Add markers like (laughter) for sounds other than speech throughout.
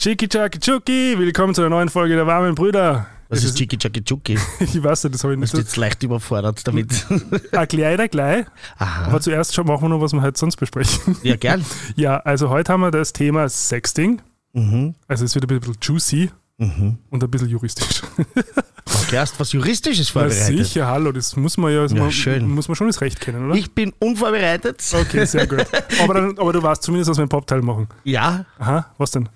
Chiki Chaki Chuki, willkommen zu einer neuen Folge der warmen Brüder. Was Es ist Chiki Chaki Chuki? (laughs) Ich weiß nicht, das habe ich Bist nicht. du jetzt leicht überfordert damit? (laughs) Ah, gleich, gleich. Aha. Aber zuerst schon machen wir noch, was wir heute sonst besprechen. Ja, gern. (laughs) Ja, also heute haben wir das Thema Sexting. Mhm. Also es wird ein bisschen juicy Mhm. und ein bisschen juristisch. Okay, hast was Juristisches Na vorbereitet? sicher, hallo, das muss man ja, Ja, man, schön. muss man schon das Recht kennen, oder? Ich bin unvorbereitet. okay, sehr gut. Aber, dann, aber du weißt zumindest, was wir im Popteil machen. Ja, Aha, was denn?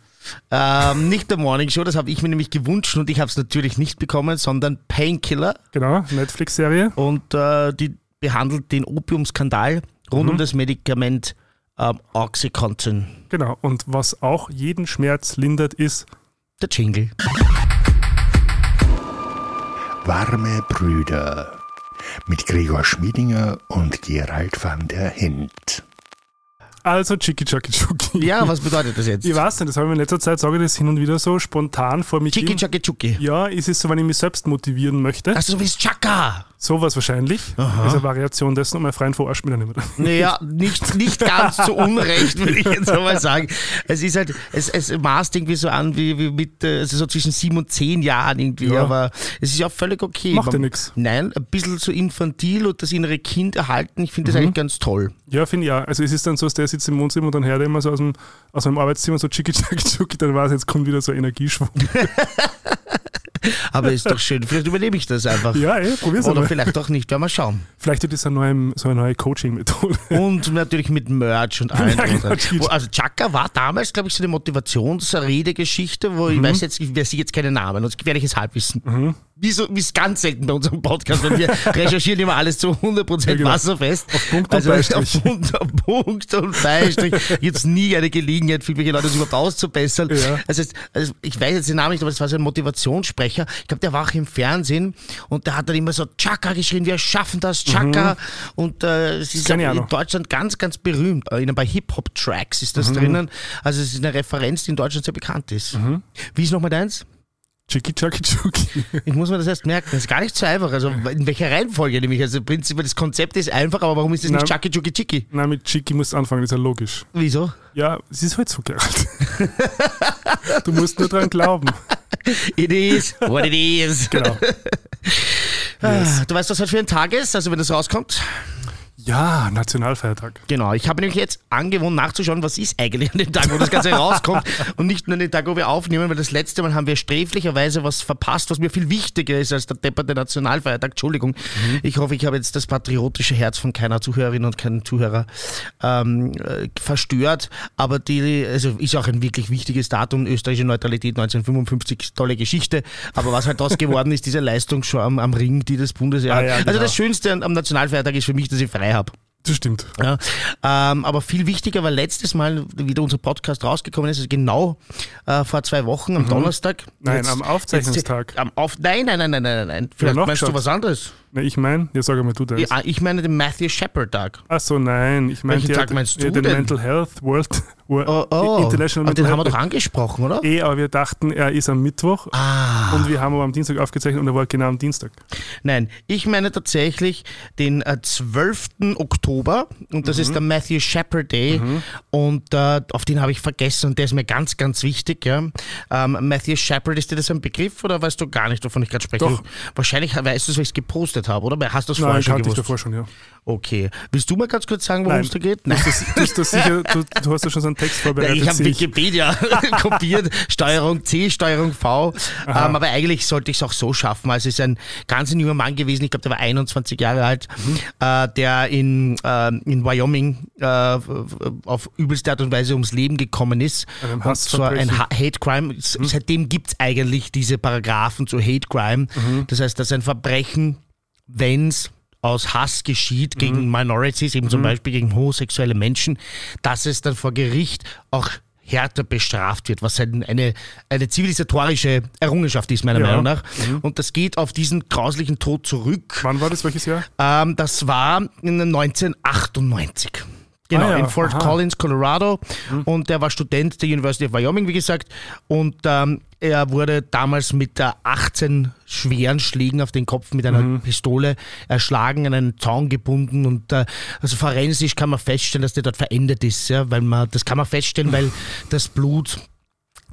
Ähm, nicht der Morning Show, das habe ich mir nämlich gewünscht und ich habe es natürlich nicht bekommen, sondern Painkiller Genau, Netflix-Serie. und äh, die behandelt den Opiumskandal rund Mhm. um das Medikament ähm, Oxycontin. Genau, und was auch jeden Schmerz lindert, ist Der Jingle. Warme Brüder mit Gregor Schmiedinger und Gerald van der Hint. Also Chiki Chaki Chuki. Ja, was bedeutet das jetzt? Ich weiß nicht, das habe ich in letzter Zeit, sage ich das hin und wieder so spontan vor mich Chiki hin. Chaki Chuki. Ja, ist es so, wenn ich mich selbst motivieren möchte. Also du bist Chaka. Sowas wahrscheinlich. Das ist eine Variation dessen und mein Freund verarscht mich dann immer. Naja, nicht, nicht ganz zu Unrecht, würde ich jetzt einmal sagen. Es ist halt, es, es maßt irgendwie so an wie, wie mit, äh, also so zwischen sieben und zehn Jahren irgendwie, Ja. aber es ist ja auch völlig okay. Macht ja nix. Nein, ein bisschen so infantil und das innere Kind erhalten, ich Mhm. finde das eigentlich ganz toll. Ja, finde ich auch. Also es ist dann so, dass der sitzt im Wohnzimmer und dann hört er immer so aus, dem, aus meinem Arbeitszimmer so Chaki Chuki, dann weiß ich, jetzt kommt wieder so Energieschwung. (laughs) (laughs) Aber ist doch schön, vielleicht überlebe ich das einfach. Ja, ey, probier's Oder einmal. vielleicht doch nicht, werden wir schauen. Vielleicht wird das eine neue, so eine neue Coaching-Methode. Und natürlich mit Merch und allem. (laughs) Ja, genau. Wo- also Chaka war damals, glaube ich, so eine Motivationsredegeschichte, wo ich Mhm. weiß jetzt, ich weiß jetzt keine Namen, sonst gefährliches Halbwissen. Wie, so, wie es ganz selten bei unserem Podcast, weil wir (laughs) recherchieren immer alles zu 100% Ja, genau. wasserfest. Auf Punkt und also Beistrich. Auf Punkt, und Beistrich. Jetzt nie eine Gelegenheit für irgendwelche Leute, das überhaupt auszubessern. Ja. Also, es- also ich weiß jetzt den Namen nicht, aber das war so ein Motivationssprecher. Ich glaube, der war auch im Fernsehen und der hat dann immer so Chaka geschrien, wir schaffen das, Chaka. Und äh, es ist in. Deutschland ganz, ganz berühmt. Äh, in- Bei Hip-Hop-Tracks ist Mhm. das drinnen. Also es ist eine Referenz, die in Deutschland sehr bekannt ist. Mhm. Wie ist nochmal deins? Chiki Chaki Chuki. (laughs) Ich muss mir das erst merken. Das ist gar nicht so einfach. Also in welcher Reihenfolge nämlich? Also prinzipiell das Konzept ist einfach, aber warum ist das nicht Chucky Chucky Chicky? Nein, mit Chiki musst du anfangen, das ist ja logisch. Wieso? Ja, es ist halt so, Gerald. du musst nur dran glauben. It is what it is. Genau. Ah, Du weißt, was heute für ein Tag ist, also wenn das rauskommt? Ja, Nationalfeiertag. Genau, ich habe nämlich jetzt angewohnt nachzuschauen, was ist eigentlich an dem Tag, wo das Ganze (laughs) rauskommt und nicht nur an dem Tag, wo wir aufnehmen, weil das letzte Mal haben wir sträflicherweise was verpasst, was mir viel wichtiger ist als der depperte Nationalfeiertag. Entschuldigung. Ich hoffe, ich habe jetzt das patriotische Herz von keiner Zuhörerin und keinem Zuhörer ähm, äh, verstört, aber die, also ist auch ein wirklich wichtiges Datum, österreichische Neutralität 1955, tolle Geschichte, aber was halt daraus geworden ist, diese Leistung schon am, am Ring, die das Bundesjahr Ah, hat. ja, Also genau. das Schönste am Nationalfeiertag ist für mich, dass ich frei habe. Das stimmt. Ja, ähm, aber viel wichtiger, weil letztes Mal wieder unser Podcast rausgekommen ist, also genau äh, vor zwei Wochen am Donnerstag. Mhm. Nein, Jetzt- am Aufzeichnungstag. Jetzt, am auf, nein, nein, nein, nein, nein, nein. Vielleicht noch meinst du geschaut. was anderes. Na, ich meine, ja, sag mal du das. Ja, ich meine den Matthew Shepard Tag. Ach so, nein, ich meine Tag meinst du den? Mental Health World Oh, oh. International aber den haben wir doch angesprochen, oder? Eh, aber wir dachten, er ist am Mittwoch Ah. und wir haben aber am Dienstag aufgezeichnet und er war genau am Dienstag. Nein, ich meine tatsächlich den äh, 12. Oktober und das Mhm. ist der Matthew Shepard Day und äh, auf den habe ich vergessen und der ist mir ganz, ganz wichtig. Ja. Ähm, Matthew Shepard, ist dir das ein Begriff oder weißt du gar nicht, wovon ich gerade spreche? Doch. Wahrscheinlich weißt du es, weil ich es gepostet habe, oder? Hast du Nein, vorher schon kannte ich gewusst? davor schon, ja. Okay. Willst du mal ganz kurz sagen, worum Nein. es da geht? Du hast, das, du, hast das sicher, (laughs) du, du hast ja schon so einen Text vorbereitet. ich habe. Wikipedia (laughs) kopiert, Steuerung C, Steuerung V. Ähm, aber eigentlich sollte ich es auch so schaffen. Also es ist ein ganz ein junger Mann gewesen, ich glaube, der war 21 Jahre alt, Mhm. äh, der in, ähm, in Wyoming äh, auf übelste Art und Weise ums Leben gekommen ist. Einem und zwar ein. Ha Hate Crime. S- Seitdem gibt es eigentlich diese Paragraphen zu Hate Crime. Das heißt, dass ein Verbrechen, wenn es aus Hass geschieht gegen Minorities, eben zum Beispiel gegen homosexuelle Menschen, dass es dann vor Gericht auch härter bestraft wird, was ein, eine, eine zivilisatorische Errungenschaft ist, meiner Ja. Meinung nach. Und das geht auf diesen grauslichen Tod zurück. Wann war das? Welches Jahr? Ähm, das war in 1998. Genau, Ah ja, in Fort aha. Collins, Colorado. Und er war Student der University of Wyoming, wie gesagt. Und ähm, er wurde damals mit äh, 18 schweren Schlägen auf den Kopf mit einer Mhm. Pistole erschlagen, an einen Zaun gebunden. Und äh, also forensisch kann man feststellen, dass der dort verendet ist. Ja, weil man, das kann man feststellen, weil (laughs) das Blut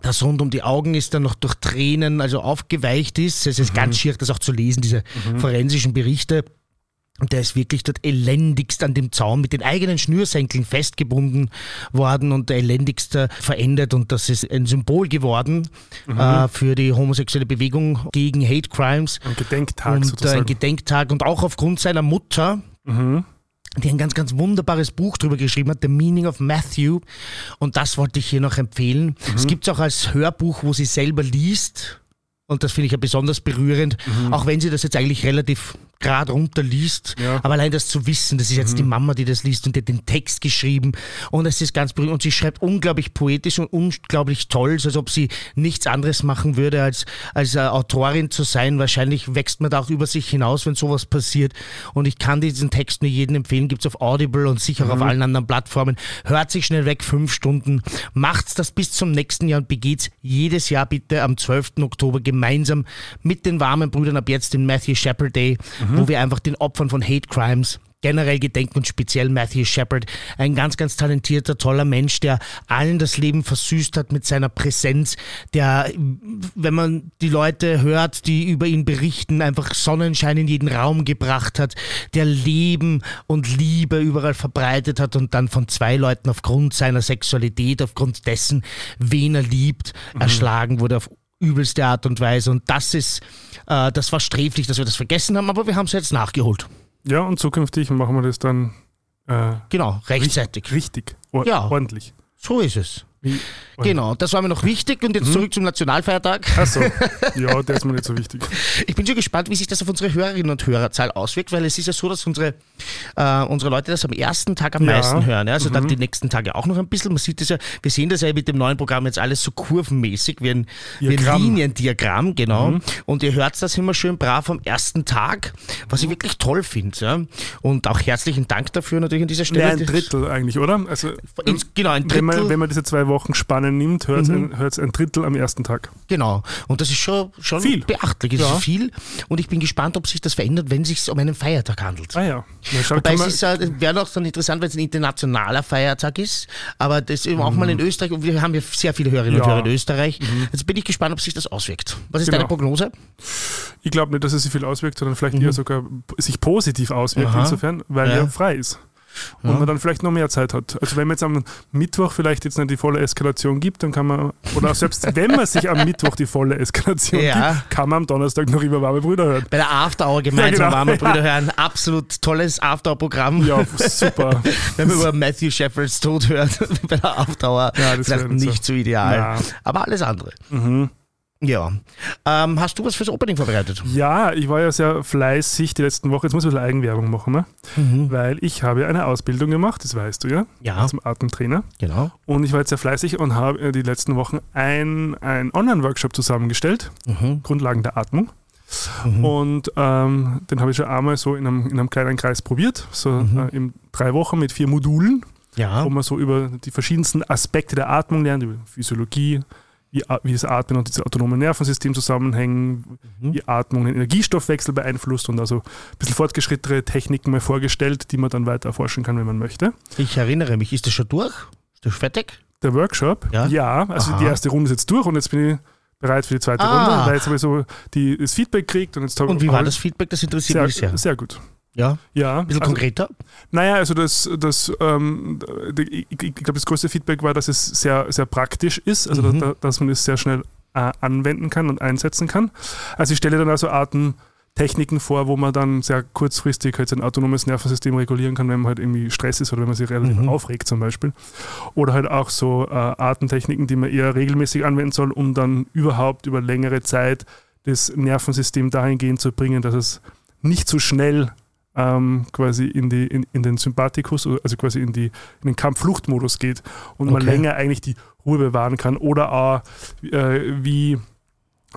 das rund um die Augen ist, dann noch durch Tränen, also aufgeweicht ist. Es ist ganz schier, das auch zu lesen, diese forensischen Berichte. Und der ist wirklich dort elendigst an dem Zaun mit den eigenen Schnürsenkeln festgebunden worden und der elendigste verendet. Und das ist ein Symbol geworden äh, für die homosexuelle Bewegung gegen Hate Crimes. Ein Gedenktag und äh, sozusagen. ein Gedenktag. Und auch aufgrund seiner Mutter, die ein ganz, ganz wunderbares Buch drüber geschrieben hat, The Meaning of Matthew. Und das wollte ich hier noch empfehlen. Es gibt es auch als Hörbuch, wo sie selber liest. Und das finde ich ja besonders berührend, auch wenn sie das jetzt eigentlich relativ gerade runterliest. Ja. Aber allein das zu wissen, das ist jetzt die Mama, die das liest und die hat den Text geschrieben. Und es ist ganz berührend. Und sie schreibt unglaublich poetisch und unglaublich toll, so als ob sie nichts anderes machen würde, als, als äh, Autorin zu sein. Wahrscheinlich wächst man da auch über sich hinaus, wenn sowas passiert. Und ich kann diesen Text nur jedem empfehlen. Gibt es auf Audible und sicher auch auf allen anderen Plattformen. Hört sich schnell weg, fünf Stunden. Macht's das bis zum nächsten Jahr und begeht's jedes Jahr bitte am 12. Oktober gemeinsam mit den warmen Brüdern ab jetzt den Matthew Shepard Day, wo wir einfach den Opfern von Hate Crimes generell gedenken und speziell Matthew Shepard, ein ganz, ganz talentierter, toller Mensch, der allen das Leben versüßt hat mit seiner Präsenz, der, wenn man die Leute hört, die über ihn berichten, einfach Sonnenschein in jeden Raum gebracht hat, der Leben und Liebe überall verbreitet hat und dann von zwei Leuten aufgrund seiner Sexualität, aufgrund dessen, wen er liebt, erschlagen wurde auf übelste Art und Weise. Und das ist, äh, das war sträflich, dass wir das vergessen haben, aber wir haben es jetzt nachgeholt. Ja, und zukünftig machen wir das dann äh, Genau, rechtzeitig. richtig, or Ja. ordentlich. So ist es. Wie, Genau, das war mir noch wichtig. Und jetzt zurück zum Nationalfeiertag. Achso, (laughs) ja, der ist mir nicht so wichtig. Ich bin schon gespannt, wie sich das auf unsere Hörerinnen und Hörerzahl auswirkt, weil es ist ja so, dass unsere, äh, unsere Leute das am ersten Tag am Ja. meisten hören. Ja? Also dann die nächsten Tage auch noch ein bisschen. Man sieht das ja, wir sehen das ja mit dem neuen Programm jetzt alles so kurvenmäßig, wie ein, wie ein Diagramm. Liniendiagramm, genau. Und ihr hört das immer schön brav am ersten Tag, was ich wirklich toll finde. Ja? Und auch herzlichen Dank dafür natürlich an dieser Stelle. Ja, ein Drittel eigentlich, oder? Also, Ins, genau, ein wenn, man, Drittel. wenn man diese zwei Wochen Spannen nimmt, hört es ein, ein Drittel am ersten Tag. Genau. Und das ist schon, schon Viel. beachtlich. Es Ja. ist viel. Und ich bin gespannt, ob sich das verändert, wenn es sich um einen Feiertag handelt. Ah ja. Na, Wobei es ist, äh, wäre noch dann interessant, wenn es ein internationaler Feiertag ist, aber das eben auch mal in Österreich, und wir haben ja sehr viele Hörerinnen und Mhm. Ja. Hörer in Österreich. Jetzt bin ich gespannt, ob sich das auswirkt. Was ist Genau. deine Prognose? ich glaube nicht, dass es sich viel auswirkt, sondern vielleicht eher sogar sich positiv auswirkt Mhm. Aha. insofern, weil Ja. er frei ist. Und man dann vielleicht noch mehr Zeit hat. Also wenn man jetzt am Mittwoch vielleicht jetzt nicht die volle Eskalation gibt, dann kann man, oder selbst (laughs) wenn man sich am Mittwoch die volle Eskalation Ja. gibt, kann man am Donnerstag noch über warme Brüder hören. Bei der After Hour gemeinsam Ja, genau. warme. (laughs) Brüder hören. Absolut tolles After Hour Programm. Ja, super. (laughs) Wenn man über Matthew Shepherds Tod hört, bei der After Hour, Ja, das vielleicht nicht so. so ideal. Aber alles andere. Ja. Ähm, hast du was fürs Opening vorbereitet? Ja, ich war ja sehr fleißig die letzten Wochen. Jetzt muss ich ein bisschen Eigenwerbung machen, ne? weil ich habe eine Ausbildung gemacht, das weißt du ja, Ja. zum Atemtrainer. Genau. Und ich war jetzt sehr fleißig und habe äh, die letzten Wochen ein, ein Online-Workshop zusammengestellt, Mhm. Grundlagen der Atmung. Und ähm, den habe ich schon einmal so in einem, in einem kleinen Kreis probiert, so Mhm. äh, in drei Wochen mit vier Modulen, Ja. wo man so über die verschiedensten Aspekte der Atmung lernt, über Physiologie, wie, wie das Atmen und das autonome Nervensystem zusammenhängen, Mhm. wie Atmung den Energiestoffwechsel beeinflusst und also ein bisschen fortgeschrittene Techniken mal vorgestellt, die man dann weiter erforschen kann, wenn man möchte. Ich erinnere mich, ist das schon durch? Ist das fertig? Der Workshop, Ja? also Aha. die erste Runde ist jetzt durch und jetzt bin ich bereit für die zweite Ah. Runde, weil jetzt habe ich so die, das Feedback gekriegt und jetzt habe Und wie war das Feedback? Das interessiert Sehr, mich sehr. sehr gut. Ja, Ja, ein bisschen also, konkreter. naja, also das, das ähm, ich, ich glaube, das größte Feedback war, dass es sehr, sehr praktisch ist, also Mhm. da, dass man es sehr schnell äh, anwenden kann und einsetzen kann. Also ich stelle dann also Atemtechniken vor, wo man dann sehr kurzfristig halt sein autonomes Nervensystem regulieren kann, wenn man halt irgendwie Stress ist oder wenn man sich relativ Mhm. aufregt zum Beispiel. Oder halt auch so äh, Atemtechniken, die man eher regelmäßig anwenden soll, um dann überhaupt über längere Zeit das Nervensystem dahingehend zu bringen, dass es nicht so schnell ähm, quasi in, die, in, in den Sympathikus, also quasi in, die, in den Kampf-Flucht-Modus geht und man Okay. länger eigentlich die Ruhe bewahren kann. Oder auch äh, wie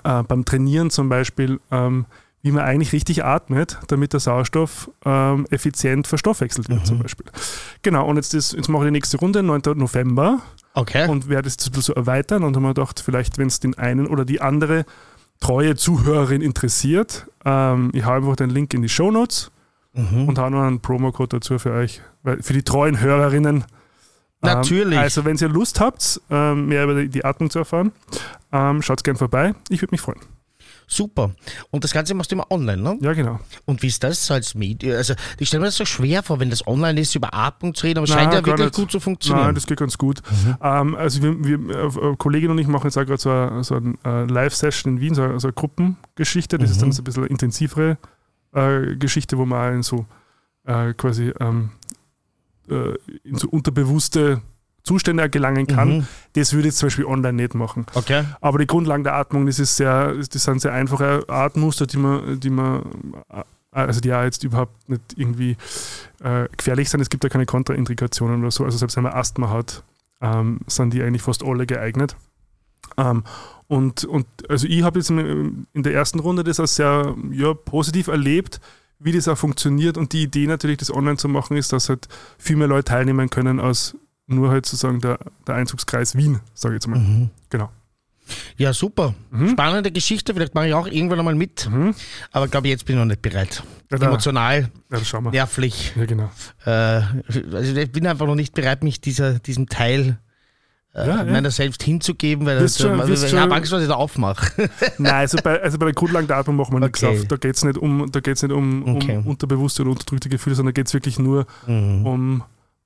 äh, beim Trainieren zum Beispiel, ähm, wie man eigentlich richtig atmet, damit der Sauerstoff ähm, effizient verstoffwechselt wird zum Beispiel. Genau, und jetzt, ist, jetzt mache ich die nächste Runde, 9. November Okay. und werde es so erweitern und haben wir gedacht, vielleicht, wenn es den einen oder die andere treue Zuhörerin interessiert, ähm, ich habe einfach den Link in die Show Notes Mhm. und habe noch einen Promocode dazu für euch, für die treuen Hörerinnen Natürlich. Ähm, also, wenn ihr Lust habt, ähm, mehr über die, die Atmung zu erfahren, ähm, schaut gerne vorbei. Ich würde mich freuen. Super. Und das Ganze machst du immer online, ne? Ja, genau. Und wie ist das als Medium? Also, ich stelle mir das so schwer vor, wenn das online ist, über Atmung zu reden, aber es scheint ja wirklich nicht. gut zu funktionieren. Nein, das geht ganz gut. Ähm, also wir, wir äh, Kollegin und ich machen jetzt auch gerade so eine, so eine äh, Live-Session in Wien, so eine, so eine Gruppengeschichte. Das ist dann so ein bisschen intensivere äh, Geschichte, wo man in so äh, quasi ähm, äh, in so unterbewusste Zustände gelangen kann. Mhm. Das würde ich zum Beispiel online nicht machen. Okay. Aber die Grundlagen der Atmung, das ist sehr, das sind sehr einfache Atemmuster, die man, die man, also die auch jetzt überhaupt nicht irgendwie äh, gefährlich sind. Es gibt ja keine Kontraindikationen oder so. Also selbst wenn man Asthma hat, ähm, sind die eigentlich fast alle geeignet. Ähm, und, und also ich habe jetzt in der ersten Runde das als sehr ja, positiv erlebt, wie das auch funktioniert. Und die Idee natürlich, das online zu machen, ist, dass halt viel mehr Leute teilnehmen können als nur halt sozusagen der, der Einzugskreis Wien, sage ich jetzt mal. Mhm. Genau. Ja, super. Mhm. Spannende Geschichte. Vielleicht mache ich auch irgendwann einmal mit. Mhm. Aber glaube jetzt bin ich noch nicht bereit. Ja, Emotional, Ja, nervlich. Ja, genau. Äh, also ich bin einfach noch nicht bereit, mich dieser, diesem Teil äh, Ja, ja. meiner selbst hinzugeben, weil das, schon- äh, wirst ich schon- habe Angst, was ich da aufmache. (laughs) Nein, also bei, also bei der Grundlagen der Atmung machen wir nichts Okay. auf. Da geht es nicht, um, da geht's nicht um, um Okay. unterbewusste oder unterdrückte Gefühle, sondern da geht es wirklich nur Mhm. um,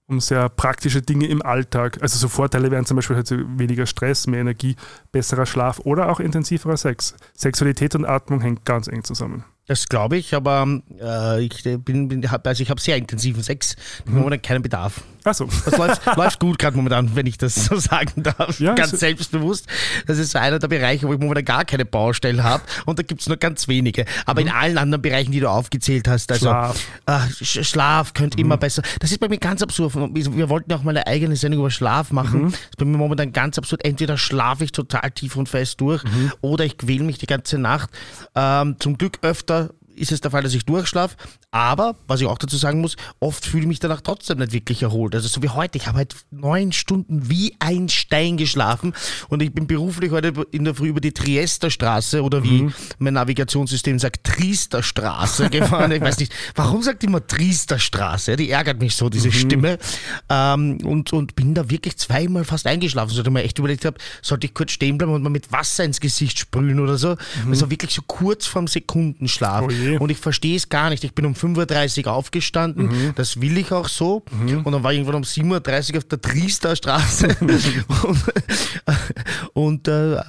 um sehr praktische Dinge im Alltag. Also so Vorteile wären zum Beispiel halt weniger Stress, mehr Energie, besserer Schlaf oder auch intensiverer Sex. Sexualität und Atmung hängt ganz eng zusammen. Das glaube ich, aber äh, ich bin, bin hab, also ich habe sehr intensiven Sex, Mhm. momentan keinen Bedarf. Achso, Das läuft, (laughs) läuft gut gerade momentan, wenn ich das so sagen darf. Ja, ganz so- selbstbewusst. Das ist so einer der Bereiche, wo ich momentan gar keine Baustellen habe und da gibt es nur ganz wenige. Aber in allen anderen Bereichen, die du aufgezählt hast, also Mhm. Schlaf. ah, Sch- Schlaf könnte immer besser. Das ist bei mir ganz absurd. Wir wollten auch mal eine eigene Sendung über Schlaf machen. Mhm. Das ist bei mir momentan ganz absurd. Entweder schlafe ich total tief und fest durch Mhm. oder ich quäle mich die ganze Nacht. Ähm, zum Glück öfter ist es der Fall, dass ich durchschlafe. Aber, was ich auch dazu sagen muss, oft fühle ich mich danach trotzdem nicht wirklich erholt. Also so wie heute, ich habe halt neun Stunden wie ein Stein geschlafen und ich bin beruflich heute in der Früh über die Triester Straße oder wie mein Navigationssystem sagt, Triester Straße (laughs) gefahren. Ich weiß nicht, warum sagt immer Triester Straße? Die ärgert mich so, diese Stimme. Ähm, und, und bin da wirklich zweimal fast eingeschlafen, so dass ich mir echt überlegt habe, sollte ich kurz stehen bleiben und mal mit Wasser ins Gesicht sprühen oder so. Also wirklich so kurz vorm Sekundenschlaf. Oh je. Und ich verstehe es gar nicht. Ich bin um 5.30 Uhr aufgestanden, Mhm. das will ich auch so. Und dann war ich irgendwann um 7.30 Uhr auf der Triester Straße. (laughs) und und äh,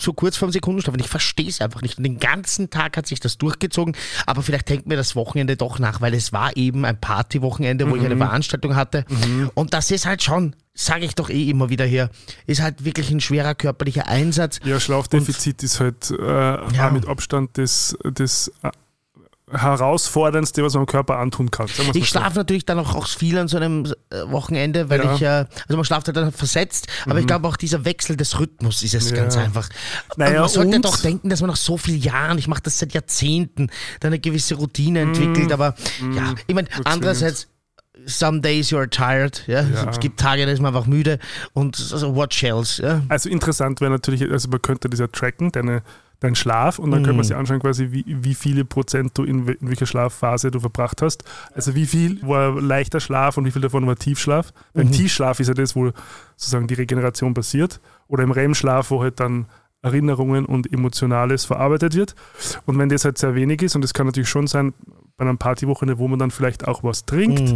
so kurz vorm Sekundenschlaf. Und ich verstehe es einfach nicht. Und den ganzen Tag hat sich das durchgezogen. Aber vielleicht denkt mir das Wochenende doch nach, weil es war eben ein Partywochenende, wo ich eine Mhm. Veranstaltung hatte. Und das ist halt schon, sage ich doch eh immer wieder hier, ist halt wirklich ein schwerer körperlicher Einsatz. Ja, Schlafdefizit ist halt äh, auch mit Abstand das, das äh, herausforderndste, was man dem Körper antun kann. Ich so. schlafe natürlich dann auch, auch viel an so einem äh, Wochenende, weil Ja. Mhm. ich, äh, also man schlaft halt dann versetzt, aber ich glaube auch dieser Wechsel des Rhythmus ist es Ja. ganz einfach. Naja, man sollte doch denken, dass man nach so vielen Jahren, ich mache das seit Jahrzehnten, dann eine gewisse Routine entwickelt, aber ja, ich meine, andererseits, some days you are tired, ja? Ja. es gibt Tage, da ist man einfach müde und also what shells, ja. Also interessant wäre natürlich, also man könnte ja tracken, deine, deinen Schlaf, und dann könnte man sich anschauen, quasi, wie, wie viele Prozent du in, in welcher Schlafphase du verbracht hast. Also wie viel war leichter Schlaf und wie viel davon war Tiefschlaf. Beim Tiefschlaf ist ja das, wo sozusagen die Regeneration passiert. Oder im REM-Schlaf, wo halt dann Erinnerungen und Emotionales verarbeitet wird. Und wenn das halt sehr wenig ist, und das kann natürlich schon sein, bei einem Partywochenende, wo man dann vielleicht auch was trinkt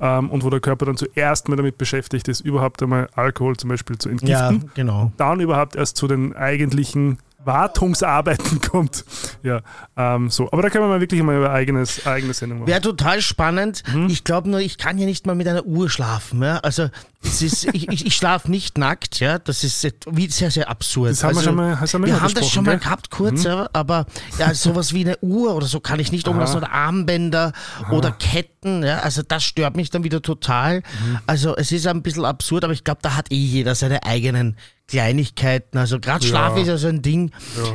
ähm, und wo der Körper dann zuerst mal damit beschäftigt ist, überhaupt einmal Alkohol zum Beispiel zu entgiften Ja, genau. dann überhaupt erst zu den eigentlichen Wartungsarbeiten (laughs) kommt. Ja, ähm, so. Aber da können wir mal wirklich mal über eigenes, eigene Sendung machen. Wäre total spannend. Mhm. Ich glaube nur, ich kann ja nicht mal mit einer Uhr schlafen. Ja? Also es ist, (laughs) ich, ich, ich schlafe nicht nackt, ja. Das ist sehr, sehr absurd. Das haben wir also, schon mal- hast du mal wir mal haben das schon mal gell? Mhm. gehabt, kurz, ja, aber ja, sowas wie eine Uhr oder so kann ich nicht umlassen oder Armbänder oder Ketten, ja. Also das stört mich dann wieder total. Mhm. Also es ist ein bisschen absurd, aber ich glaube, da hat eh jeder seine eigenen Kleinigkeiten. Also gerade Schlaf ist ja so ein Ding.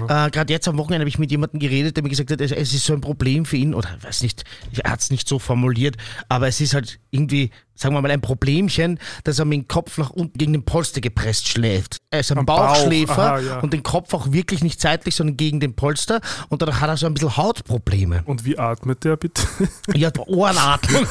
Äh, gerade jetzt am Wochenende habe ich mit jemandem geredet, der mir gesagt hat, es, es ist so ein Problem für ihn, oder weiß nicht, er hat es nicht so formuliert, aber es ist halt irgendwie sagen wir mal, ein Problemchen, dass er mit dem Kopf nach unten gegen den Polster gepresst schläft. Er ist ein Am Bauch, Bauchschläfer aha, ja. und den Kopf auch wirklich nicht seitlich, sondern gegen den Polster und dadurch hat er so ein bisschen Hautprobleme. Und wie atmet der bitte? Ja, Ohrenatmung.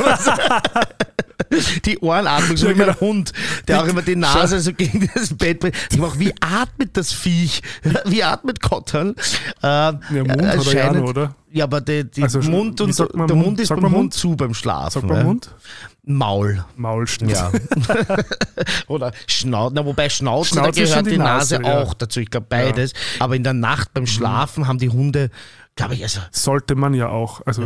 die Ohrenatmung, (laughs) so Ja, wie mein genau. Hund, der auch immer die Nase so gegen das Bett bringt. Ich mach, wie atmet das Viech? Wie atmet Kotterl? Äh, ja, Mund hat er ja anscheinend- noch, oder? Ja, aber der, die Also, Mund und der Mund? Mund ist beim man Hund Mund? zu beim Schlafen. Sagt man ja. Mund? Maul. Maul stimmt. Ja. (laughs) Oder Schnauze, na, wobei Schnauze, Schnauze da gehört die die Nase, Nase, ja. auch dazu. Ich glaube beides. Aber in der Nacht beim Schlafen haben die Hunde, glaube ich, also. Sollte man ja auch. Also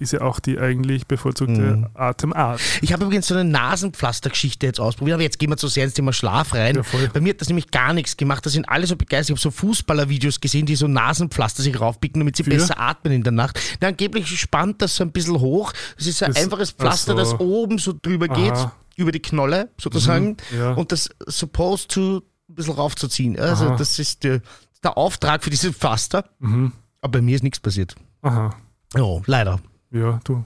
ist ja auch die eigentlich bevorzugte Mhm. Atemart. Ich habe übrigens so eine Nasenpflastergeschichte jetzt ausprobiert, aber jetzt gehen wir zu sehr ins Thema Schlaf rein. Ja. Bei mir hat das nämlich gar nichts gemacht. Da sind alle so begeistert. Ich habe so Fußballervideos gesehen, die so Nasenpflaster sich raufpicken, damit sie Für? besser atmen in der Nacht. Na, angeblich spannt das so ein bisschen hoch. Das ist ein Das- einfaches ach Pflaster, so. das oben so drüber geht, Aha. über die Knolle sozusagen. ja. Und das supposed to ein bisschen raufzuziehen. Also Aha. das ist der, der Auftrag für dieses Pflaster. Mhm. Aber bei mir ist nichts passiert. Aha. Oh, leider. Ja, du.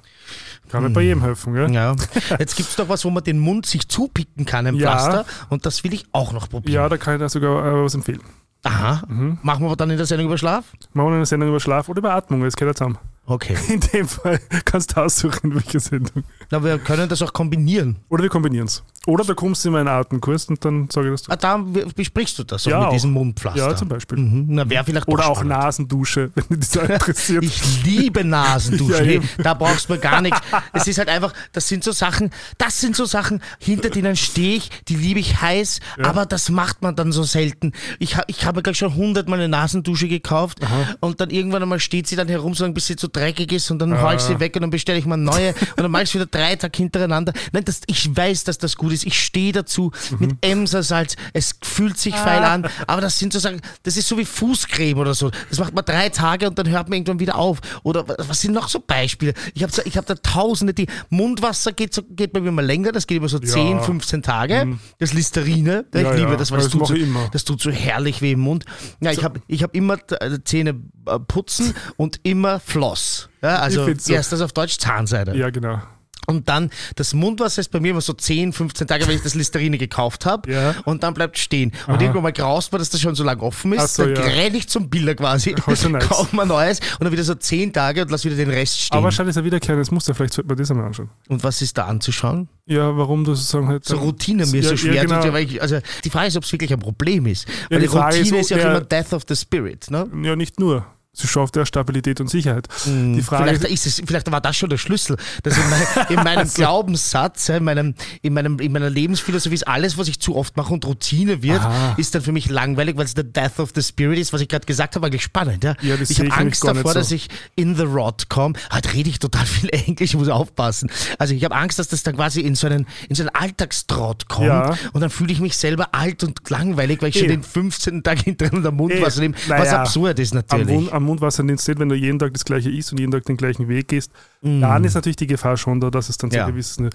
Kann nicht bei jedem helfen, gell? Ja. Jetzt gibt es doch was, wo man den Mund sich zupicken kann, ein Ja. Pflaster. Und das will ich auch noch probieren. Ja, da kann ich da sogar äh, was empfehlen. Aha. Mhm. Machen wir aber dann in der Sendung über Schlaf? Machen wir eine Sendung über Schlaf oder über Atmung, das geht ja zusammen. Okay. (laughs) In dem Fall kannst du aussuchen, welche Sendung. Na, wir können das auch kombinieren. Oder wir kombinieren es. Oder du kommst in meinen Atemkurs und dann sage ich das. Ah, da besprichst du das auch Ja, mit auch. diesem Mundpflaster. Ja, zum Beispiel. Mhm. Na, wäre vielleicht Oder auch spannend. Nasendusche, (laughs) wenn dich das (laughs) interessiert. Ich liebe Nasenduschen. Ja, hey, da brauchst du mir gar nichts. Es ist halt einfach, das sind so Sachen, das sind so Sachen, hinter denen stehe ich, die liebe ich heiß, aber das macht man dann so selten. Ich, ich habe mir gleich schon hundertmal eine Nasendusche gekauft und dann irgendwann einmal steht sie dann herum, so lange, bis sie zu dreckig ist und dann hau ich sie weg und dann bestelle ich mal eine neue und dann mache ich es wieder drei Tage hintereinander. Nein, das, ich weiß, dass das gut ist. Ich stehe dazu mit Emsersalz. Es fühlt sich feil an, aber das sind so Sachen, das ist so wie Fußcreme oder so. Das macht man drei Tage und dann hört man irgendwann wieder auf. Oder wa- was sind noch so Beispiele? Ich habe ich hab da tausende, die Mundwasser geht, so, geht bei mir mal länger, das geht über so 10, 15 Tage. Das Listerine, ich Ja, liebe ja, das, weil das, das tut so, ich immer. das tut so herrlich weh im Mund. Ja, ich habe ich hab immer äh, Zähne äh, putzen und immer Floss. Ja, also, heißt das auf Deutsch? Zahnseide. Ja, genau. Und dann, das Mundwasser ist bei mir immer so 10, 15 Tage, wenn ich das Listerine gekauft habe. Ja. Und dann bleibt stehen. Und irgendwann mal graust man, dass das schon so lange offen ist. So, dann ja. renne ich zum Biller quasi, Also (laughs) nice. kauf mal neues und dann wieder so 10 Tage und lass wieder den Rest stehen. Aber wahrscheinlich ist ein wiederkehrendes Muster, vielleicht sollte man das einmal anschauen. und was ist da anzuschauen? Ja, warum du sozusagen halt. So Routine mir ja, so schwer. Ja, genau. tut, weil ich, also die Frage ist, ob es wirklich ein Problem ist. Weil die die, Routine ist, ist, ja auch immer Death of the Spirit. Ne? ja, nicht nur. Sie schafft ja Stabilität und Sicherheit. Die Frage Vielleicht, ist, es, vielleicht war das schon der Schlüssel, dass in, mein, in meinem (laughs) Glaubenssatz, ja, in, meinem, in, meinem, in meiner Lebensphilosophie ist alles, was ich zu oft mache und Routine wird, Aha. ist dann für mich langweilig, weil es der Death of the Spirit ist, was ich gerade gesagt habe, eigentlich spannend. Ja, Ja, ich habe Angst davor, so. dass ich in the rot komme. Heute rede ich total viel (laughs) Englisch, ich muss aufpassen. Also ich habe Angst, dass das dann quasi in so einen, in so einen Alltagstrott kommt Ja. und dann fühle ich mich selber alt und langweilig, weil ich Eh. schon den 15. Tag hintereinander Mundwasser nehme, was naja, absurd ist am, natürlich. Mund, am Mundwasser nicht, wenn du jeden Tag das gleiche isst und jeden Tag den gleichen Weg gehst, dann ist natürlich die Gefahr schon da, dass es dann so. Ja. gewissen,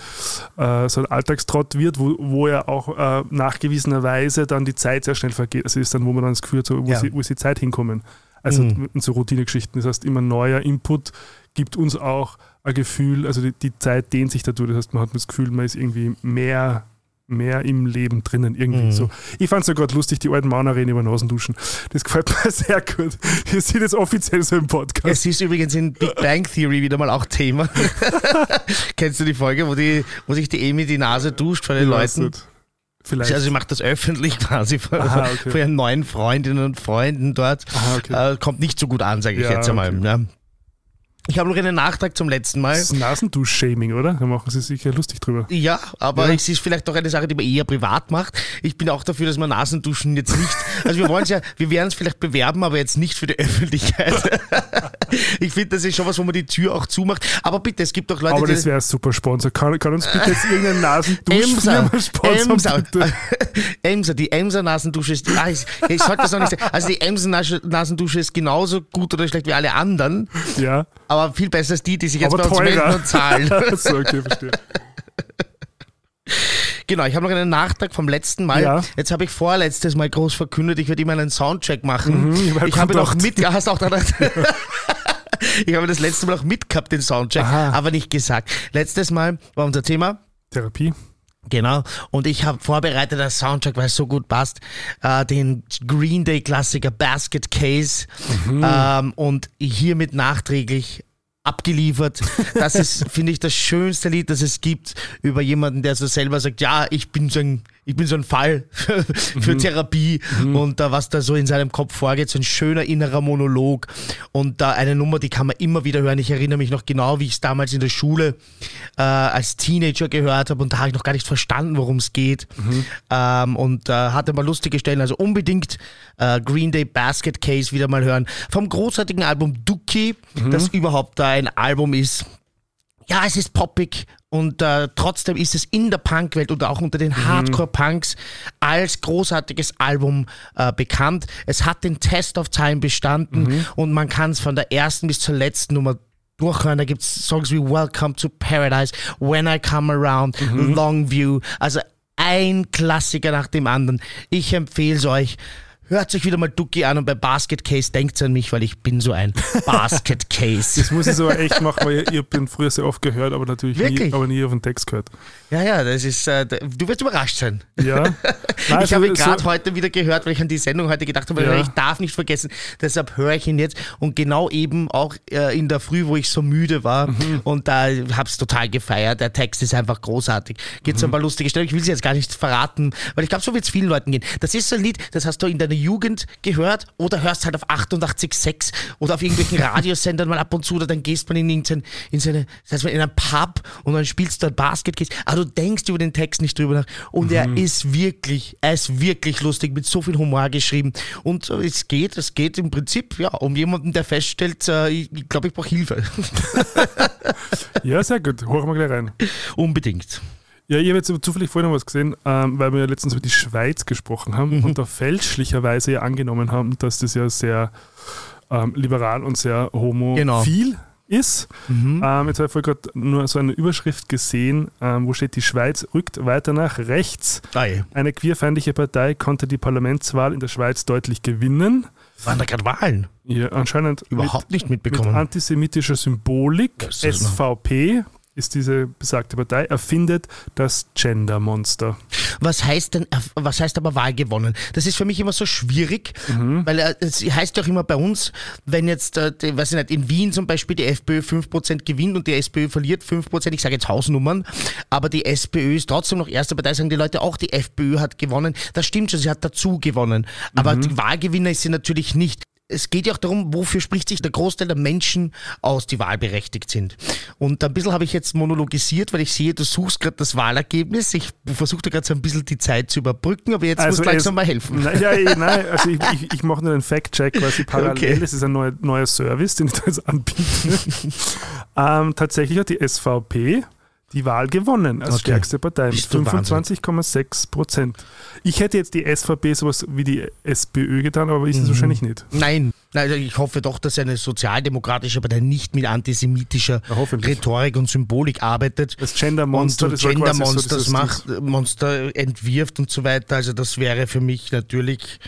äh, so ein Alltagstrott wird, wo, wo ja auch äh, nachgewiesenerweise dann die Zeit sehr schnell vergeht. Also ist dann, wo man dann das Gefühl hat, so, wo, Ja. sie, wo ist die Zeit hinkommen. Also Mhm. so Routinegeschichten. Das heißt, immer neuer Input gibt uns auch ein Gefühl, also die, die Zeit dehnt sich dadurch. Das heißt, man hat das Gefühl, man ist irgendwie mehr mehr im Leben drinnen, irgendwie Mhm. so. Ich fand es ja gerade lustig, die alten Männer reden über Nasenduschen. Das gefällt mir (laughs) sehr gut. Wir sind jetzt offiziell so im Podcast. Es ist übrigens in Big Bang Theory wieder mal auch Thema. (laughs) Kennst du die Folge, wo, die, wo sich die Amy die Nase duscht von den weiß Leuten? Vielleicht. Also sie macht das öffentlich (laughs) quasi vor, Aha, okay. vor ihren neuen Freundinnen und Freunden dort. Aha, okay. Äh, kommt nicht so gut an, sage ich Ja, jetzt einmal. okay. Ja. Ich habe noch einen Nachtrag zum letzten Mal. Das ist Nasendusch-Shaming, oder? Da machen sie sicher lustig drüber. Ja, aber Ja. es ist vielleicht doch eine Sache, die man eher privat macht. Ich bin auch dafür, dass man Nasenduschen jetzt nicht. Also wir wollen es ja, wir werden es vielleicht bewerben, aber jetzt nicht für die Öffentlichkeit. (laughs) Ich finde, das ist schon was, wo man die Tür auch zumacht. Aber bitte, es gibt doch Leute, Aber das wäre ein super Sponsor. Kann, kann uns bitte jetzt irgendein Nasenduschfirma sponsern, Emser? (laughs) Emser, die Emser Nasendusche ist, ah, ich, ich sollte das noch nicht sagen. Also die Emser Nas- Nasendusche ist genauso gut oder schlecht wie alle anderen, Ja, aber viel besser als die, die sich jetzt aber bei uns melden und zahlen. so, okay, verstehe. Genau, ich habe noch einen Nachtrag vom letzten Mal. Ja. Jetzt habe ich vorletztes Mal groß verkündet, ich werde immer einen Soundcheck machen. Mhm, ich hab ich habe noch mit, ja, hast auch daran. (laughs) ich habe das letzte Mal auch mitgehabt, den Soundcheck, Aha. aber nicht gesagt. Letztes Mal war unser Thema Therapie. Genau. Und ich habe vorbereitet als Soundtrack, weil es so gut passt, äh, den Green Day Klassiker Basket Case. Ähm, und hiermit nachträglich abgeliefert. Das ist, (laughs) finde ich, das schönste Lied, das es gibt über jemanden, der so selber sagt, ja, ich bin so ein, ich bin so ein Fall für, für Therapie. Und da, was da so in seinem Kopf vorgeht, so ein schöner innerer Monolog. Und da eine Nummer, die kann man immer wieder hören. Ich erinnere mich noch genau, wie ich es damals in der Schule äh, als Teenager gehört habe. Und da habe ich noch gar nicht verstanden, worum es geht. Ähm, und äh, hatte mal lustige Stellen, also unbedingt äh, Green Day Basket Case wieder mal hören. Vom großartigen Album Dookie, das überhaupt da ein Album ist, ja, es ist poppig und äh, trotzdem ist es in der Punkwelt und auch unter den Hardcore-Punks als großartiges Album äh, bekannt. Es hat den Test of Time bestanden und man kann es von der ersten bis zur letzten Nummer durchhören. Da gibt es Songs wie Welcome to Paradise, When I Come Around, Longview. Also ein Klassiker nach dem anderen. Ich empfehle es euch. Hört euch wieder mal Ducky an und bei Basket Case denkt an mich, weil ich bin so ein (laughs) Basket Case. Das muss ich so echt (laughs) machen, weil ich, den früher sehr oft gehört, aber natürlich nie, aber nie auf den Text gehört. Ja, ja, das ist, äh, du wirst überrascht sein. Ja. (laughs) Nein, ich habe ihn so- gerade heute wieder gehört, weil ich an die Sendung heute gedacht habe, Ja. ich darf nicht vergessen, deshalb höre ich ihn jetzt und genau eben auch äh, in der Früh, wo ich so müde war Mhm. und da habe es total gefeiert. Der Text ist einfach großartig. Geht Mhm. so ein paar lustige Stellen. Ich will sie jetzt gar nicht verraten, weil ich glaube, so wird es vielen Leuten gehen. Das ist so ein Lied, das hast du in deiner Jugend gehört oder hörst halt auf 88.6 oder auf irgendwelchen (laughs) Radiosendern mal ab und zu oder dann gehst man in irgendein, in seine, das heißt, in einen Pub und dann spielst du dort Basket Case. Aber du denkst über den Text nicht drüber nach. Und er ist wirklich, er ist wirklich lustig, mit so viel Humor geschrieben. Und äh, es geht, es geht im Prinzip, ja, um jemanden, der feststellt, äh, ich ich glaube, ich brauche Hilfe. (laughs) Ja, sehr gut. Holen wir gleich rein. Unbedingt. Ja, ich habe jetzt zufällig vorhin noch was gesehen, ähm, weil wir ja letztens über die Schweiz gesprochen haben Mhm. und da fälschlicherweise ja angenommen haben, dass das ja sehr ähm, liberal und sehr homophil Genau. ist. Mhm. Ähm, jetzt habe ich vorhin gerade nur so eine Überschrift gesehen, ähm, wo steht, die Schweiz rückt weiter nach rechts. Geil. Eine queerfeindliche Partei konnte die Parlamentswahl in der Schweiz deutlich gewinnen. Waren da gerade Wahlen? Ja, anscheinend Überhaupt nicht mit, mit mitbekommen. antisemitischer Symbolik. SVP ist diese besagte Partei, erfindet das Gender-Monster. Was heißt denn, was heißt aber Wahl gewonnen? Das ist für mich immer so schwierig, weil äh, es heißt ja auch immer bei uns, wenn jetzt, äh, die, weiß ich nicht, in Wien zum Beispiel die FPÖ 5% gewinnt und die SPÖ verliert 5%, ich sage jetzt Hausnummern, aber die SPÖ ist trotzdem noch erste Partei, sagen die Leute auch, die FPÖ hat gewonnen. Das stimmt schon, sie hat dazu gewonnen. Aber die Wahlgewinner ist sie natürlich nicht. Es geht ja auch darum, wofür spricht sich der Großteil der Menschen aus, die wahlberechtigt sind. Und ein bisschen habe ich jetzt monologisiert, weil ich sehe, du suchst gerade das Wahlergebnis. Ich versuche gerade so ein bisschen die Zeit zu überbrücken, aber jetzt musst du langsam mal helfen. Nein, ja, (laughs) nein, also ich, ich, ich mache nur einen Fact-Check quasi parallel. Okay. Das ist ein neuer, neuer Service, den ich da jetzt anbiete. (laughs) ähm, tatsächlich hat die SVP die Wahl gewonnen als Okay. stärkste Partei mit Bist du Wahnsinn. 25,6 Prozent. Ich hätte jetzt die SVP sowas wie die SPÖ getan, aber Mhm. ist es wahrscheinlich nicht. Nein, also ich hoffe doch, dass eine sozialdemokratische Partei nicht mit antisemitischer Ja. Rhetorik und Symbolik arbeitet. Das Gender-Monster, das war Gender quasi so macht, Monster entwirft und so weiter. Also das wäre für mich natürlich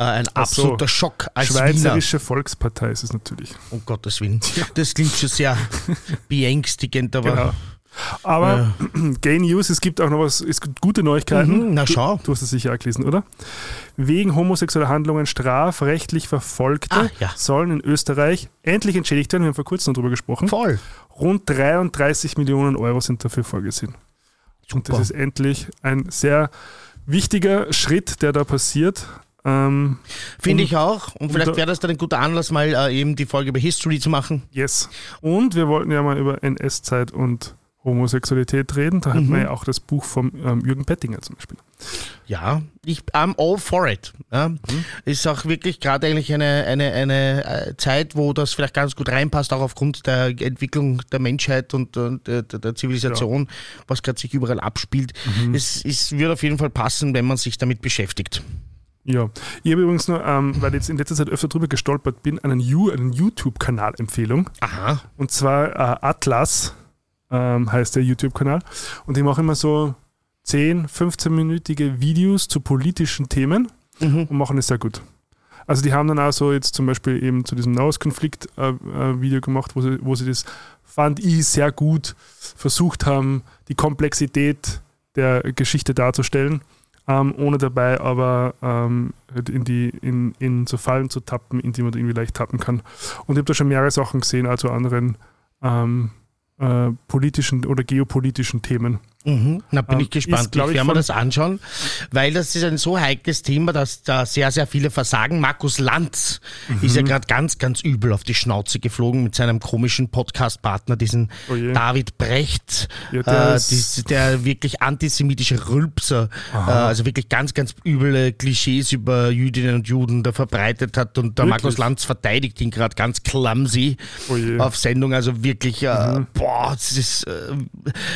äh, ein Ach so. absoluter Schock als Wiener. Schweizerische Volkspartei ist es natürlich. Um Gottes Willen. Das klingt schon sehr (laughs) beängstigend, aber Genau. Aber (clears throat) Gay News, es gibt auch noch was, es gibt gute Neuigkeiten. Mhm, na schau. Du, du hast es sicher auch gelesen, oder? Wegen homosexueller Handlungen strafrechtlich Verfolgte Ah, ja. sollen in Österreich endlich entschädigt werden. Wir haben vor kurzem darüber gesprochen. voll. Rund 33 Millionen Euro sind dafür vorgesehen. Und das Super. ist endlich ein sehr wichtiger Schritt, der da passiert. Ähm, Finde ich auch. Und vielleicht wäre das dann ein guter Anlass, mal äh, eben die Folge über History zu machen. yes. Und wir wollten ja mal über NS-Zeit und Homosexualität reden. Da hat Mhm. man ja auch das Buch von ähm, Jürgen Pettinger zum Beispiel. Ja, ich I'm all for it. Ja. Mhm. Ist auch wirklich gerade eigentlich eine, eine, eine äh, Zeit, wo das vielleicht ganz gut reinpasst, auch aufgrund der Entwicklung der Menschheit und, und der, der Zivilisation, was gerade sich überall abspielt. Mhm. Es, es wird auf jeden Fall passen, wenn man sich damit beschäftigt. Ja, ich habe übrigens nur, ähm, weil ich jetzt in letzter Zeit öfter drüber gestolpert bin, einen, You- einen YouTube-Kanal-Empfehlung. Aha. Und zwar äh, Atlas ähm, heißt der YouTube-Kanal. Und die machen immer so 10, 15-minütige Videos zu politischen Themen Mhm. und machen es sehr gut. Also die haben dann auch so jetzt zum Beispiel eben zu diesem Nahostkonflikt-Video äh, gemacht, wo sie, wo sie das, fand ich, sehr gut versucht haben, die Komplexität der Geschichte darzustellen, ähm, ohne dabei aber ähm, in, die, in, in so Fallen zu tappen, in die man irgendwie leicht tappen kann. Und ich habe da schon mehrere Sachen gesehen, also anderen ähm, äh, politischen oder geopolitischen Themen. Mhm. Na, bin ähm, ich gespannt. Ist, ich werde mir das anschauen, weil das ist ein so heikles Thema, dass da sehr, sehr viele versagen. Markus Lanz mhm. ist ja gerade ganz, ganz übel auf die Schnauze geflogen mit seinem komischen Podcast-Partner, diesen oh David Brecht, ja, der, äh, die, der, wirklich antisemitische Rülpser, äh, also wirklich ganz, ganz üble Klischees über Jüdinnen und Juden da verbreitet hat. Und der wirklich? Markus Lanz verteidigt ihn gerade ganz clumsy oh auf Sendung. Also wirklich, äh, mhm. boah, das ist, äh,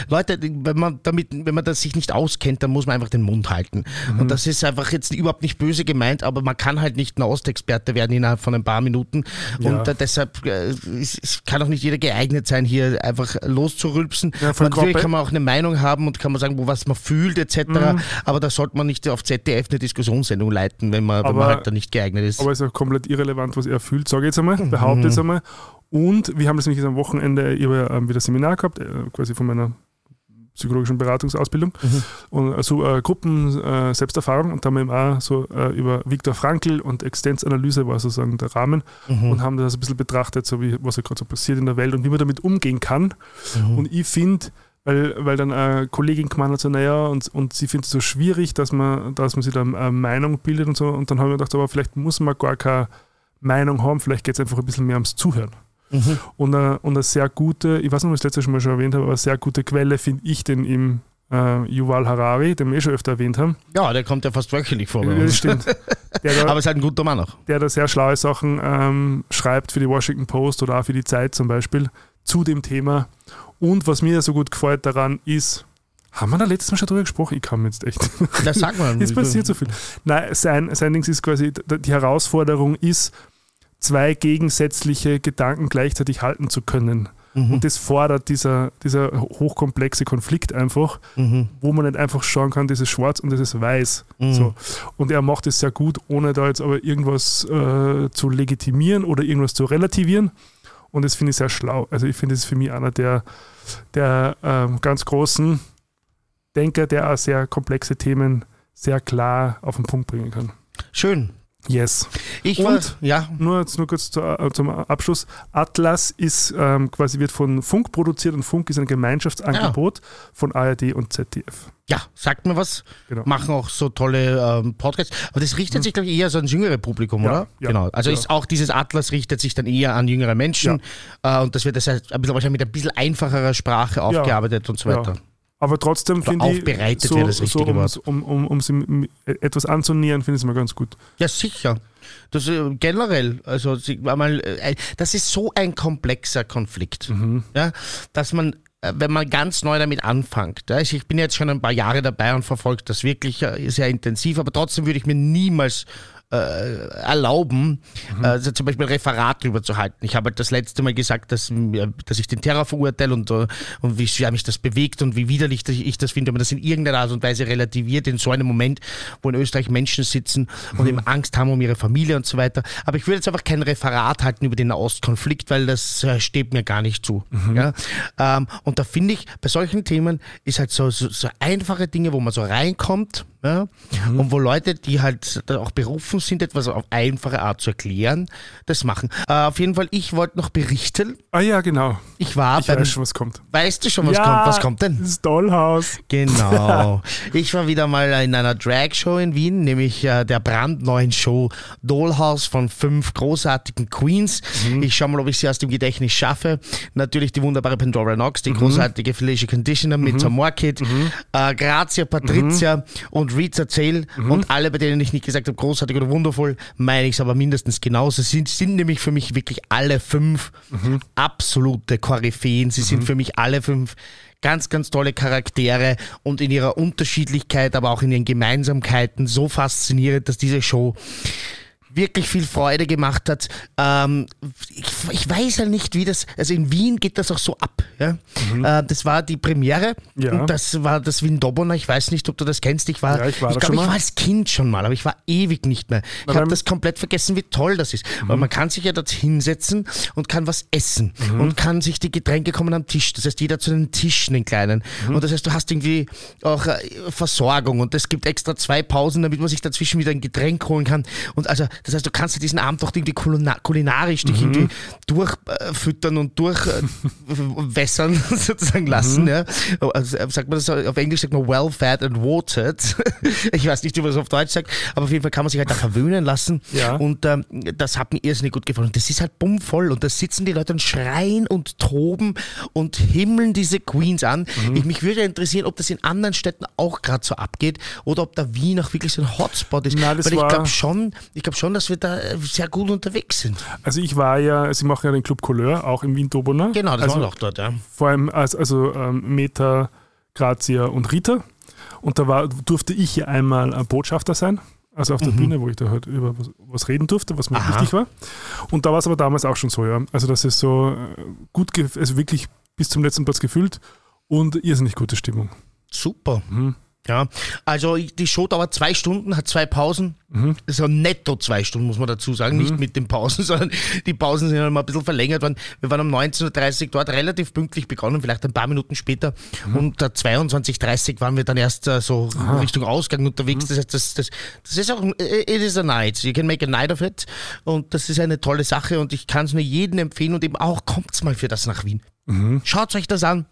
Leute, wenn man damit, wenn man das sich nicht auskennt, dann muss man einfach den Mund halten. Mhm. Und das ist einfach jetzt überhaupt nicht böse gemeint, aber man kann halt nicht ein Ostexperte werden innerhalb von ein paar Minuten. Ja. Und äh, deshalb äh, es kann auch nicht jeder geeignet sein, hier einfach loszurülpsen. Ja, Natürlich kann man auch eine Meinung haben und kann man sagen, wo was man fühlt etc. Mhm. Aber da sollte man nicht auf ZDF eine Diskussionssendung leiten, wenn man, aber, wenn man halt da nicht geeignet ist. Aber es ist auch komplett irrelevant, was er fühlt, sage ich jetzt einmal, behaupte jetzt mhm. einmal. Und wir haben das nämlich am Wochenende über ähm, wieder Seminar gehabt, äh, quasi von meiner psychologischen Beratungsausbildung mhm. und äh, so äh, Gruppen äh, Selbsterfahrung und da haben wir eben auch so äh, über Viktor Frankl und Existenzanalyse war sozusagen der Rahmen mhm. und haben das ein bisschen betrachtet, so wie was ja gerade so passiert in der Welt und wie man damit umgehen kann. Mhm. Und ich finde, weil, weil dann eine Kollegin gemeint hat, so, naja, und, und sie findet es so schwierig, dass man, dass man sich da eine Meinung bildet und so. Und dann habe ich mir gedacht, aber vielleicht muss man gar keine Meinung haben, vielleicht geht es einfach ein bisschen mehr ums Zuhören. Mhm. Und, eine, und eine sehr gute, ich weiß nicht, ob ich das letzte Mal schon erwähnt habe, aber eine sehr gute Quelle finde ich den im äh, Yuval Harari, den wir eh schon öfter erwähnt haben. Ja, der kommt ja fast wöchentlich vor. Ja, das stimmt. (laughs) Da, aber ist halt ein guter Mann auch. Der da sehr schlaue Sachen ähm, schreibt für die Washington Post oder auch für die Zeit zum Beispiel zu dem Thema. Und was mir so gut gefällt daran ist, haben wir da letztes Mal schon drüber gesprochen? Ich kann mir jetzt echt. Das sagt man. Es passiert so viel. Nein, sein, sein Ding ist quasi, die Herausforderung ist, zwei gegensätzliche Gedanken gleichzeitig halten zu können. Mhm. Und das fordert dieser, dieser hochkomplexe Konflikt einfach, mhm. wo man nicht einfach schauen kann, das ist schwarz und das ist weiß. Mhm. So. Und er macht es sehr gut, ohne da jetzt aber irgendwas äh, zu legitimieren oder irgendwas zu relativieren. Und das finde ich sehr schlau. Also ich finde, es für mich einer der, der ähm, ganz großen Denker, der auch sehr komplexe Themen sehr klar auf den Punkt bringen kann. Schön. Yes. Ich und war, ja. Nur, jetzt nur kurz zu, äh, zum Abschluss. Atlas ist ähm, quasi wird von Funk produziert und Funk ist ein Gemeinschaftsangebot ja. von ARD und ZDF. Ja, sagt mir was. Genau. Machen auch so tolle ähm, Podcasts. Aber das richtet mhm. sich, glaube ich, eher so ans jüngere Publikum, ja, oder? Ja, genau. Also ist auch dieses Atlas richtet sich dann eher an jüngere Menschen. Äh, und das wird das heißt, ein bisschen wahrscheinlich mit ein bisschen einfacherer Sprache aufgearbeitet und so weiter. Aber trotzdem finde ich, aufbereitet so, das so, um, um, um, um etwas anzunähern, finde ich es mal ganz gut. Ja, sicher. Das äh, generell, also äh, das ist so ein komplexer Konflikt, mhm. ja, dass man äh, wenn man ganz neu damit anfängt. Also ich bin jetzt schon ein paar Jahre dabei und verfolge das wirklich sehr intensiv, aber trotzdem würde ich mir niemals äh, erlauben, mhm. also zum Beispiel ein Referat darüber zu halten. Ich habe halt das letzte Mal gesagt, dass, dass ich den Terror verurteile und, äh, und wie sehr mich das bewegt und wie widerlich ich das finde, aber das in irgendeiner Art und Weise relativiert in so einem Moment, wo in Österreich Menschen sitzen und mhm. eben Angst haben um ihre Familie und so weiter. Aber ich würde jetzt einfach kein Referat halten über den Nahostkonflikt, weil das äh, steht mir gar nicht zu. Mhm. Ja? Ähm, und da finde ich, bei solchen Themen ist halt so, so, so einfache Dinge, wo man so reinkommt, ja? Mhm. Und wo Leute, die halt auch berufen sind, etwas auf einfache Art zu erklären, das machen. Äh, auf jeden Fall, ich wollte noch berichten. Ah ja, genau. Ich war ich beim, weiß schon, was kommt. Weißt du schon, was ja, kommt? Was kommt denn? Das Dollhaus. Genau. (laughs) ich war wieder mal in einer Drag-Show in Wien, nämlich äh, der brandneuen Show Dollhouse von fünf großartigen Queens. Mhm. Ich schaue mal, ob ich sie aus dem Gedächtnis schaffe. Natürlich die wunderbare Pandora Knox, die mhm. großartige Felicia Conditioner mit mhm. Samor Kid, mhm. äh, Grazia Patricia mhm. und Rita Zell mhm. und alle, bei denen ich nicht gesagt habe, großartig oder wundervoll, meine ich es aber mindestens genauso. Sie sind, sind nämlich für mich wirklich alle fünf mhm. absolute Koryphäen. Sie mhm. sind für mich alle fünf ganz, ganz tolle Charaktere und in ihrer Unterschiedlichkeit, aber auch in ihren Gemeinsamkeiten so faszinierend, dass diese Show wirklich viel Freude gemacht hat. Ähm, ich, ich, weiß ja nicht, wie das, also in Wien geht das auch so ab. Ja? Mhm. Äh, das war die Premiere ja. und das war das Wien Dobona. Ich weiß nicht, ob du das kennst. Ich war, ja, ich, war ich glaube, ich war als Kind schon mal, aber ich war ewig nicht mehr. Ich habe das komplett vergessen, wie toll das ist. Mhm. Weil man kann sich ja dort hinsetzen und kann was essen mhm. und kann sich die Getränke kommen am Tisch. Das heißt, jeder zu den Tischen, den kleinen. Mhm. Und das heißt, du hast irgendwie auch äh, Versorgung und es gibt extra zwei Pausen, damit man sich dazwischen wieder ein Getränk holen kann. Und also, das heißt, du kannst diesen Abend doch irgendwie kulinarisch dich mhm. irgendwie durchfüttern und durchwässern (laughs) sozusagen lassen. Mhm. Ja. Also, äh, sagt man das auf Englisch sagt man well fed and watered. (laughs) ich weiß nicht, wie man das auf Deutsch sagt, aber auf jeden Fall kann man sich halt da verwöhnen lassen. Ja. Und ähm, das hat mir irrsinnig gut gefallen. Und das ist halt bummvoll und da sitzen die Leute und schreien und toben und himmeln diese Queens an. Mhm. Ich, mich würde interessieren, ob das in anderen Städten auch gerade so abgeht oder ob da Wien auch wirklich so ein Hotspot ist. Nein, Weil ich glaube schon, ich glaube schon, dass wir da äh, sehr gut unterwegs sind. Also ich war ja, Sie machen ja den Club Couleur, auch im Wien Dobona. Genau, das also, war auch dort, ja. Vor allem als, also ähm, Meta, Grazia und Rita. Und da war, durfte ich ja einmal ein Botschafter sein. Also auf der mhm. Bühne, wo ich da halt über was, was reden durfte, was mir Aha. wichtig war. Und da war es aber damals auch schon so, ja. Also das ist so äh, gut, also wirklich bis zum letzten Platz gefüllt und irrsinnig gute Stimmung. Super. Mhm. Ja, also die Show dauert zwei Stunden, hat zwei Pausen. Mhm. Ist netto zwei Stunden, muss man dazu sagen. Mhm. Nicht mit den Pausen, (laughs) sondern die Pausen sind mal ein bisschen verlängert worden. Wir waren um 19.30 Uhr dort relativ pünktlich begonnen, vielleicht ein paar Minuten später. Mhm. Und uh, 22.30 Uhr waren wir dann erst uh, so Aha. Richtung Ausgang unterwegs. Mhm. Das heißt, das, das, das ist auch, it is a night. You can make a night of it. Und das ist eine tolle Sache und ich kann es nur jedem empfehlen und eben auch, kommt's mal für das nach Wien. Mhm. Schaut euch das an.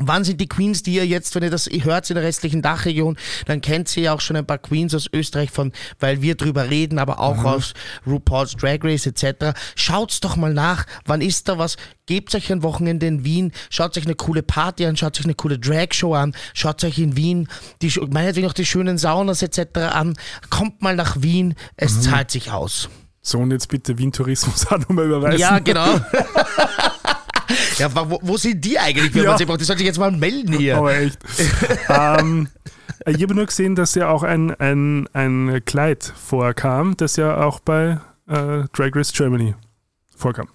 Wann sind die Queens, die ihr jetzt, wenn ihr das hört in der restlichen Dachregion, dann kennt ihr ja auch schon ein paar Queens aus Österreich von, weil wir drüber reden, aber auch mhm. aus RuPaul's Drag Race etc. Schaut's doch mal nach, wann ist da was? Gebt euch ein Wochenende in Wien, schaut euch eine coole Party an, schaut euch eine coole Drag-Show an, schaut euch in Wien, die, meinetwegen auch die schönen Saunas etc. an. Kommt mal nach Wien, es mhm. zahlt sich aus. So, und jetzt bitte Wien Tourismus (laughs) auch nochmal überweisen. Ja, genau. (laughs) (laughs) Ja, wo, wo sind die eigentlich, wenn ja. man sie braucht? Die sollte ich jetzt mal melden hier. Aber echt. ähm, ich habe nur gesehen, dass ja auch ein, ein, ein Kleid vorkam, das ja auch bei äh, Drag Race Germany vorkam.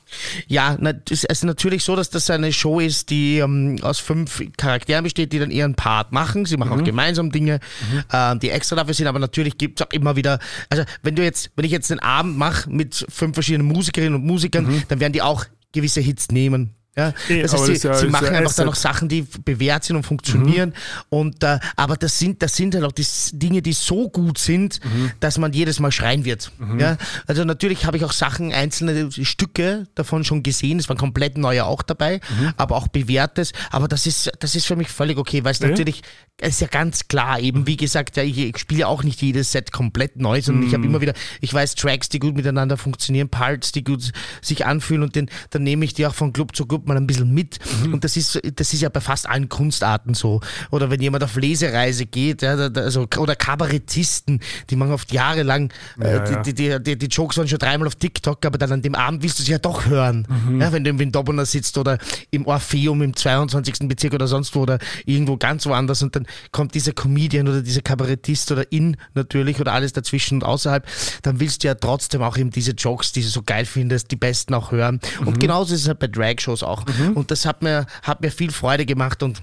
Ja, es ist natürlich so, dass das eine Show ist, die ähm, aus fünf Charakteren besteht, die dann ihren Part machen. Sie machen mhm. auch gemeinsam Dinge, mhm. äh, die extra dafür sind, aber natürlich gibt es auch immer wieder, also wenn du jetzt, wenn ich jetzt einen Abend mache mit fünf verschiedenen Musikerinnen und Musikern, mhm. dann werden die auch gewisse Hits nehmen. Ja, das heißt, sie, ja, sie machen ja einfach dann noch Sachen, die bewährt sind und funktionieren. Mhm. Und, äh, aber das sind, das sind halt auch die Dinge, die so gut sind, mhm. dass man jedes Mal schreien wird. Mhm. Ja, also natürlich habe ich auch Sachen, einzelne Stücke davon schon gesehen. Es waren komplett neue auch dabei, mhm. aber auch bewährtes. Aber das ist, das ist für mich völlig okay, weil es natürlich, es ist ja ganz klar eben, wie gesagt, ja, ich, ich spiele auch nicht jedes Set komplett neu, sondern ich habe mhm. immer wieder, ich weiß Tracks, die gut miteinander funktionieren, Parts, die gut sich anfühlen und den, dann nehme ich die auch von Club zu Club mal ein bisschen mit. Mhm. Und das ist, das ist ja bei fast allen Kunstarten so. Oder wenn jemand auf Lesereise geht, ja, also, oder Kabarettisten, die machen oft jahrelang, ja, äh. Die, die, die, die, Jokes waren schon dreimal auf TikTok, aber dann an dem Abend willst du sie ja doch hören. Mhm. Ja, wenn du im Windobbener sitzt oder im Orpheum im 22. Bezirk oder sonst wo oder irgendwo ganz woanders und dann kommt dieser Comedian oder dieser Kabarettist oder in natürlich oder alles dazwischen und außerhalb, dann willst du ja trotzdem auch eben diese Jokes, die du so geil findest, die besten auch hören. Mhm. Und genauso ist es halt bei Drag-Shows auch. Mhm. Und das hat mir, hat mir viel Freude gemacht und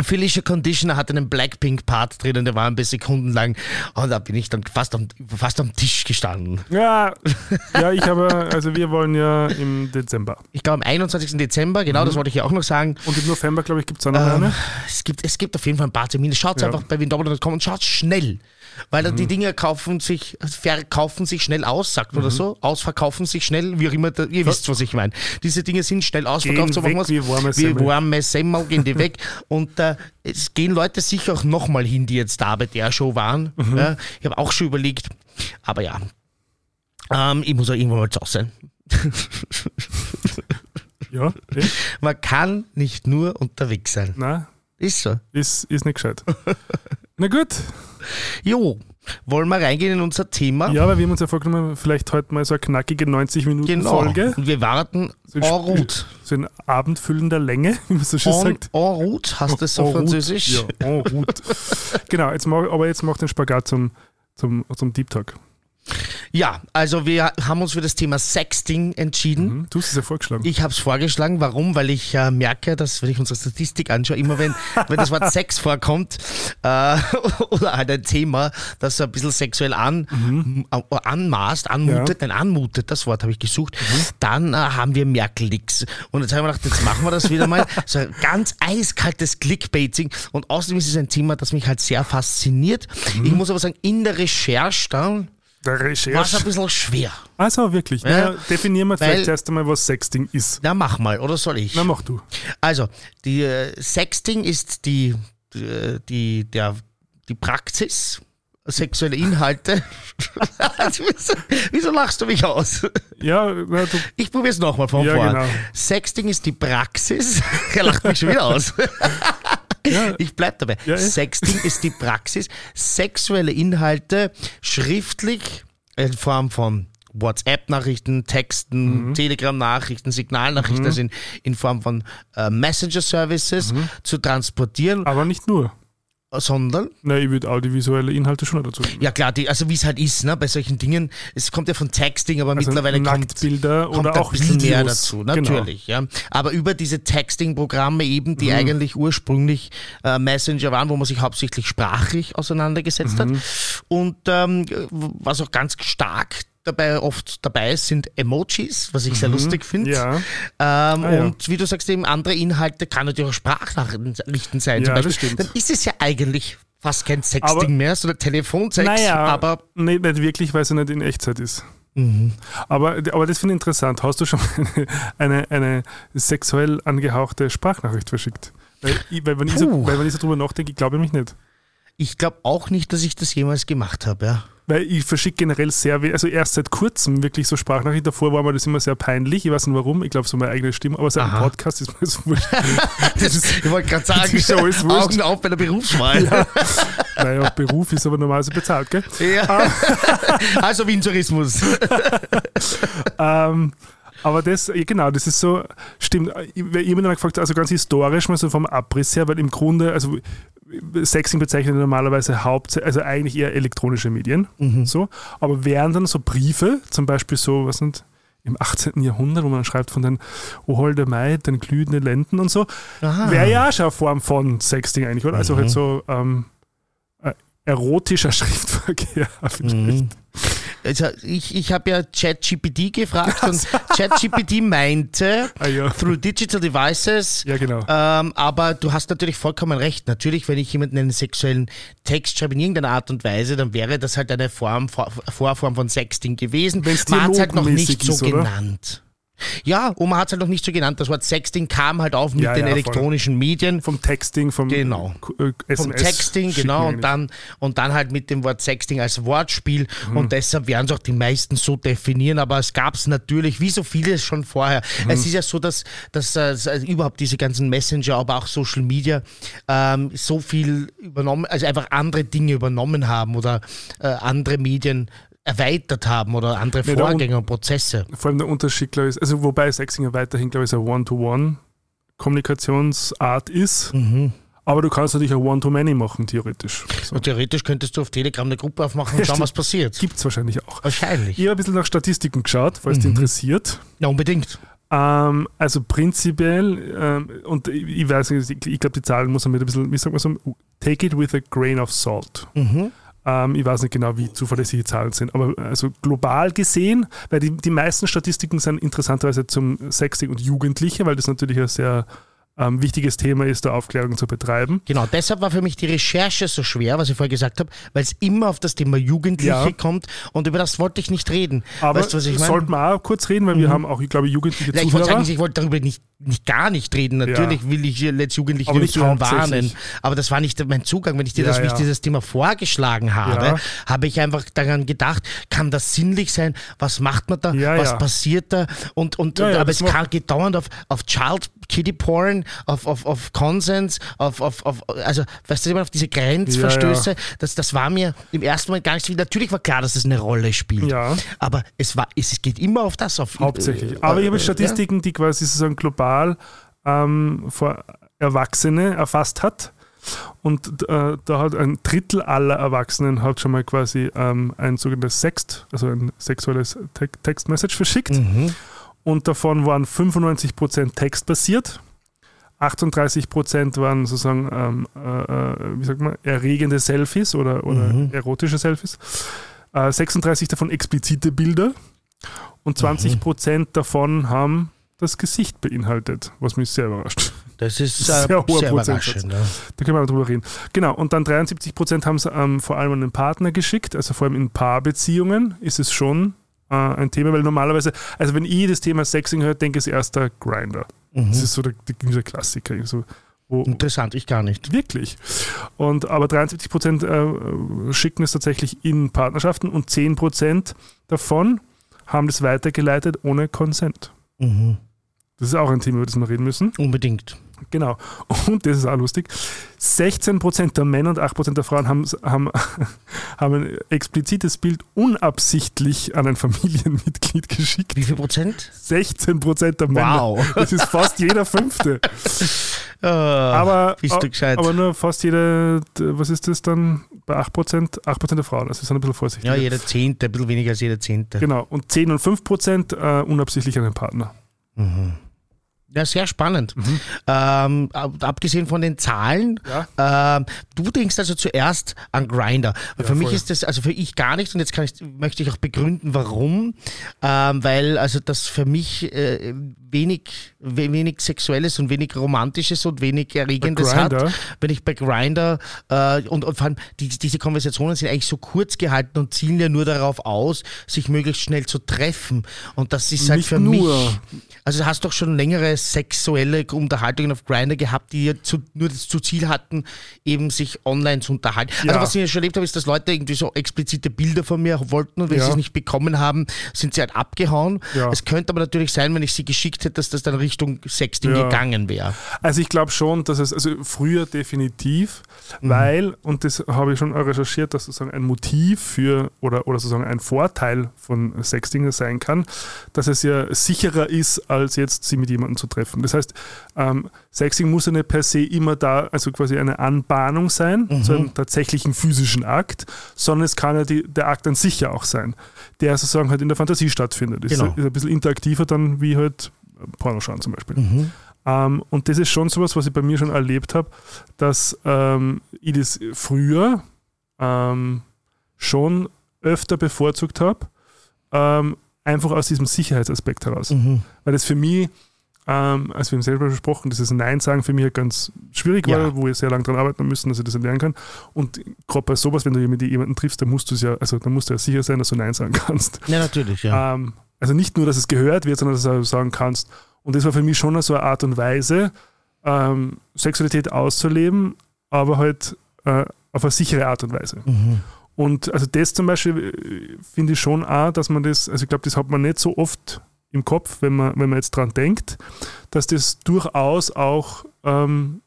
Felicia Conditioner hat einen Blackpink-Part drin und der war ein paar Sekunden lang und da bin ich dann fast am, fast am Tisch gestanden. Ja, ja, ich habe, also wir wollen ja im Dezember. Ich glaube am 21. Dezember, genau, mhm. das wollte ich ja auch noch sagen. Und im November, glaube ich, gibt es auch noch ähm, eine. Es gibt, es gibt auf jeden Fall ein paar Termine. Schaut ja. einfach bei windobble.com und schaut schnell. Weil mhm. die Dinge kaufen sich, verkaufen sich schnell aus, sagt man mhm. das so? Ausverkaufen sich schnell, wie auch immer, da, ihr wisst, was ich meine. Diese Dinge sind schnell ausverkauft, so weg, was, wie warme Semmel. Wie warme Semmel gehen die weg. (laughs) Und äh, es gehen Leute sicher auch nochmal hin, die jetzt da bei der Show waren. Mhm. Ja, ich habe auch schon überlegt, aber ja, ähm, ich muss auch irgendwann mal zu Hause sein. (laughs) ja, eh? Man kann nicht nur unterwegs sein. Nein. Ist so. Ist, ist nicht gescheit. (laughs) Na gut. Jo, wollen wir reingehen in unser Thema? Ja, weil wir haben uns ja vorgenommen, vielleicht heute mal so eine knackige 90 Minuten genau. Folge. Und wir warten so en route. So in abendfüllender Länge, (laughs) wie man so schön en, sagt. En route, hast du das so en französisch? Ja, en route. (laughs) genau, jetzt mach, aber jetzt mach den Spagat zum, zum, zum Deep Talk. Ja, also wir haben uns für das Thema Sexting entschieden. Hm, Du hast es ja vorgeschlagen. Ich habe es vorgeschlagen. Warum? Weil ich äh, merke, dass, wenn ich unsere Statistik anschaue, immer wenn, (laughs) wenn das Wort Sex vorkommt äh, (laughs) oder halt ein Thema, das so ein bisschen sexuell an, äh, anmaßt, anmutet, nein, anmutet, das Wort habe ich gesucht, dann äh, haben wir mehr Klicks. Und jetzt haben wir gedacht, jetzt machen wir das wieder mal. (laughs) So ein ganz eiskaltes Clickbaiting. Und außerdem ist es ein Thema, das mich halt sehr fasziniert. Ich muss aber sagen, in der Recherche dann Der war es ein Recherche. bisschen schwer. Also wirklich. Ja, definieren wir vielleicht erst einmal, was Sexting ist. Na, mach mal, oder soll ich? Na, mach du. Also, die äh, Sexting ist die, die, die, der, die Praxis, sexuelle Inhalte. (laughs) (laughs) wieso, wieso lachst du mich aus? Ja, na, Ich probiere es nochmal von Ja, vorn. genau. Sexting ist die Praxis. (laughs) er lacht mich schon wieder aus. Ja. Ich bleib dabei. Ja. Sexting ist die Praxis, sexuelle Inhalte schriftlich in Form von WhatsApp-Nachrichten, Texten, Mhm. Telegram-Nachrichten, Signalnachrichten, also in, in Form von äh, Messenger-Services Mhm. zu transportieren, aber nicht nur. Sondern Na, ich würde audiovisuelle Inhalte schon dazu nehmen. ja klar, die, also wie es halt ist, ne, bei solchen Dingen, es kommt ja von Texting, aber Also mittlerweile kommt Nacktbilder kommt oder ein auch bisschen Videos. mehr dazu, Genau. natürlich. Ja. Aber über diese Texting-Programme eben, Mhm. die eigentlich ursprünglich äh, Messenger waren, wo man sich hauptsächlich sprachlich auseinandergesetzt Mhm. hat. Und ähm, was auch ganz stark dabei oft dabei ist, sind Emojis, was ich sehr lustig finde. Mhm. Ja, Ähm, Ah, ja. Und wie du sagst, eben andere Inhalte kann natürlich auch Sprachnachrichten sein. zum Ja, das stimmt. Dann ist es ja eigentlich fast kein Sexting Aber- mehr, sondern Telefonsex. naja, aber nee, nicht wirklich, weil es ja nicht in Echtzeit ist. Mhm. Aber, aber das finde ich interessant. Hast du schon eine, (laughs) eine, eine sexuell angehauchte Sprachnachricht verschickt? Weil, weil, wenn, ich so, weil wenn ich so drüber nachdenke, ich glaube mich nicht. ich glaube auch nicht, dass ich das jemals gemacht habe. Ja. Weil ich verschicke generell sehr, we- also erst seit kurzem wirklich so Sprachnachrichten. Davor war mir das immer sehr peinlich. Ich weiß nicht warum. Ich glaube, so meine eigene Stimme. Aber seit dem Aha. Podcast ist mir das (laughs) wurscht. Das ist, Ich wollte gerade sagen, (laughs) Das ist ja alles wurscht. Augen auf bei der Berufswahl. naja, Beruf ist aber normalerweise bezahlt, gell? Ja. (laughs) also Wien-Tourismus. Ähm, aber das, genau, das ist so, stimmt. Ich, habe mich gefragt, also ganz historisch mal so vom Abriss her, weil im Grunde, also Sexing bezeichnet normalerweise hauptsächlich, also eigentlich eher elektronische Medien, so. Aber wären dann so Briefe, zum Beispiel so, was sind im 18. Jahrhundert, wo man schreibt von den O holde Maid, den glühenden Lenden und so, wäre ja auch schon eine Form von Sexting eigentlich, oder? Also halt so ähm, äh, erotischer (laughs) Schriftverkehr vielleicht. Mhm. Also ich ich habe ja ChatGPT gefragt und ChatGPT (laughs) meinte, Ah, ja. through digital devices, ja, genau. ähm, aber du hast natürlich vollkommen recht. Natürlich, wenn ich jemanden einen sexuellen Text schreibe in irgendeiner Art und Weise, dann wäre das halt eine Form, Vor Vorform von Sexting gewesen. Man hat es halt noch nicht so oder? genannt. Ja, man hat es halt noch nicht so genannt. Das Wort Sexting kam halt auf mit Ja, den ja, elektronischen Medien. Vom Texting, vom Genau. äh, SMS Vom Texting, genau, und dann, und dann halt mit dem Wort Sexting als Wortspiel. Mhm. Und deshalb werden es auch die meisten so definieren. Aber es gab es natürlich, wie so vieles schon vorher. Mhm. Es ist ja so, dass, dass äh, also überhaupt diese ganzen Messenger, aber auch Social Media ähm, so viel übernommen, also einfach andere Dinge übernommen haben oder äh, andere Medien erweitert haben oder andere Un- Vorgänge und Prozesse. Vor allem der Unterschied, glaube ich, ist- also wobei Sexing ja weiterhin, glaube ich, eine One-to-One-Kommunikationsart ist. Mhm. Aber du kannst natürlich auch One-to-Many machen, theoretisch. So. Und theoretisch könntest du auf Telegram eine Gruppe aufmachen und schauen, was passiert. Gibt es wahrscheinlich auch. Wahrscheinlich. Ich habe ein bisschen nach Statistiken geschaut, falls Mhm. dich interessiert. Ja, unbedingt. Ähm, also prinzipiell, ähm, und ich, weiß nicht, ich, ich glaube, die Zahlen muss man mit ein bisschen, wie sagt man so, take it with a grain of salt. Mhm. Ähm, ich weiß nicht genau, wie zuverlässig die Zahlen sind, aber also global gesehen, weil die, die meisten Statistiken sind interessanterweise zum Sexting und Jugendliche, weil das natürlich ein sehr ähm, wichtiges Thema ist, da Aufklärung zu betreiben. Genau, deshalb war für mich die Recherche so schwer, was ich vorher gesagt habe, weil es immer auf das Thema Jugendliche Ja. kommt und über das wollte ich nicht reden. Aber weißt du, was ich meine? sollten wir auch kurz reden, weil wir haben auch, ich glaube, jugendliche Ja, ich wollte Zuhörer. sagen, ich wollte darüber nicht, nicht gar nicht reden. Natürlich will ich jetzt Jugendliche Aber nicht warnen. Aber das war nicht mein Zugang. Wenn ich dir Ja, das, ja. dir das Thema vorgeschlagen habe, Ja. habe ich einfach daran gedacht, kann das sinnlich sein? Was macht man da? Ja, was ja. passiert da? Und, und, Ja, und ja, aber es kann, geht dauernd auf, auf Child Kitty Porn, auf, auf, auf Consens, auf, auf, auf, also, weißt du, immer auf diese Grenzverstöße. Das, das war mir im ersten Moment gar nicht so. Natürlich war klar, dass es eine Rolle spielt. Ja. Aber es, war, es geht immer auf das, auf Hauptsächlich. äh, Aber ich habe äh, Statistiken, die quasi sozusagen global ähm, vor Erwachsene erfasst hat. Und äh, da hat ein Drittel aller Erwachsenen hat schon mal quasi ähm, ein sogenanntes Sext, also ein sexuelles Te Textmessage verschickt. Mhm. Und davon waren 95% textbasiert. 38% waren sozusagen, ähm, äh, äh, wie sagt man, erregende Selfies oder, oder Mhm. erotische Selfies. Äh, 36 davon explizite Bilder. Und 20% davon haben das Gesicht beinhaltet, was mich sehr überrascht. Das ist Sehr äh, sehr, hoher Prozentsatz. überraschend. Ja. Da können wir mal drüber reden. Genau, und dann 73 Prozent haben es ähm, vor allem an den Partner geschickt, also vor allem in Paarbeziehungen ist es schon äh, ein Thema, weil normalerweise, also wenn ich das Thema Sexing höre, denke ich erst der Grinder. Das ist so der, der, Klassiker. So, wo, Interessant, ich gar nicht. Wirklich. Und, aber 73 Prozent äh, schicken es tatsächlich in Partnerschaften und 10 Prozent davon haben das weitergeleitet ohne Consent. Mhm. Das ist auch ein Thema, über das wir reden müssen. Unbedingt. Genau. Und das ist auch lustig. 16% der Männer und 8% der Frauen haben, haben, (laughs) haben ein explizites Bild unabsichtlich an ein Familienmitglied geschickt. Wie viel Prozent? 16% der Männer. Wow. (laughs) Das ist fast jeder Fünfte. Äh, (laughs) Aber, aber nur fast jede, was ist das dann bei 8%? 8% der Frauen. Also sind ein bisschen vorsichtig. ja, jeder Zehnte, ein bisschen weniger als jeder Zehnte. Genau. Und 10 und 5% äh, unabsichtlich an den Partner. Ja, sehr spannend. Ähm, ab, abgesehen von den Zahlen, Ja. ähm, du denkst also zuerst an Grinder. Ja, für mich voll. ist das, also für ich gar nicht, und jetzt kann ich, möchte ich auch begründen, warum. Ähm, weil also das für mich äh, wenig, we- wenig Sexuelles und wenig Romantisches und wenig Erregendes hat. Wenn ich bei Grinder äh, und, und vor allem die, diese Konversationen sind eigentlich so kurz gehalten und zielen ja nur darauf aus, sich möglichst schnell zu treffen. Und das ist halt Nicht für nur. mich. Also du hast doch schon längere sexuelle Unterhaltungen auf Grindr gehabt, die zu, nur das zu Ziel hatten, eben sich online zu unterhalten. Ja. Also was ich ja schon erlebt habe, ist, dass Leute irgendwie so explizite Bilder von mir wollten und wenn Ja. sie es nicht bekommen haben, sind sie halt abgehauen. Ja. Es könnte aber natürlich sein, wenn ich sie geschickt hätte, dass das dann Richtung Sexting Ja. gegangen wäre. Also ich glaube schon, dass es, also früher definitiv, Mhm. weil, und das habe ich schon recherchiert, dass sozusagen ein Motiv für oder, oder sozusagen ein Vorteil von Sexting sein kann, dass es ja sicherer ist, als jetzt sie mit jemandem zu treffen. Das heißt, ähm, Sexting muss ja nicht per se immer da, also quasi eine Anbahnung sein, Mhm. zu einem tatsächlichen physischen Akt, sondern es kann ja die, der Akt an sich ja auch sein, der sozusagen halt in der Fantasie stattfindet. Ist, Genau. ist ein bisschen interaktiver dann wie halt Porno schauen zum Beispiel. Mhm. Ähm, und das ist schon sowas, was ich bei mir schon erlebt habe, dass ähm, ich das früher ähm, schon öfter bevorzugt habe, ähm, einfach aus diesem Sicherheitsaspekt heraus. Mhm. Weil das für mich, ähm, als wir haben selber besprochen, dieses Nein sagen für mich halt ganz schwierig Ja. war, wo ich sehr lange daran arbeiten müssen, dass ich das lernen kann. Und gerade bei sowas, wenn du mit jemanden triffst, dann musst du es ja, also dann musst du ja sicher sein, dass du Nein sagen kannst. Ja, natürlich, ja. Ähm, also nicht nur, dass es gehört wird, sondern dass du auch sagen kannst. Und das war für mich schon so eine Art und Weise, ähm, Sexualität auszuleben, aber halt äh, auf eine sichere Art und Weise. Mhm. Und also das zum Beispiel äh, finde ich schon auch, dass man das, also ich glaube, das hat man nicht so oft im Kopf, wenn man, wenn man jetzt dran denkt, dass das durchaus auch ähm,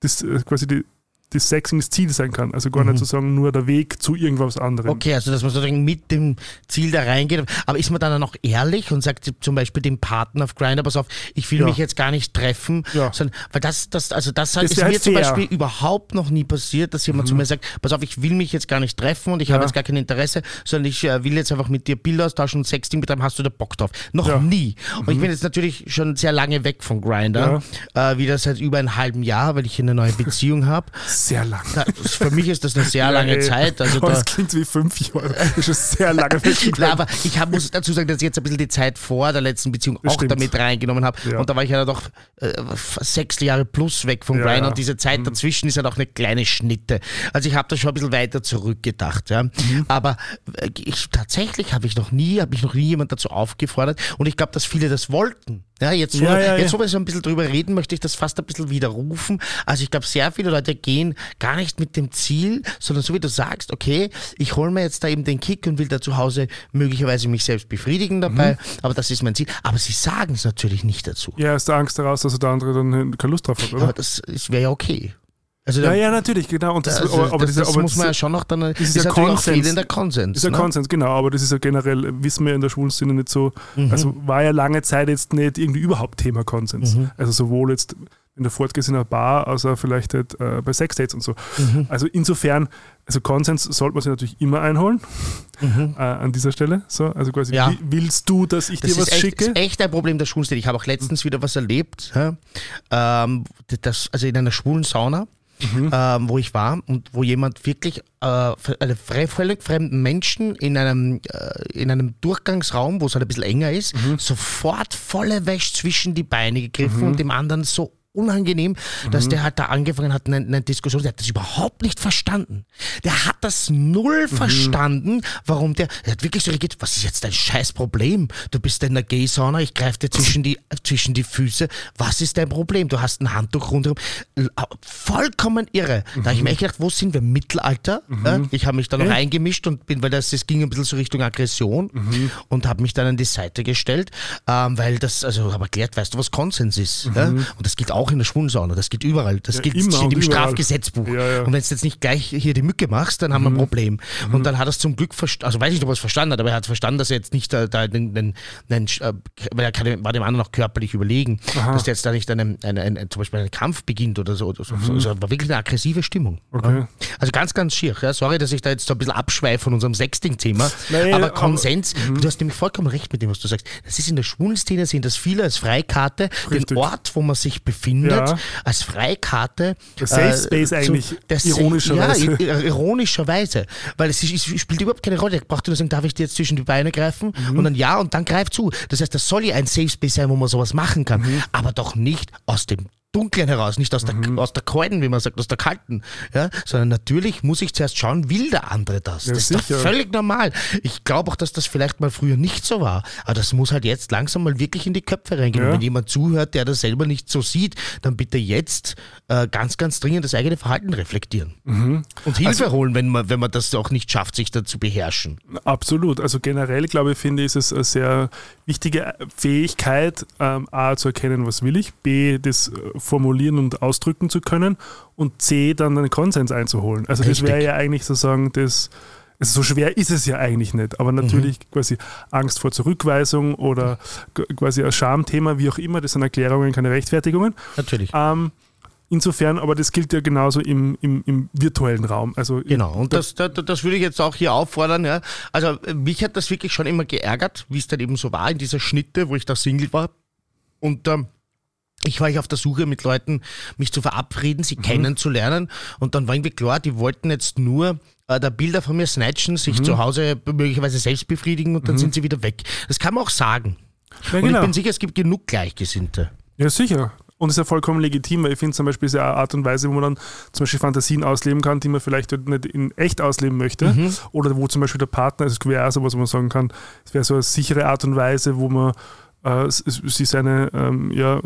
das, äh, quasi die, das Sexing das Ziel sein kann. Also gar Mhm. nicht sozusagen nur der Weg zu irgendwas anderem. Okay, also dass man sozusagen mit dem Ziel da reingeht. Aber ist man dann auch ehrlich und sagt zum Beispiel dem Partner auf Grindr, pass auf, ich will Ja. mich jetzt gar nicht treffen, Ja. sondern, weil das, das, also das, Das ist mir halt zum fair. Beispiel überhaupt noch nie passiert, dass jemand zu mir sagt, pass auf, ich will mich jetzt gar nicht treffen und ich habe Ja. jetzt gar kein Interesse, sondern ich äh, will jetzt einfach mit dir Bilder austauschen und Sexting betreiben, hast du da Bock drauf? Noch nie. Und ich bin jetzt natürlich schon sehr lange weg von Grindr, äh, wieder seit über einem halben Jahr, weil ich eine neue Beziehung habe. (laughs) Sehr lang. Für mich ist das eine sehr lange ey. Zeit. Also Aber da, das klingt wie fünf Jahre. Das ist schon sehr lange. (laughs) Na, aber ich hab, muss dazu sagen, dass ich jetzt ein bisschen die Zeit vor der letzten Beziehung auch stimmt. damit reingenommen habe. Ja. Und da war ich ja doch äh, sechs Jahre plus weg von Ja, Brian ja. Mhm. und diese Zeit dazwischen ist ja noch eine kleine Schnitte. Also ich habe da schon ein bisschen weiter zurückgedacht. Ja. Mhm. Aber äh, ich, tatsächlich habe ich noch nie, habe ich noch nie jemand dazu aufgefordert und ich glaube, dass viele das wollten. Ja, jetzt, Ja, ja, jetzt wo wir so ein bisschen drüber reden, möchte ich das fast ein bisschen widerrufen. Also ich glaube, sehr viele Leute gehen gar nicht mit dem Ziel, sondern so wie du sagst, okay, ich hole mir jetzt da eben den Kick und will da zu Hause möglicherweise mich selbst befriedigen dabei, Mhm. aber das ist mein Ziel. Aber sie sagen es natürlich nicht dazu. Ja, ist der Angst daraus, dass der andere dann keine Lust drauf hat, oder? Aber das wäre ja okay. Also Ja, ja, natürlich, genau. Und das, also, aber, das, diese- das aber muss man ja das schon noch dann, das ist ist, ja auch Konsens. fehlender Konsens. ist ja ne? Konsens, genau. Aber das ist ja generell, wissen wir in der schwulen Szene nicht so, Mhm. also war ja lange Zeit jetzt nicht irgendwie überhaupt Thema Konsens. Also sowohl jetzt, in einer Bar, außer vielleicht halt, äh, bei Sexdates und so. Also insofern, also Konsens sollte man sich natürlich immer einholen äh, an dieser Stelle. So, also quasi, Ja. wi- willst du, dass ich Das dir was echt, schicke? ist echt ein Problem der Schwulenszene. Ich habe auch letztens wieder was erlebt, ähm, das, also in einer schwulen Sauna, Mhm. ähm, wo ich war und wo jemand wirklich äh, fre- völlig fremden Menschen in einem, äh, in einem Durchgangsraum, wo es halt ein bisschen enger ist, Mhm. sofort volle Wäsche zwischen die Beine gegriffen und dem anderen so unangenehm, dass Mhm. der halt da angefangen hat, eine, eine Diskussion, der hat das überhaupt nicht verstanden. Der hat das null Mhm. verstanden, warum der, der hat wirklich so reagiert, was ist jetzt dein scheiß Problem? Du bist in der Gay-Sauna, ich greife dir zwischen die, zwischen die Füße, was ist dein Problem? Du hast ein Handtuch rundherum. Vollkommen irre. Da habe ich mir echt gedacht, wo sind wir? Mittelalter? Ja, ich habe mich da noch Ja. eingemischt und bin, weil das, das ging ein bisschen so Richtung Aggression und habe mich dann an die Seite gestellt, ähm, weil das, also habe erklärt, weißt du, was Konsens ist? Ja? Und das gilt auch in der Schwulensauna, das gilt überall. Das Ja, immer steht im überall. Strafgesetzbuch. Ja, ja. Und wenn du jetzt nicht gleich hier die Mücke machst, dann haben wir ein Problem. Und dann hat er es zum Glück verstanden, also weiß ich nicht, ob er es verstanden hat, aber er hat verstanden, dass er jetzt nicht da, da den, den, den, äh, weil er kann, war dem anderen auch körperlich überlegen, dass der jetzt da nicht einen, einen, einen, zum Beispiel einen Kampf beginnt oder so. Oder so. Also war wirklich eine aggressive Stimmung. Okay. Also ganz, ganz schier. Sorry, dass ich da jetzt so ein bisschen abschweife von unserem Sexting-Thema. Nee, aber aber- Konsens, du hast nämlich vollkommen recht mit dem, was du sagst. Das ist in der schwulen Szene, sehen das viele als Freikarte, Richtig. den Ort, wo man sich befindet, Ja. als Freikarte. Der Safe Space zu- eigentlich, Sa- ironischerweise. Ja, ironischerweise. Weil es, ist, es spielt überhaupt keine Rolle. Er braucht nur sagen, darf ich dir jetzt zwischen die Beine greifen? Mhm. Und dann ja, und dann greif zu. Das heißt, das soll ja ein Safe Space sein, wo man sowas machen kann. Mhm. Aber doch nicht aus dem Dunklen heraus, nicht aus der, aus der kalten, wie man sagt, aus der kalten, ja, sondern natürlich muss ich zuerst schauen, will der andere das? Ja, das ist doch völlig normal. Ich glaube auch, dass das vielleicht mal früher nicht so war, aber das muss halt jetzt langsam mal wirklich in die Köpfe reingehen. Ja. Und wenn jemand zuhört, der das selber nicht so sieht, dann bitte jetzt äh, ganz, ganz dringend das eigene Verhalten reflektieren. Mhm. Und Hilfe Also holen, wenn man, wenn man das auch nicht schafft, sich da zu beherrschen. Absolut. Also generell, glaube ich, finde ich, ist es eine sehr wichtige Fähigkeit, ähm, A, zu erkennen, was will ich, B, das äh, formulieren und ausdrücken zu können und C, dann einen Konsens einzuholen. Also das Richtig. wäre ja eigentlich sozusagen das, also so schwer ist es ja eigentlich nicht, aber natürlich quasi Angst vor Zurückweisung oder quasi ein Schamthema, wie auch immer, das sind Erklärungen, keine Rechtfertigungen. Natürlich. Ähm, insofern, aber das gilt ja genauso im, im, im virtuellen Raum. Also Genau, und das, das, das würde ich jetzt auch hier auffordern. Ja. Also äh, mich hat das wirklich schon immer geärgert, wie es dann eben so war in dieser Schnitte, wo ich da Single war. Und ähm, ich war ich auf der Suche mit Leuten, mich zu verabreden, sie kennenzulernen. Und dann war irgendwie klar, die wollten jetzt nur äh, da Bilder von mir snatchen, sich zu Hause möglicherweise selbst befriedigen und dann sind sie wieder weg. Das kann man auch sagen. Ja, Und genau. ich bin sicher, es gibt genug Gleichgesinnte. Ja, sicher. Und es ist ja vollkommen legitim, weil ich finde zum Beispiel, eine Art und Weise, wo man dann zum Beispiel Fantasien ausleben kann, die man vielleicht nicht in echt ausleben möchte. Mhm. Oder wo zum Beispiel der Partner, also es wäre auch sowas, wo man sagen kann, es wäre so eine sichere Art und Weise, wo man äh, s- s- sich seine ähm, ja,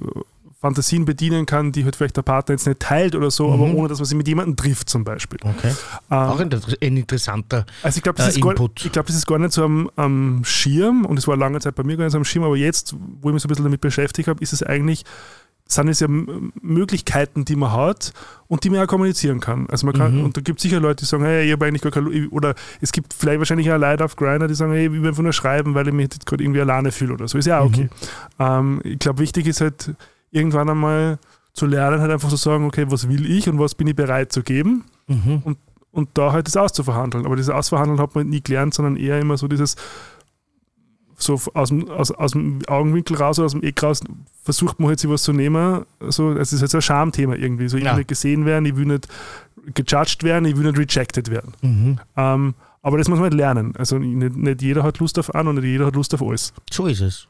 Fantasien bedienen kann, die halt vielleicht der Partner jetzt nicht teilt oder so, aber ohne dass man sie mit jemandem trifft zum Beispiel. Okay. Ähm, Auch ein, ein interessanter. also ich glaube, das, äh, ist gar- Input. ich glaub, das ist gar nicht so am, am Schirm und es war lange Zeit bei mir gar nicht so am Schirm, aber jetzt, wo ich mich so ein bisschen damit beschäftigt habe, ist es eigentlich, sind es ja Möglichkeiten, die man hat und die man auch kommunizieren kann. Also man kann, und da gibt es sicher Leute, die sagen, hey, ich habe eigentlich gar keine Lu- oder es gibt vielleicht wahrscheinlich auch Leute auf Grindr, die sagen, hey, ich will einfach nur schreiben, weil ich mich jetzt gerade irgendwie alleine fühle oder so. Ist ja auch okay. Ähm, ich glaube, wichtig ist halt irgendwann einmal zu lernen, halt einfach zu sagen, okay, was will ich und was bin ich bereit zu geben Mhm. und, und da halt das auszuverhandeln. Aber dieses Ausverhandeln hat man nie gelernt, sondern eher immer so dieses so aus dem, aus, aus dem Augenwinkel raus oder aus dem Eck raus versucht man halt sich was zu nehmen. So, es ist halt so ein Schamthema irgendwie. So, ich will Ja. nicht gesehen werden, ich will nicht gejudged werden, ich will nicht rejected werden. Mhm. Ähm, aber das muss man halt lernen. Also nicht, nicht jeder hat Lust auf an und nicht jeder hat Lust auf alles. So ist es.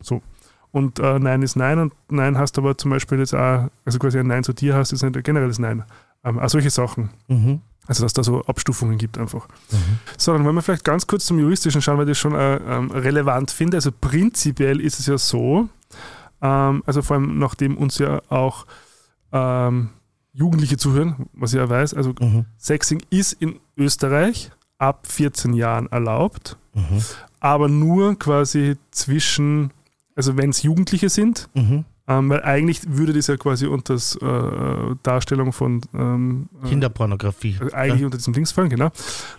Und äh, Nein ist Nein und Nein hast aber zum Beispiel jetzt auch, also quasi ein Nein zu dir hast, ist nicht ein generelles Nein. Ähm, auch solche Sachen. Mhm. Also dass da so Abstufungen gibt einfach. So, dann wollen wir vielleicht ganz kurz zum Juristischen schauen, weil ich das schon äh, ähm, relevant finde. Also prinzipiell ist es ja so, ähm, also vor allem nachdem uns ja auch ähm, Jugendliche zuhören, was ich ja weiß, also Mhm. Sexing ist in Österreich ab 14 Jahren erlaubt, Mhm. aber nur quasi zwischen, also wenn es Jugendliche sind, Mhm. ähm, weil eigentlich würde das ja quasi unter das äh, Darstellung von ähm, äh, Kinderpornografie. also eigentlich unter diesem Dings fallen, genau.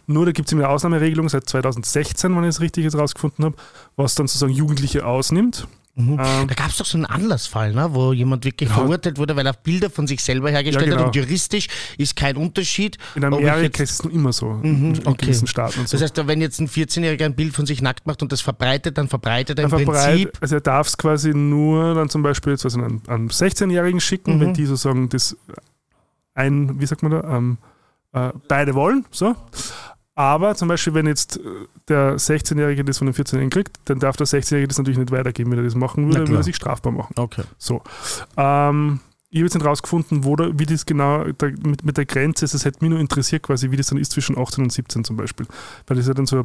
Nur da gibt es eine Ausnahmeregelung seit 2016, wenn ich es richtig jetzt rausgefunden habe, was dann sozusagen Jugendliche ausnimmt. Mhm. Ähm, da gab es doch so einen Anlassfall, ne, wo jemand wirklich Ja. verurteilt wurde, weil er Bilder von sich selber hergestellt Ja, genau. hat und juristisch ist kein Unterschied. in Amerika ist es immer so, in, in okay. gewissen Staaten und so. Das heißt, wenn jetzt ein 14-Jähriger ein Bild von sich nackt macht und das verbreitet, dann verbreitet er im verbreit- Prinzip. also er darf es quasi nur dann zum Beispiel jetzt, also an, an 16-Jährigen schicken, Mhm. wenn die sozusagen das ein, wie sagt man da, ähm, äh, beide wollen, so. Aber zum Beispiel, wenn jetzt äh, der 16-Jährige das von dem 14-Jährigen kriegt, dann darf der 16-Jährige das natürlich nicht weitergeben. Wenn er das machen würde, würde klar. er sich strafbar machen. Okay. So. Ähm, ich habe jetzt nicht rausgefunden, wo da, wie das genau da, mit, mit der Grenze ist. Es hätte mich nur interessiert, quasi, wie das dann ist zwischen 18 und 17 zum Beispiel. Weil das ist ja dann so, äh,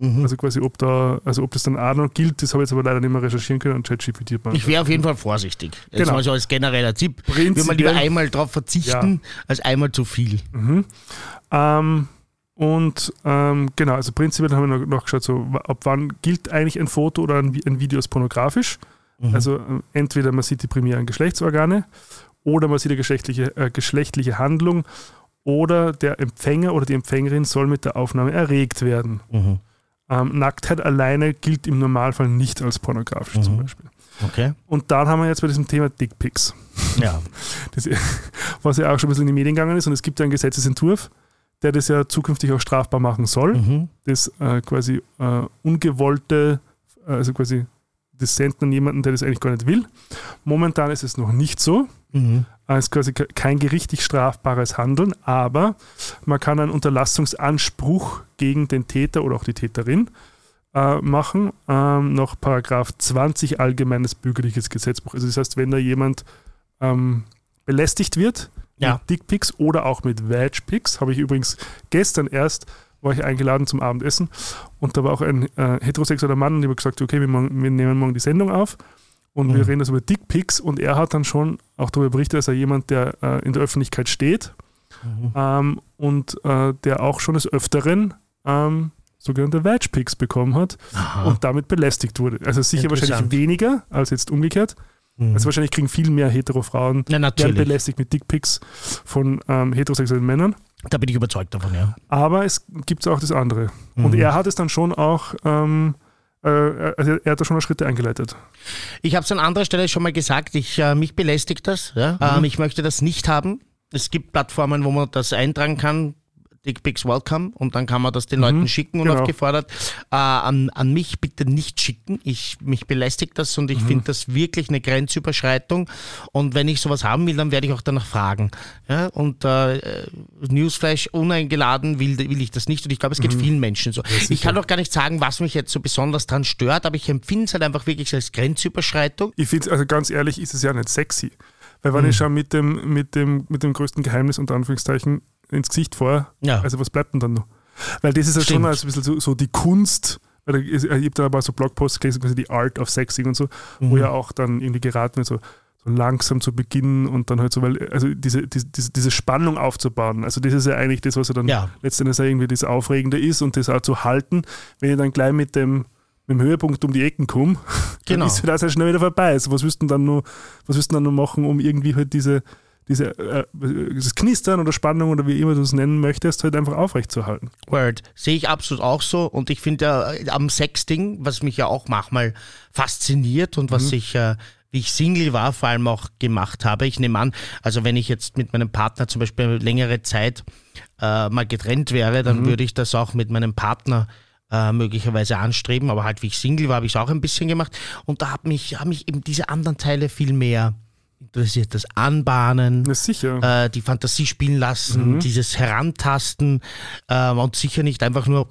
Mhm. also quasi, ob da, also ob das dann auch noch gilt, das habe ich jetzt aber leider nicht mehr recherchieren können und ChatGPT. Ich wäre auf jeden Fall vorsichtig. Jetzt Genau. mal so als genereller Tipp. Prinzipiell- Würde man lieber einmal drauf verzichten, als einmal zu viel. Mhm. Ähm, und ähm, genau, also prinzipiell haben wir noch, noch geschaut, so, ab wann gilt eigentlich ein Foto oder ein, ein Video als pornografisch. Mhm. Also äh, entweder man sieht die primären Geschlechtsorgane oder man sieht eine geschlechtliche, äh, geschlechtliche Handlung oder der Empfänger oder die Empfängerin soll mit der Aufnahme erregt werden. Mhm. Ähm, Nacktheit alleine gilt im Normalfall nicht als pornografisch zum Mhm. Beispiel. Okay. Und dann haben wir jetzt bei diesem Thema Dickpics. Ja. (laughs) Das, was ja auch schon ein bisschen in die Medien gegangen ist. Und es gibt ja einen Gesetzesentwurf, der das ja zukünftig auch strafbar machen soll. Mhm. Das äh, quasi äh, ungewollte, äh, also quasi das Senden an jemanden, der das eigentlich gar nicht will. Momentan ist es noch nicht so. Mhm. Äh, Es ist quasi ke- kein gerichtlich strafbares Handeln, aber man kann einen Unterlassungsanspruch gegen den Täter oder auch die Täterin äh, machen, ähm, nach Paragraph 20 Allgemeines Bürgerliches Gesetzbuch. Also das heißt, wenn da jemand ähm, belästigt wird Ja. mit Dickpics oder auch mit Vagpics, habe ich übrigens gestern erst, war ich eingeladen zum Abendessen und da war auch ein äh, heterosexueller Mann und ich habe gesagt, okay, wir, wir nehmen morgen die Sendung auf und wir Mhm. reden das über Dickpics und er hat dann schon auch darüber berichtet, dass er jemand, der äh, in der Öffentlichkeit steht Mhm. ähm, und äh, der auch schon des Öfteren ähm, sogenannte Vagpics bekommen hat Aha. und damit belästigt wurde. Also sicher wahrscheinlich weniger als jetzt umgekehrt. Mhm. Also wahrscheinlich kriegen viel mehr Hetero-Frauen Na, werden natürlich. belästigt mit Dickpics von ähm, heterosexuellen Männern. Da bin ich überzeugt davon, ja. Aber es gibt auch das andere. Mhm. Und er hat es dann schon auch, ähm, äh, also er hat da schon mal Schritte eingeleitet. Ich habe es an anderer Stelle schon mal gesagt, ich, äh, mich belästigt das. Ja? Mhm. Ähm, ich möchte das nicht haben. Es gibt Plattformen, wo man das eintragen kann. Dickpics welcome und dann kann man das den Leuten schicken, genau. unaufgefordert. Äh, an, an mich bitte nicht schicken. Ich, mich belästigt das und ich Mhm. finde das wirklich eine Grenzüberschreitung. Und wenn ich sowas haben will, dann werde ich auch danach fragen. Ja? Und äh, Newsflash uneingeladen will, will ich das nicht. Und ich glaube, es geht vielen Menschen so. ich kann auch gar nicht sagen, was mich jetzt so besonders dran stört, aber ich empfinde es halt einfach wirklich als Grenzüberschreitung. Ich finde, also ganz ehrlich, ist es ja nicht sexy. Weil wenn ich schon mit dem, mit, dem, mit dem größten Geheimnis unter Anführungszeichen ins Gesicht vor, Ja. also was bleibt denn dann noch? Weil das ist ja schon Stimmt. als ein bisschen so, so die Kunst, weil da ich habe da aber so Blogposts gelesen, quasi die Art of Sexing und so, wo Mhm. ja auch dann irgendwie geraten wird, so, so langsam zu beginnen und dann halt so, weil, also diese, diese, diese- Spannung aufzubauen, also das ist ja eigentlich das, was ja dann Ja. letztendlich irgendwie das Aufregende ist und das auch zu halten, wenn ich dann gleich mit dem, mit dem Höhepunkt um die Ecken komme, (laughs) Genau. dann ist das halt schnell wieder vorbei. Also was du dann nur, was du dann nur machen, um irgendwie halt diese, diese äh, dieses Knistern oder Spannung oder wie immer du es nennen möchtest, halt einfach aufrechtzuerhalten. Word. Sehe ich absolut auch so. Und ich finde äh, am Sexting, was mich ja auch manchmal fasziniert und was ich, äh, wie ich Single war, vor allem auch gemacht habe. Ich nehme an, also wenn ich jetzt mit meinem Partner zum Beispiel längere Zeit äh, mal getrennt wäre, dann würde ich das auch mit meinem Partner äh, möglicherweise anstreben. Aber halt, wie ich Single war, habe ich es auch ein bisschen gemacht. Und da haben mich, haben mich eben diese anderen Teile viel mehr interessiert. Das Anbahnen, sicher. äh, die Fantasie spielen lassen, Mhm. dieses Herantasten ähm, und sicher nicht einfach nur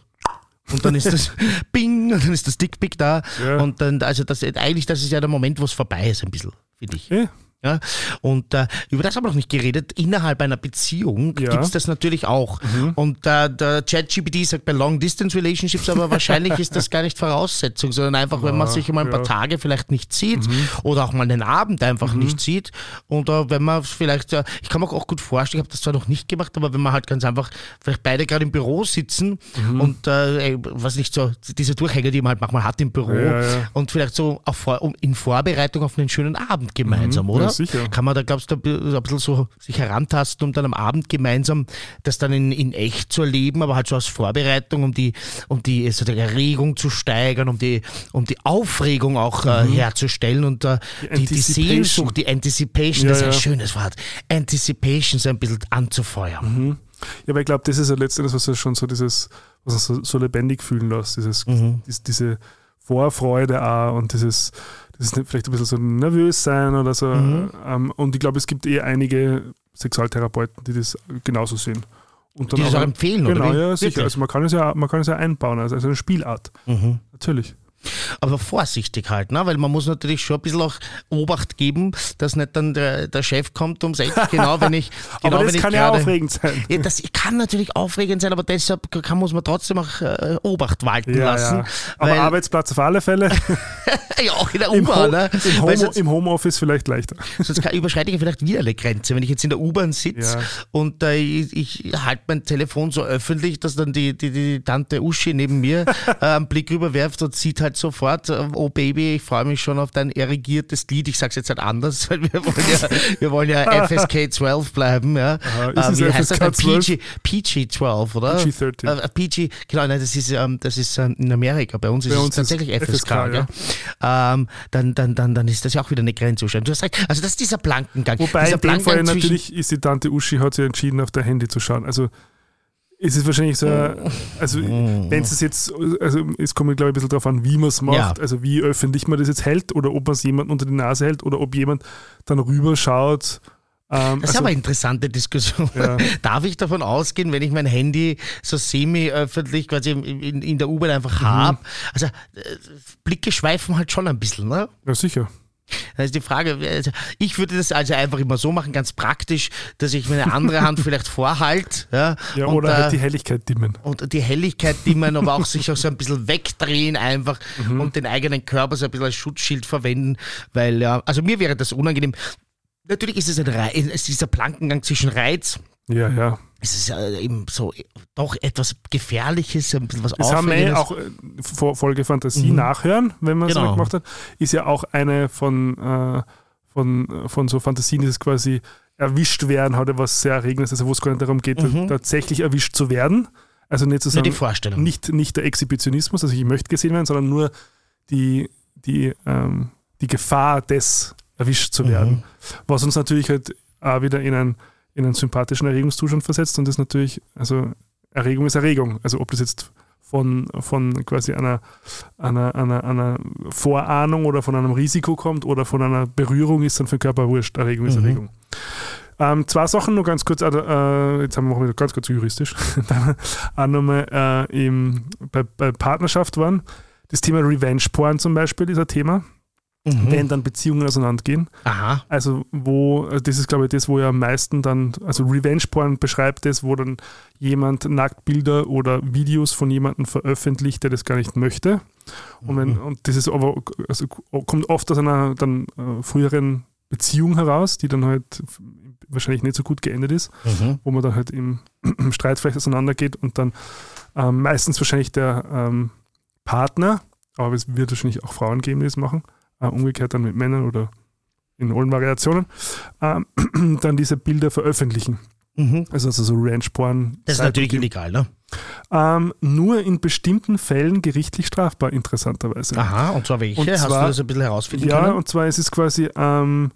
und dann ist das (laughs) Bing und dann ist das Dickpick da Ja. und dann, also das eigentlich, das ist ja der Moment, wo es vorbei ist ein bisschen, finde ich. Eh, Ja? Und äh, über das haben wir noch nicht geredet. Innerhalb einer Beziehung Ja. gibt es das natürlich auch. Und äh, der ChatGPT sagt bei Long-Distance-Relationships, aber wahrscheinlich ist das gar nicht Voraussetzung, sondern einfach, wenn man sich mal ein paar. Tage vielleicht nicht sieht oder auch mal einen Abend einfach nicht sieht. Oder wenn man vielleicht, äh, ich kann mir auch gut vorstellen, ich habe das zwar noch nicht gemacht, aber wenn man halt ganz einfach vielleicht beide gerade im Büro sitzen und äh, was nicht so, diese Durchhänge, die man halt manchmal hat im Büro Ja, ja. und vielleicht so auf, in Vorbereitung auf einen schönen Abend gemeinsam, oder? Sicher. Kann man da, glaubst du, ein bisschen so sich herantasten, um dann am Abend gemeinsam das dann in, in echt zu erleben, aber halt so als Vorbereitung, um die, um die, so die Erregung zu steigern, um die, um die Aufregung auch äh, herzustellen und äh, die, die, Anticipation. Sehnsucht, die Anticipation, Ja, das ist ein ja. schönes Wort, Anticipation so ein bisschen anzufeuern. Ja, aber ich glaube, das ist ja letztendlich, was ja schon so dieses, was uns so, so lebendig fühlen lässt, dieses, Mhm. dies, diese Vorfreude auch und dieses, dieses vielleicht ein bisschen so nervös sein oder so. Mhm. Ähm, und ich glaube, es gibt eh einige Sexualtherapeuten, die das genauso sehen. Und Die das auch empfehlen, oder Genau, ja, sicher. Wirklich? Also man kann es ja, man kann es ja einbauen, also eine Spielart. Mhm. Natürlich. Aber vorsichtig halt, ne? weil man muss natürlich schon ein bisschen auch Obacht geben, dass nicht dann der, der Chef kommt um sechs, (laughs) genau wenn ich genau aber wenn das ich kann ja gerade- aufregend sein. Ja, das kann natürlich aufregend sein, aber deshalb kann, muss man trotzdem auch äh, Obacht walten Ja, lassen. ja. Aber weil, Arbeitsplatz auf alle Fälle. (laughs) ja, auch in der U-Bahn. Ne? im, Home, sonst, Im Homeoffice vielleicht leichter. sonst kann, überschreite ich vielleicht wieder eine Grenze, wenn ich jetzt in der U-Bahn sitze Ja. und äh, ich, ich halte mein Telefon so öffentlich, dass dann die, die, die Tante Uschi neben mir äh, einen Blick rüberwerft und sieht halt sofort, äh, oh Baby, ich freue mich schon auf dein erigiertes Lied. Ich sag's jetzt halt anders, (laughs) weil wir wollen ja, wir wollen ja (laughs) FSK 12 bleiben. Ja. Aha, ist Äh, es wie heißt das? FSK 12? PG, PG 12, oder? PG-13. Äh, PG, genau, nein, das ist, ähm, das ist ähm, in Amerika. Bei uns ist Bei es uns ist tatsächlich FSK. FSK, gell? ähm, dann, dann, dann, dann ist das ja auch wieder eine Grenzüberschreitung. Du hast recht. Also das ist dieser Blankengang. Wobei dieser in dem Fall natürlich ist die Tante Uschi hat sich entschieden, auf der Handy zu schauen. Also ist es wahrscheinlich so, ein- also wenn es jetzt, also es kommt glaube ich ein bisschen darauf an, wie man es macht, Ja. also wie öffentlich man das jetzt hält oder ob man es jemand unter die Nase hält oder ob jemand dann rüberschaut. Ähm, Das ist also, aber eine interessante Diskussion. Ja. (laughs) Darf ich davon ausgehen, wenn ich mein Handy so semi-öffentlich quasi in, in, der U-Bahn Mhm. einfach habe? Also äh, Blicke schweifen halt schon ein bisschen, ne? ja, sicher. Da ist die Frage, also ich würde das also einfach immer so machen, ganz praktisch, dass ich meine andere Hand (laughs) vielleicht vorhalte. Ja, Ja, und, oder äh, halt die Helligkeit dimmen. und die Helligkeit dimmen, aber auch sich auch so ein bisschen wegdrehen einfach Mhm. und den eigenen Körper so ein bisschen als Schutzschild verwenden, weil ja, also mir wäre das unangenehm. Natürlich ist es ein Reiz, es ist dieser Plankengang zwischen Reiz, Ja, ja. es ist ja eben so doch etwas Gefährliches, ein bisschen was Das haben wir ja auch äh, Folge Fantasie Mhm. nachhören, wenn man es Genau. gemacht hat, ist ja auch eine von, äh, von, äh, von so Fantasien, die es quasi erwischt werden, hat ja was sehr Erregendes, also wo es gar nicht darum geht, Mhm. tatsächlich erwischt zu werden. Also nicht zu sagen, Vorstellung. nicht, nicht der Exhibitionismus, also ich möchte gesehen werden, sondern nur die, die, ähm, die Gefahr des erwischt zu werden. Mhm. Was uns natürlich halt auch wieder in einen, in einen sympathischen Erregungszustand versetzt und das natürlich, also Erregung ist Erregung. Also ob das jetzt von, von quasi einer, einer, einer, einer Vorahnung oder von einem Risiko kommt oder von einer Berührung, ist dann für den Körper wurscht. Erregung ist Mhm. Erregung. Ähm, zwei Sachen nur ganz kurz, äh, jetzt haben wir auch wieder ganz kurz juristisch, (laughs) auch nochmal äh, im, bei, bei Partnerschaft waren. Das Thema Revenge Porn zum Beispiel ist ein Thema, Mhm. wenn dann Beziehungen auseinandergehen. Aha. Also wo, also das ist glaube ich das, wo ja am meisten dann, also Revenge Porn beschreibt das, wo dann jemand Nacktbilder oder Videos von jemandem veröffentlicht, der das gar nicht möchte. Und, wenn, Mhm. und das ist aber, also kommt oft aus einer dann äh, früheren Beziehung heraus, die dann halt wahrscheinlich nicht so gut geendet ist, Mhm. wo man dann halt im, im (clears throat) Streit vielleicht auseinandergeht und dann ähm, meistens wahrscheinlich der ähm, Partner, aber es wird wahrscheinlich auch Frauen geben, die das machen, äh, umgekehrt dann mit Männern oder in allen Variationen, ähm, (clears throat) dann diese Bilder veröffentlichen. Mhm. Also, also so Ranch-Porn. Das ist natürlich illegal, ne? Ähm, nur in bestimmten Fällen gerichtlich strafbar, interessanterweise. Aha, und zwar welche? Und Hast zwar- du das ein bisschen herausfinden Ja, können? und zwar ist es quasi, ähm,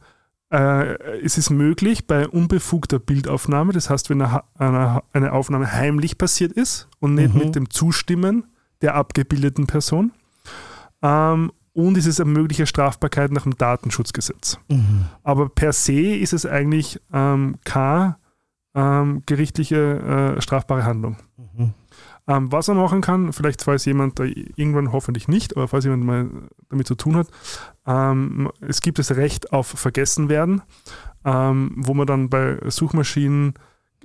äh, es ist möglich bei unbefugter Bildaufnahme, das heißt, wenn eine, eine, eine Aufnahme heimlich passiert ist und nicht Mhm. mit dem Zustimmen der abgebildeten Person. Ähm, und es ist eine mögliche Strafbarkeit nach dem Datenschutzgesetz. Mhm. Aber per se ist es eigentlich ähm, keine ähm, gerichtliche äh, strafbare Handlung. Mhm. Ähm, was man machen kann, vielleicht falls jemand da irgendwann hoffentlich nicht, aber falls jemand mal damit zu tun hat, ähm, es gibt das Recht auf Vergessenwerden, ähm, wo man dann bei Suchmaschinen,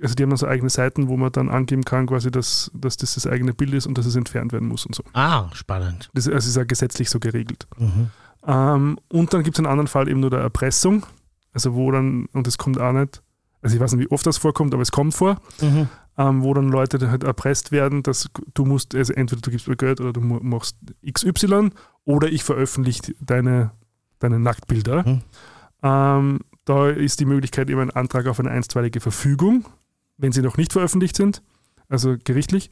also die haben dann so eigene Seiten, wo man dann angeben kann, quasi, dass, dass das das eigene Bild ist und dass es entfernt werden muss und so. Ah, spannend. Das, also ist ja gesetzlich so geregelt. Mhm. Ähm, und dann gibt es einen anderen Fall eben nur der Erpressung, also wo dann, und das kommt auch nicht, also ich weiß nicht, wie oft das vorkommt, aber es kommt vor, Mhm. ähm, wo dann Leute halt erpresst werden, dass du musst, also entweder du gibst mir Geld oder du machst XY oder ich veröffentliche deine, deine Nacktbilder. Mhm. Ähm, Da ist die Möglichkeit eben ein Antrag auf eine einstweilige Verfügung, wenn sie noch nicht veröffentlicht sind, also gerichtlich.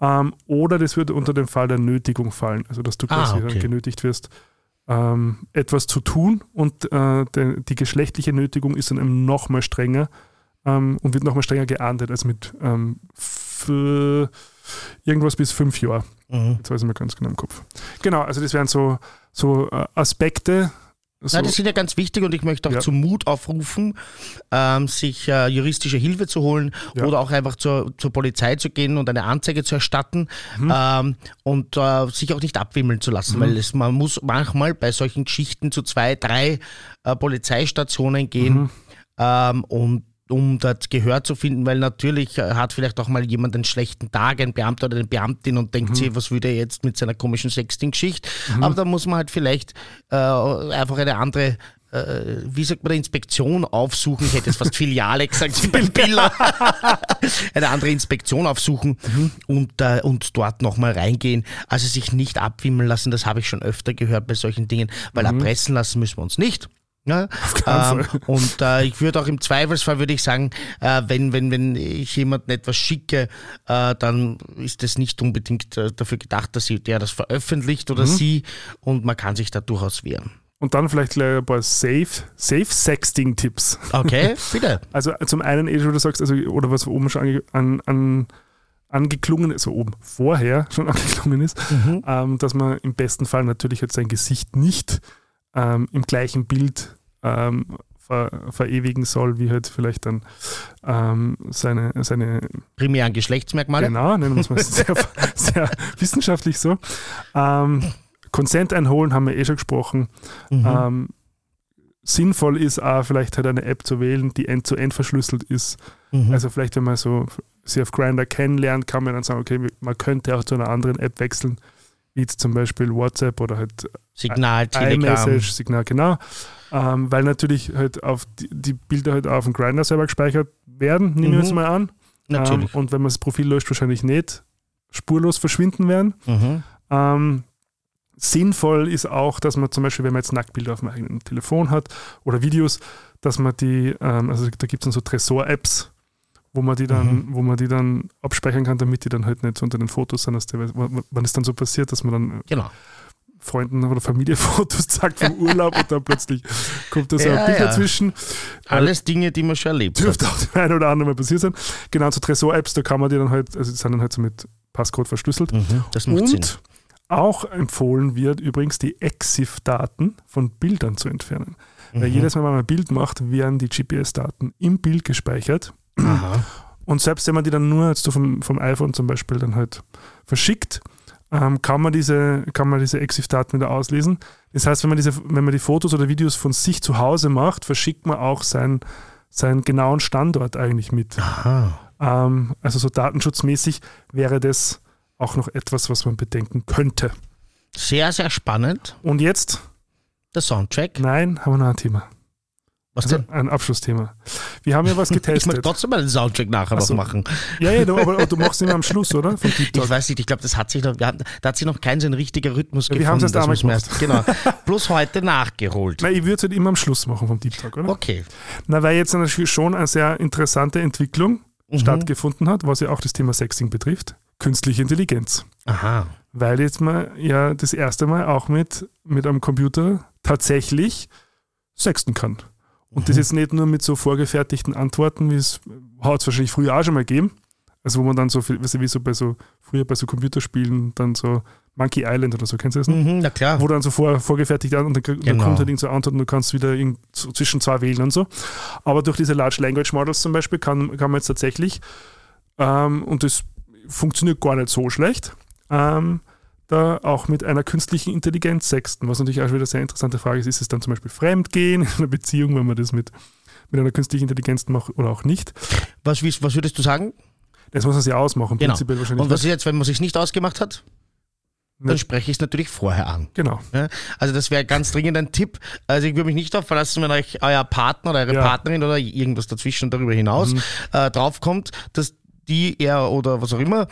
Ähm, oder das würde unter den Fall der Nötigung fallen, also dass du Ah, quasi okay. dann genötigt wirst, ähm, etwas zu tun und äh, de, die geschlechtliche Nötigung ist dann eben nochmal strenger ähm, und wird nochmal strenger geahndet, als mit ähm, irgendwas bis fünf Jahre. Mhm. Jetzt weiß ich mir ganz genau im Kopf. Genau, also das wären so, so äh, Aspekte. So, Nein, das sind ja ganz wichtig und ich möchte auch Ja. zum Mut aufrufen, ähm, sich äh, juristische Hilfe zu holen Ja. oder auch einfach zur, zur Polizei zu gehen und eine Anzeige zu erstatten Mhm. ähm, und äh, sich auch nicht abwimmeln zu lassen, weil es, man muss manchmal bei solchen Geschichten zu zwei, drei äh, Polizeistationen gehen Mhm. ähm, und um das Gehör zu finden, weil natürlich äh, hat vielleicht auch mal jemand einen schlechten Tag, ein Beamter oder eine Beamtin und Mhm. denkt sich, was will der jetzt mit seiner komischen Sexting-Geschichte? Aber da muss man halt vielleicht äh, einfach eine andere, äh, wie sagt man, Inspektion aufsuchen. Ich hätte jetzt fast Filiale gesagt, beim Biller. (laughs) eine andere Inspektion aufsuchen und, äh, und dort nochmal reingehen. Also sich nicht abwimmeln lassen, das habe ich schon öfter gehört bei solchen Dingen, weil erpressen lassen müssen wir uns nicht. Ja, ähm, und äh, ich würde auch im Zweifelsfall würde ich sagen, äh, wenn, wenn, wenn ich jemandem etwas schicke, äh, dann ist das nicht unbedingt äh, dafür gedacht, dass sie, der das veröffentlicht oder sie und man kann sich da durchaus wehren. Und dann vielleicht gleich ein paar Safe, Safe Sexting-Tipps. Okay, (laughs) bitte. Also zum einen, eh, wie du sagst, also, oder was oben schon ange, an, an, angeklungen ist, also oben vorher schon (laughs) angeklungen ist, ähm, dass man im besten Fall natürlich jetzt sein Gesicht nicht ähm, im gleichen Bild ähm, ver, verewigen soll, wie halt vielleicht dann ähm, seine, seine Primären Geschlechtsmerkmale. Genau, nennen wir es mal (laughs) sehr, sehr wissenschaftlich so. Ähm, Consent einholen, haben wir eh schon gesprochen. Mhm. Ähm, sinnvoll ist auch vielleicht halt eine App zu wählen, die end-zu-end verschlüsselt ist. Mhm. Also vielleicht, wenn man so sie auf Grindr kennenlernt, kann man dann sagen, okay, man könnte auch zu einer anderen App wechseln, wie zum Beispiel WhatsApp oder halt Signal, Telegram. Signal, genau. Ähm, weil natürlich halt auf die, die Bilder halt auf dem Grindr selber gespeichert werden, nehmen wir Mhm. jetzt mal an. Natürlich. Ähm, und wenn man das Profil löscht, wahrscheinlich nicht spurlos verschwinden werden. Mhm. Ähm, sinnvoll ist auch, dass man zum Beispiel, wenn man jetzt Nacktbilder auf dem eigenen Telefon hat oder Videos, dass man die, ähm, also da gibt es dann so Tresor-Apps, wo man die dann, Mhm. wo man die dann abspeichern kann, damit die dann halt nicht unter den Fotos sind, dass die, wann es dann so passiert, dass man dann Genau. Freunden oder Familie (laughs) Fotos zeigt vom Urlaub und dann plötzlich kommt da so Ja, ein Bild ja. dazwischen. Alles Dinge, die man schon erlebt Dürfte hat. auch dem einen oder anderen mal passiert sein. Genau, zu Tresor-Apps, da kann man die dann halt, also die sind dann halt so mit Passcode verschlüsselt. Mhm. Das macht Und Sinn. auch empfohlen wird übrigens, die EXIF-Daten von Bildern zu entfernen. Weil Mhm. jedes Mal, wenn man ein Bild macht, werden die GPS-Daten im Bild gespeichert. Aha. Und selbst wenn man die dann nur jetzt so vom, vom iPhone zum Beispiel dann halt verschickt, ähm, kann man diese, kann man diese EXIF-Daten wieder auslesen. Das heißt, wenn man, diese, wenn man die Fotos oder Videos von sich zu Hause macht, verschickt man auch seinen, seinen genauen Standort eigentlich mit. Aha. Ähm, also so datenschutzmäßig wäre das auch noch etwas, was man bedenken könnte. Sehr, sehr spannend. Und jetzt, Der Soundtrack. nein, haben wir noch ein Thema. Was Also denn? ein Abschlussthema. Wir haben ja was (laughs) Ich möchte getestet. trotzdem mal den Soundtrack nachher Ach noch so. machen. ja, ja, du, aber du machst ihn am Schluss, oder? Ich weiß nicht, ich glaube, das hat sich noch, wir hatten, da hat sich noch kein so ein richtiger Rhythmus Ja, wir gefunden. haben's erst dass damals merkt. (laughs) Genau. Bloß heute nachgeholt. Nein, ich würde es halt immer am Schluss machen vom Deep Talk, oder? Okay. Na, weil jetzt natürlich schon eine sehr interessante Entwicklung Mhm. stattgefunden hat, was ja auch das Thema Sexting betrifft. Künstliche Intelligenz. Aha. Weil jetzt mal ja das erste Mal auch mit, mit einem Computer tatsächlich sexten kann. Und das Mhm. jetzt nicht nur mit so vorgefertigten Antworten, wie es hat es wahrscheinlich früher auch schon mal gegeben. Also wo man dann so, viel- weißt du, wie so bei so, früher bei so Computerspielen dann so Monkey Island oder so, kennst du das? Mhm, na klar. Wo dann so vor, vorgefertigt an und dann, krieg- dann Genau. kommt halt irgend so Antwort und du kannst wieder irgend so zwischen zwei wählen und so. Aber durch diese Large Language Models zum Beispiel kann, kann man jetzt tatsächlich, ähm, und das funktioniert gar nicht so schlecht, ähm, da auch mit einer künstlichen Intelligenz sexten. Was natürlich auch wieder eine sehr interessante Frage ist, ist es dann zum Beispiel Fremdgehen (laughs) in einer Beziehung, wenn man das mit, mit einer künstlichen Intelligenz macht oder auch nicht. Was, was würdest du sagen? Das muss man sich ausmachen, Genau. prinzipiell wahrscheinlich. Und was ist jetzt, wenn man sich nicht ausgemacht hat? Dann Nicht. spreche ich es natürlich vorher an. Genau. Ja, also das wäre ganz dringend ein Tipp. Also ich würde mich nicht darauf verlassen, wenn euch euer Partner oder eure Ja. Mhm. Partnerin oder irgendwas dazwischen und darüber hinaus äh, draufkommt, dass die, er oder was auch immer,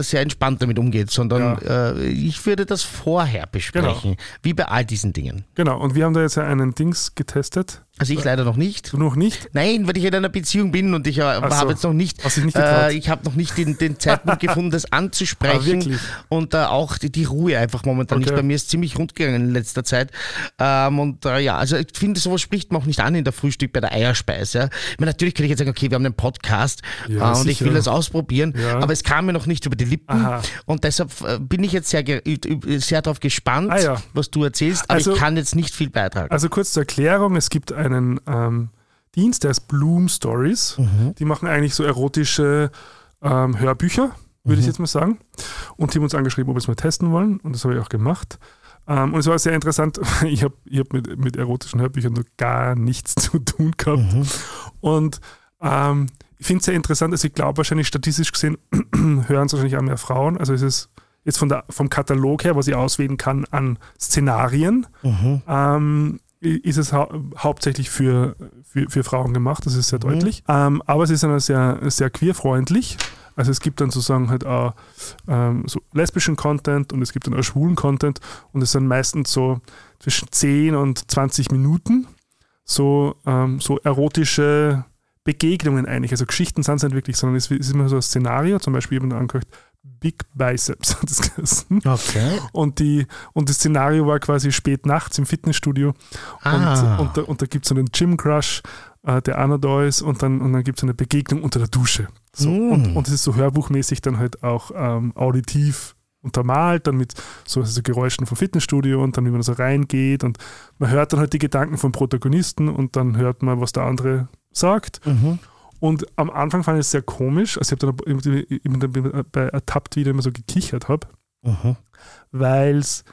sehr entspannt damit umgeht, sondern äh, ich würde das vorher besprechen. Genau. Wie bei all diesen Dingen. Genau. Und wir haben da jetzt ja einen Dings getestet. Also ich leider noch nicht. Du noch nicht? Nein, weil ich in einer Beziehung bin und ich äh, so. habe jetzt noch nicht, Hast nicht äh, ich habe noch nicht den, den Zeitpunkt (laughs) gefunden, das Ah, anzusprechen wirklich? und äh, auch die, die Ruhe einfach momentan nicht. Okay. Bei mir ist ziemlich rund gegangen in letzter Zeit ähm, und äh, ja, also ich finde, sowas spricht man auch nicht an in der Frühstück bei der Eierspeise. Ja. Ich meine, natürlich könnte ich jetzt sagen, okay, wir haben einen Podcast Ja, äh, und ich sicher. will das ausprobieren, Ja. aber es kam mir noch nicht über die Lippen Aha. und deshalb äh, bin ich jetzt sehr, sehr darauf gespannt, Ah, was du erzählst, aber Also- ich kann jetzt nicht viel beitragen. Also kurz zur Erklärung, es gibt einen ähm, Dienst, der heißt Bloom Stories. Mhm. Die machen eigentlich so erotische ähm, Hörbücher, würde ich jetzt mal sagen. Und die haben uns angeschrieben, ob wir es mal testen wollen. Und das habe ich auch gemacht. Ähm, und es war sehr interessant, (laughs) ich habe ich hab mit, mit erotischen Hörbüchern so gar nichts zu tun gehabt. Und ähm, ich finde es sehr interessant, also ich glaube wahrscheinlich statistisch gesehen (clears throat) hören es wahrscheinlich auch mehr Frauen. Also es ist jetzt von der, vom Katalog her, was ich auswählen kann an Szenarien, ähm, ist es hau hauptsächlich für, für, für Frauen gemacht, das ist sehr deutlich. Ähm, aber es ist dann sehr, sehr queerfreundlich. Also es gibt dann sozusagen halt auch ähm, so lesbischen Content und es gibt dann auch schwulen Content und es sind meistens so zwischen 10 und 20 Minuten so, ähm, so erotische Begegnungen eigentlich. Also Geschichten sind es nicht wirklich, sondern es ist immer so ein Szenario, zum Beispiel eben angehört, Big Biceps hat das geheißen. Okay. Und, die, und das Szenario war quasi spät nachts im Fitnessstudio. Ah. Und, und, da, und da gibt es so einen Gym-Crush, äh, der noch da ist. Und dann, und dann gibt es eine Begegnung unter der Dusche. So. Mm. Und, und es ist so hörbuchmäßig dann halt auch ähm, auditiv untermalt, dann mit so, so Geräuschen vom Fitnessstudio und dann, wie man so reingeht. Und man hört dann halt die Gedanken vom Protagonisten und dann hört man, was der andere sagt. Mhm. Und am Anfang fand ich es sehr komisch. Also ich habe dann dann bei ertappt wieder immer so gekichert habe weil es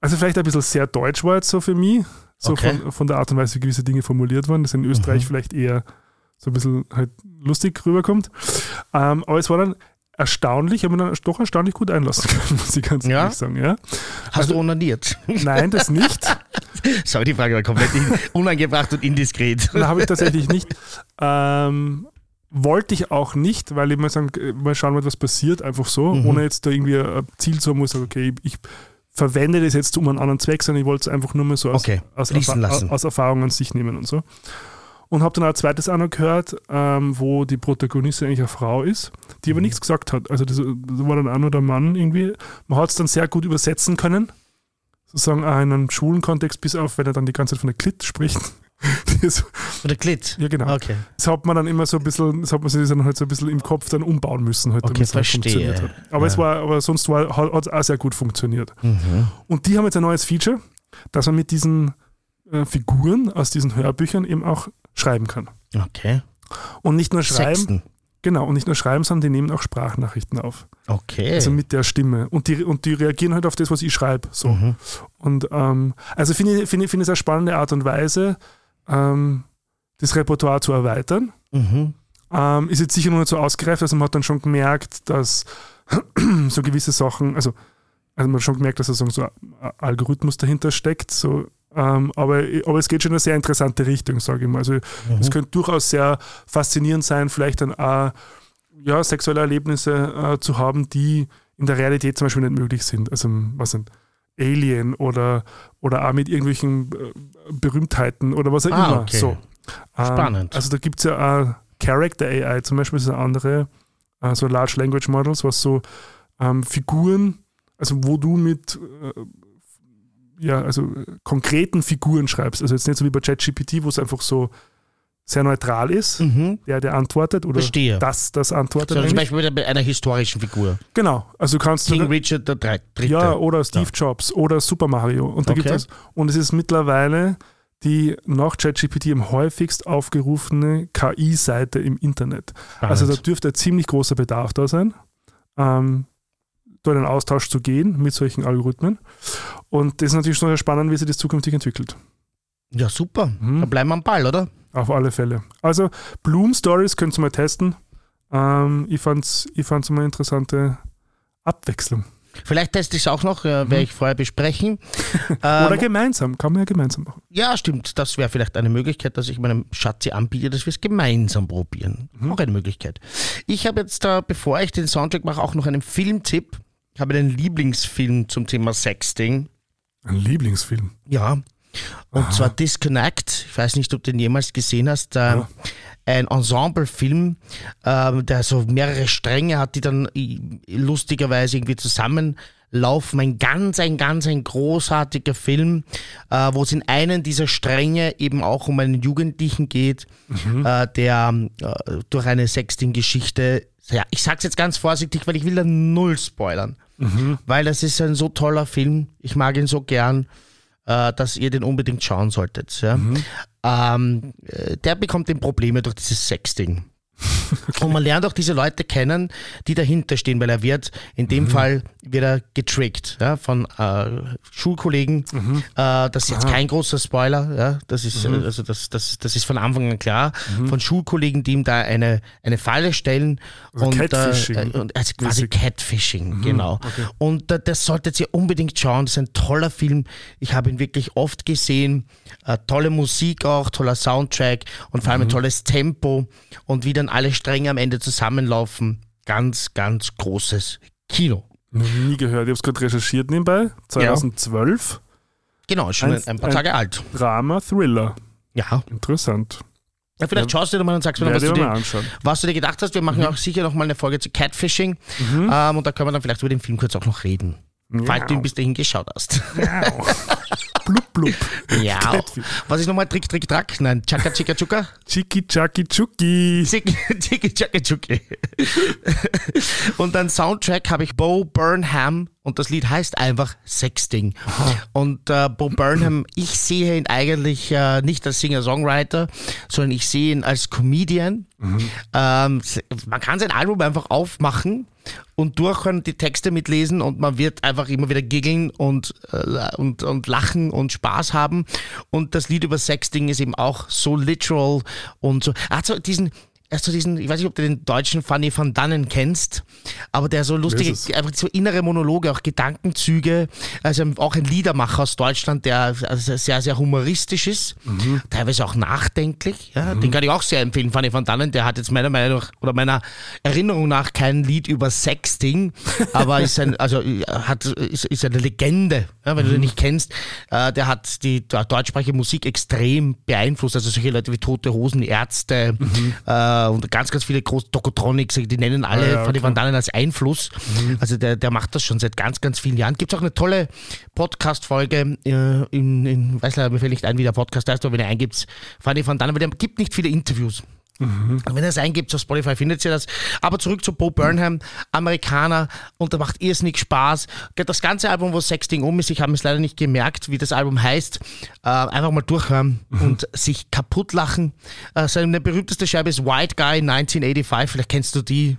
also vielleicht ein bisschen sehr deutsch war jetzt so für mich, so Okay. von, von der Art und Weise, wie gewisse Dinge formuliert waren, das in Österreich Mhm. vielleicht eher so ein bisschen halt lustig rüberkommt. Ähm, aber es war dann erstaunlich, ich habe mir dann doch erstaunlich gut einlassen (laughs) können, muss ich ganz Ja? ehrlich sagen. Ja? Hast Also- du onaniert? Nein, das nicht. (laughs) (laughs) Sorry, die Frage war komplett (laughs) unangebracht und indiskret. Dann habe ich tatsächlich nicht. (laughs) Ähm, wollte ich auch nicht, weil ich mal sagen, äh, mal schauen, was passiert, einfach so, Mhm. ohne jetzt da irgendwie ein Ziel zu haben, wo ich sage, okay, ich verwende das jetzt um einen anderen Zweck, sondern ich wollte es einfach nur mal so aus, Okay, aus, lassen. aus Erfahrung an sich nehmen und so. Und habe dann auch ein zweites auch noch gehört, ähm, wo die Protagonistin eigentlich eine Frau ist, die Mhm. aber nichts gesagt hat. Also das, das war dann auch nur der Mann irgendwie. Man hat es dann sehr gut übersetzen können, sozusagen auch in einem schwulen Kontext, bis auf, wenn er dann die ganze Zeit von der Klit spricht. (laughs) Das- Oder Klit? ja, genau. Okay. Das hat man dann immer so ein bisschen, das hat man sich dann halt so ein bisschen im Kopf dann umbauen müssen, halt, Okay, damit es halt funktioniert hat. Aber es Ja. war, aber sonst war, hat es auch sehr gut funktioniert. Mhm. Und die haben jetzt ein neues Feature, dass man mit diesen äh, Figuren aus diesen Hörbüchern eben auch schreiben kann. Okay. Und nicht nur schreiben, Sechsten. Genau, und nicht nur schreiben, sondern die nehmen auch Sprachnachrichten auf. Okay. Also mit der Stimme. Und die, und die reagieren halt auf das, was ich schreibe. So. Mhm. Und ähm, also finde ich, finde ich, finde ich es eine spannende Art und Weise, ähm, das Repertoire zu erweitern. Mhm. Ähm, ist jetzt sicher noch nicht so ausgereift, also man hat dann schon gemerkt, dass (clears throat) so gewisse Sachen, also, also man hat schon gemerkt, dass da so ein Algorithmus dahinter steckt, so, ähm, aber, aber es geht schon in eine sehr interessante Richtung, sage ich mal. Also es könnte durchaus sehr faszinierend sein, vielleicht dann auch ja, sexuelle Erlebnisse äh, zu haben, die in der Realität zum Beispiel nicht möglich sind. Also was sind Alien oder, oder auch mit irgendwelchen äh, Berühmtheiten oder was auch Ah, immer. okay. So. Ähm, Spannend. Also da gibt es ja auch Character AI zum Beispiel, das ist eine andere, äh, so Large Language Models, was so ähm, Figuren, also wo du mit äh, ja, also äh, konkreten Figuren schreibst. Also jetzt nicht so wie bei ChatGPT, wo es einfach so sehr neutral ist, Mhm. der, der antwortet oder Verstehe. das, das antwortet. So, zum eigentlich. Beispiel bei einer historischen Figur. Genau, also du kannst King du, Richard der Dritte. ja, oder Steve Jobs oder Super Mario. Und da gibt Okay. es und es ist mittlerweile die nach ChatGPT am häufigst aufgerufene KI-Seite im Internet. Also da dürfte ein ziemlich großer Bedarf da sein, ähm, da in einen Austausch zu gehen mit solchen Algorithmen. Und das ist natürlich schon sehr spannend, wie sich das zukünftig entwickelt. ja, super. Mhm. Da bleiben wir am Ball, oder? Auf alle Fälle. Also Bloom Stories könnt ihr mal testen. Ähm, ich fand es ich fand's mal eine interessante Abwechslung. Vielleicht teste ich es auch noch, äh, Mhm. werde ich vorher besprechen. (laughs) Oder ähm, gemeinsam, kann man ja gemeinsam machen. ja, stimmt. Das wäre vielleicht eine Möglichkeit, dass ich meinem Schatzi anbiete, dass wir es gemeinsam probieren. Mhm. Auch eine Möglichkeit. Ich habe jetzt, äh, bevor ich den Soundtrack mache, auch noch einen Filmtipp. Ich habe einen Lieblingsfilm zum Thema Sexting. Ein Lieblingsfilm. Ja. Und zwar Disconnect. Ich weiß nicht, ob du den jemals gesehen hast. Äh, Ein Ensemble-Film, äh, der so mehrere Stränge hat, die dann i- lustigerweise irgendwie zusammenlaufen. Ein ganz, ein ganz, ein großartiger Film, äh, wo es in einen dieser Stränge eben auch um einen Jugendlichen geht, äh, der äh, durch eine Sexting-Geschichte, ja, ich sag's jetzt ganz vorsichtig, weil ich will da null spoilern weil das ist ein so toller Film. Ich mag ihn so gern, äh, dass ihr den unbedingt schauen solltet. Ja? Ähm, äh, der bekommt eben Probleme durch dieses Sexting. Und man lernt auch diese Leute kennen, die dahinter stehen, weil er wird, in dem Fall wird er getrickt ja, von äh, Schulkollegen. Äh, das ist jetzt kein großer Spoiler, ja, das ist, äh, also das, das, das ist von Anfang an klar. Von Schulkollegen, die ihm da eine, eine Falle stellen. Also und, Catfishing. Äh, und also quasi Mäßig. Catfishing, genau. Und äh, das solltet ihr unbedingt schauen. Das ist ein toller Film. Ich habe ihn wirklich oft gesehen. Äh, tolle Musik auch, toller Soundtrack und vor allem ein tolles Tempo und wie dann alle Stränge am Ende zusammenlaufen. Ganz, ganz großes Kino. Noch nie gehört. Ich habe es gerade recherchiert nebenbei. 2012. Genau, ist schon Ein- ein, paar ein- Tage alt. Drama, Thriller. Ja. Interessant. ja vielleicht schaust du dir mal und sagst mir, noch, was du, dir, was du dir gedacht hast. Wir machen ja auch sicher noch mal eine Folge zu Catfishing. Ähm, und da können wir dann vielleicht über den Film kurz auch noch reden. Falls du ihn bis dahin geschaut hast. (laughs) blub, blub. Ja. Was ist nochmal Trick, Trick, Track? Nein, Chaka, Chika, Chuka? Chiki, chaki, chuki. Zicki, Zicki, Chaka, Chuki. Und dann Soundtrack habe ich Bo Burnham und das Lied heißt einfach Sexting. Und äh, Bo Burnham, ich sehe ihn eigentlich äh, nicht als Singer-Songwriter, sondern ich sehe ihn als Comedian. Ähm, man kann sein Album einfach aufmachen und durchhören, die Texte mitlesen und man wird einfach immer wieder giggeln und, äh, und, und lachen und Spaß haben. Und das Lied über Sexting ist eben auch so literal und so. Er hat so diesen, er hat so diesen, ich weiß nicht, ob du den deutschen Funny van Dannen kennst, aber der so lustige, einfach so innere Monologe, auch Gedankenzüge, also auch ein Liedermacher aus Deutschland, der sehr, sehr humoristisch ist, Mhm. teilweise auch nachdenklich. Ja, Den kann ich auch sehr empfehlen, Fanny van Dannen. Der hat jetzt meiner Meinung nach oder meiner Erinnerung nach kein Lied über Sexting, (laughs) aber ist ein, also hat, ist, ist eine Legende, ja, wenn du den nicht kennst. Äh, der hat die deutschsprachige Musik extrem beeinflusst. Also solche Leute wie Tote Hosen, Ärzte äh, und ganz, ganz viele große Dokotronics, die nennen alle Ah ja, Fanny okay. van Dannen als Einfluss. Also der, der macht das schon seit ganz, ganz vielen Jahren. Gibt auch eine tolle Podcast-Folge äh, in, in, weiß leider, mir fällt nicht ein, wie der Podcast heißt, aber wenn ihr eingibt, Fanny van Dannen, weil der gibt nicht viele Interviews. Und wenn ihr das eingibt auf Spotify, findet ihr das. Aber zurück zu Bo Burnham, Amerikaner, und da macht irrsinnig Spaß. Das ganze Album, wo Sexting um ist, ich habe es leider nicht gemerkt, wie das Album heißt, äh, einfach mal durchhören und sich kaputt lachen. Äh, seine berühmteste Scheibe ist White Guy 1985, vielleicht kennst du die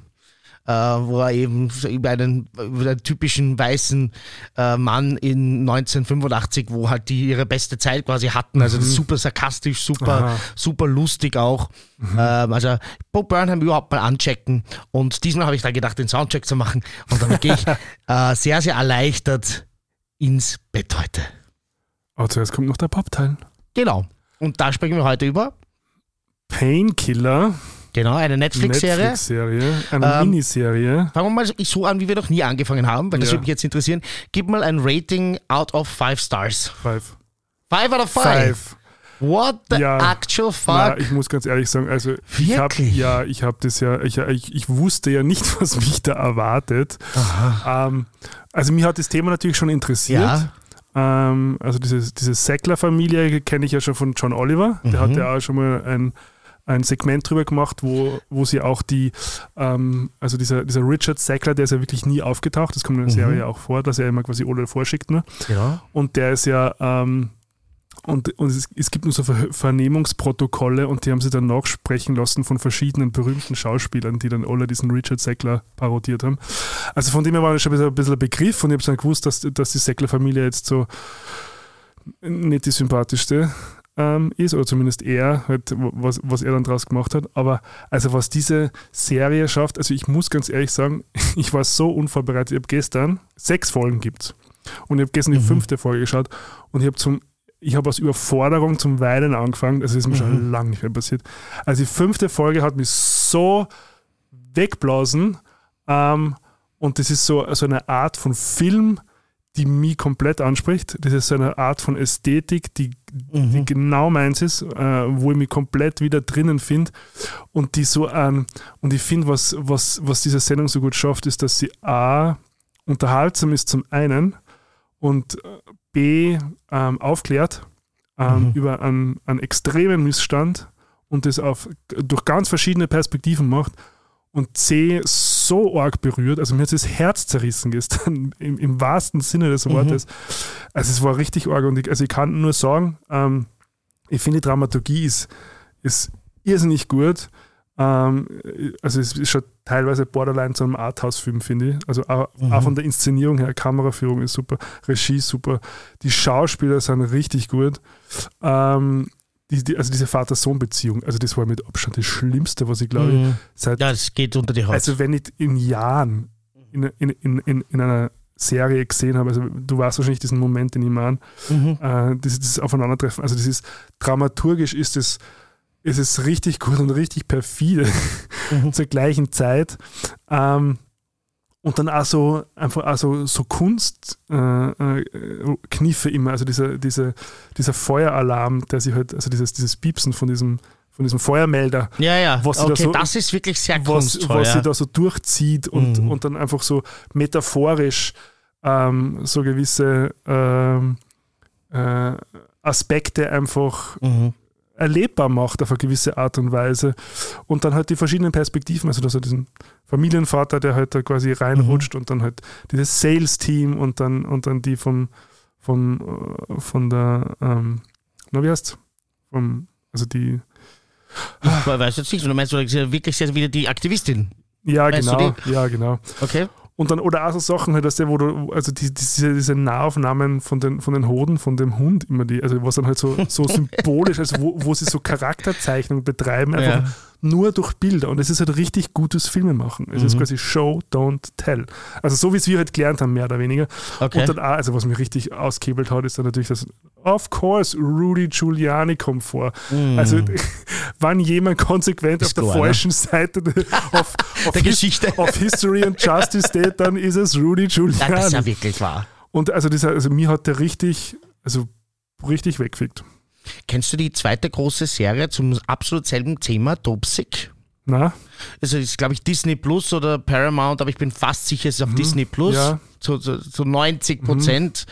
wo er eben über einen, über einen typischen weißen äh, Mann in 1985, wo halt die ihre beste Zeit quasi hatten. Also ist super sarkastisch, super, Aha. super lustig auch. Ähm, also Bob Burnham überhaupt mal anchecken. Und diesmal habe ich da gedacht, den Soundcheck zu machen. Und dann gehe ich (laughs) äh, sehr, sehr erleichtert ins Bett heute. Aber zuerst kommt noch der Popteil. Genau. Und da sprechen wir heute über, Painkiller. Genau, eine Netflix-Serie. Netflix-Serie. Eine Ähm, Miniserie. Fangen wir mal so an, wie wir noch nie angefangen haben, weil das Ja. würde mich jetzt interessieren. Gib mal ein Rating out of five stars. Five. Five out of five. Five. What the Ja. actual Na, fuck? ich muss ganz ehrlich sagen, also ich habe Wirklich? ja, ich habe das ja, ich, ich, ich wusste ja nicht, (laughs) was mich da erwartet. Ähm, also mir hat das Thema natürlich schon interessiert. Ja. Ähm, also diese, diese Sackler-Familie kenne ich ja schon von John Oliver. Der hat Mhm. ja auch schon mal ein, ein Segment drüber gemacht, wo, wo sie auch die, ähm, also dieser, dieser Richard Sackler, der ist ja wirklich nie aufgetaucht, das kommt in der Mhm. Serie ja auch vor, dass er immer quasi Ole vorschickt. Ne? Genau. Und der ist ja, ähm, und, und es, es gibt nur so Ver Vernehmungsprotokolle und die haben sie dann nachsprechen lassen von verschiedenen berühmten Schauspielern, die dann alle diesen Richard Sackler parodiert haben. Also von dem her war das schon ein bisschen, ein bisschen ein Begriff und ich habe dann gewusst, dass, dass die Sackler-Familie jetzt so nicht die sympathischste ähm, ist, oder zumindest er, halt, was, was er dann draus gemacht hat. Aber also was diese Serie schafft, also ich muss ganz ehrlich sagen, (laughs) ich war so unvorbereitet. Ich habe gestern sechs Folgen gibt und ich habe gestern die fünfte Folge geschaut und ich habe zum ich habe aus Überforderung zum Weinen angefangen. Also das ist mir schon lange nicht mehr passiert. Also die fünfte Folge hat mich so wegblasen. Ähm, und das ist so, so eine Art von Film, die mich komplett anspricht. Das ist so eine Art von Ästhetik, die, Mhm. die genau meins ist, äh, wo ich mich komplett wieder drinnen finde. Und die so an, und ich finde, was, was, was diese Sendung so gut schafft, ist, dass sie A unterhaltsam ist zum einen und äh, B ähm, aufklärt ähm, Mhm. über einen, einen extremen Missstand und das auf, durch ganz verschiedene Perspektiven macht und C so arg berührt, also mir hat das Herz zerrissen gestern, (laughs) im, im wahrsten Sinne des Wortes. Also es war richtig arg und ich, also ich kann nur sagen, ähm, ich finde die Dramaturgie ist, ist irrsinnig gut. Ähm, also es ist schon teilweise borderline zu einem Arthouse-Film, finde ich. Also auch, Mhm. auch von der Inszenierung her, Kameraführung ist super, Regie super, die Schauspieler sind richtig gut. Ähm, die, die, also diese Vater-Sohn-Beziehung, also das war mit Abstand das Schlimmste, was ich glaube, Mhm. seit Ja, es geht unter die Haut. also wenn ich in Jahren in, in, in, in, in einer Serie gesehen habe, also du weißt wahrscheinlich diesen Moment, den ich meine, mhm. äh, das, das Aufeinandertreffen, also das ist dramaturgisch ist es, ist es richtig gut und richtig perfide Mhm. (laughs) zur gleichen Zeit. Ähm, und dann auch so einfach auch so, Kunstkniffe äh, Kniffe immer, also dieser, diese, dieser Feueralarm, der sich halt, also dieses, dieses Piepsen von diesem, von diesem Feuermelder, Ja, ja. was sie da okay, so- das ist wirklich sehr was, was ja. sie da so durchzieht und, Mhm. und dann einfach so metaphorisch ähm, so gewisse ähm, äh, Aspekte einfach mhm. Erlebbar macht auf eine gewisse Art und Weise. Und dann halt die verschiedenen Perspektiven, also dass er diesen Familienvater, der halt da quasi reinrutscht und dann halt dieses Sales-Team und dann, und dann die vom, vom äh, von der, ähm, na wie heißt vom, also die, Ich weiß jetzt nicht, du meinst, du wirklich sehr wieder die Aktivistin. ja du genau, ja genau. Okay. Und dann, oder auch so Sachen, halt, dass der, wo du, also die, diese, diese Nahaufnahmen von den, von den Hoden, von dem Hund immer die, also was dann halt so, so (laughs) symbolisch, also wo, wo sie so Charakterzeichnung betreiben, einfach Ja. Nur durch Bilder. Und es ist halt richtig gutes Filmemachen. Es Mhm. ist quasi Show, don't tell. Also so wie es wir halt gelernt haben, mehr oder weniger. Okay. Und dann also was mich richtig ausgehebelt hat, ist dann natürlich das, of course, Rudy Giuliani kommt vor. Mhm. Also (laughs) wann jemand konsequent Ist auf der klar, ne? falschen Seite (laughs) auf, auf, Der Geschichte. auf History and Justice steht, dann ist es Rudy ja, das ist ja Giuliani. wirklich wahr. Und also, dieser, also mir hat der richtig, also richtig weggefickt. Kennst du die zweite große Serie zum absolut selben Thema, Dopsic? Na? Also ist, glaube ich, Disney Plus oder Paramount, aber ich bin fast sicher, es ist auf Disney Plus. Mhm. Ja. Mhm. Zu, zu, zu 90 Prozent.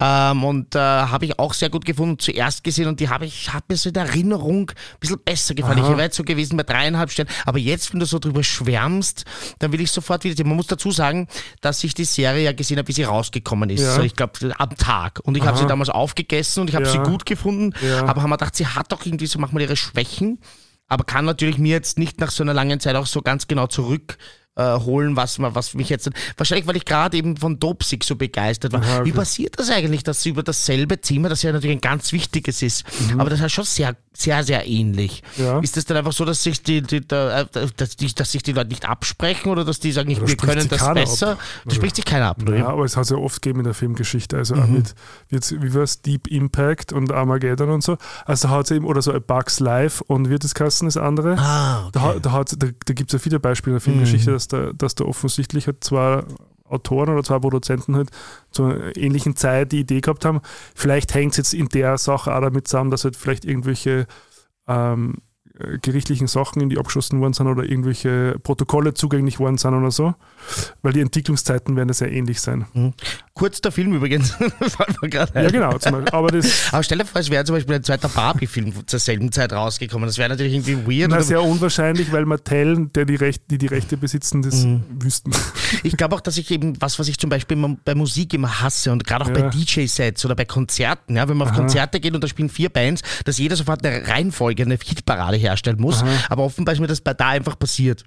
Ähm, und äh, habe ich auch sehr gut gefunden, zuerst gesehen und die habe ich, hat mir so in der Erinnerung ein bisschen besser gefallen. Aha. Ich wäre jetzt so gewesen bei dreieinhalb Sternen. Aber jetzt, wenn du so drüber schwärmst, dann will ich sofort wieder. Man muss dazu sagen, dass ich die Serie ja gesehen habe, wie sie rausgekommen ist. Ja. So, ich glaube, am Tag. Und ich habe sie damals aufgegessen und ich habe Ja. sie gut gefunden. Ja. Aber haben wir gedacht, sie hat doch irgendwie so manchmal ihre Schwächen aber kann natürlich mir jetzt nicht nach so einer langen Zeit auch so ganz genau zurück äh, holen, was, man- was mich jetzt. Wahrscheinlich, weil ich gerade eben von Dopsig so begeistert war. Aha, okay. Wie passiert das eigentlich, dass sie über dasselbe Thema, das ja natürlich ein ganz wichtiges ist, aber das ist schon sehr, sehr, sehr ähnlich. Mhm. Ja. Ist das dann einfach so, dass sich die, die, da- äh, dass, die, dass sich die Leute nicht absprechen oder dass die sagen, Da wir können das besser? ab. Da spricht sich keiner ab. Ja, aber es hat es ja oft gegeben in der Filmgeschichte. Also Mhm. auch mit, jetzt, wie war es, Deep Impact und Armageddon und so. Also da hat es eben, oder so A Bugs Life und wird es Kasten das andere. Ah, Da, hat- da, da, da gibt es ja viele Beispiele in der Filmgeschichte, Mhm. Dass, da, dass da offensichtlich halt zwei Autoren oder zwei Produzenten halt zur ähnlichen Zeit die Idee gehabt haben. Vielleicht hängt es jetzt in der Sache auch damit zusammen, dass halt vielleicht irgendwelche ähm, äh, gerichtlichen Sachen in die abgeschossen worden sind oder irgendwelche Protokolle zugänglich worden sind oder so. Weil die Entwicklungszeiten werden sehr ähnlich sein. Kurz der Film übrigens. (laughs) Ja, genau. Aber das (laughs) Aber stell dir vor, es wäre zum Beispiel ein zweiter Barbie-Film zur selben Zeit rausgekommen. Das wäre natürlich irgendwie weird. na, oder- sehr unwahrscheinlich, weil Mattel, der die, Recht, die die Rechte besitzen, das Mhm. wüssten. (laughs) Ich glaube auch, dass ich eben, was, was ich zum Beispiel bei Musik immer hasse und gerade auch Ja. bei DJ-Sets oder bei Konzerten, ja, wenn man auf Aha. Konzerte geht und da spielen vier Bands, dass jeder sofort eine Reihenfolge, eine Hitparade herstellen muss. Aha. Mhm. Aber offenbar ist mir das bei da einfach passiert.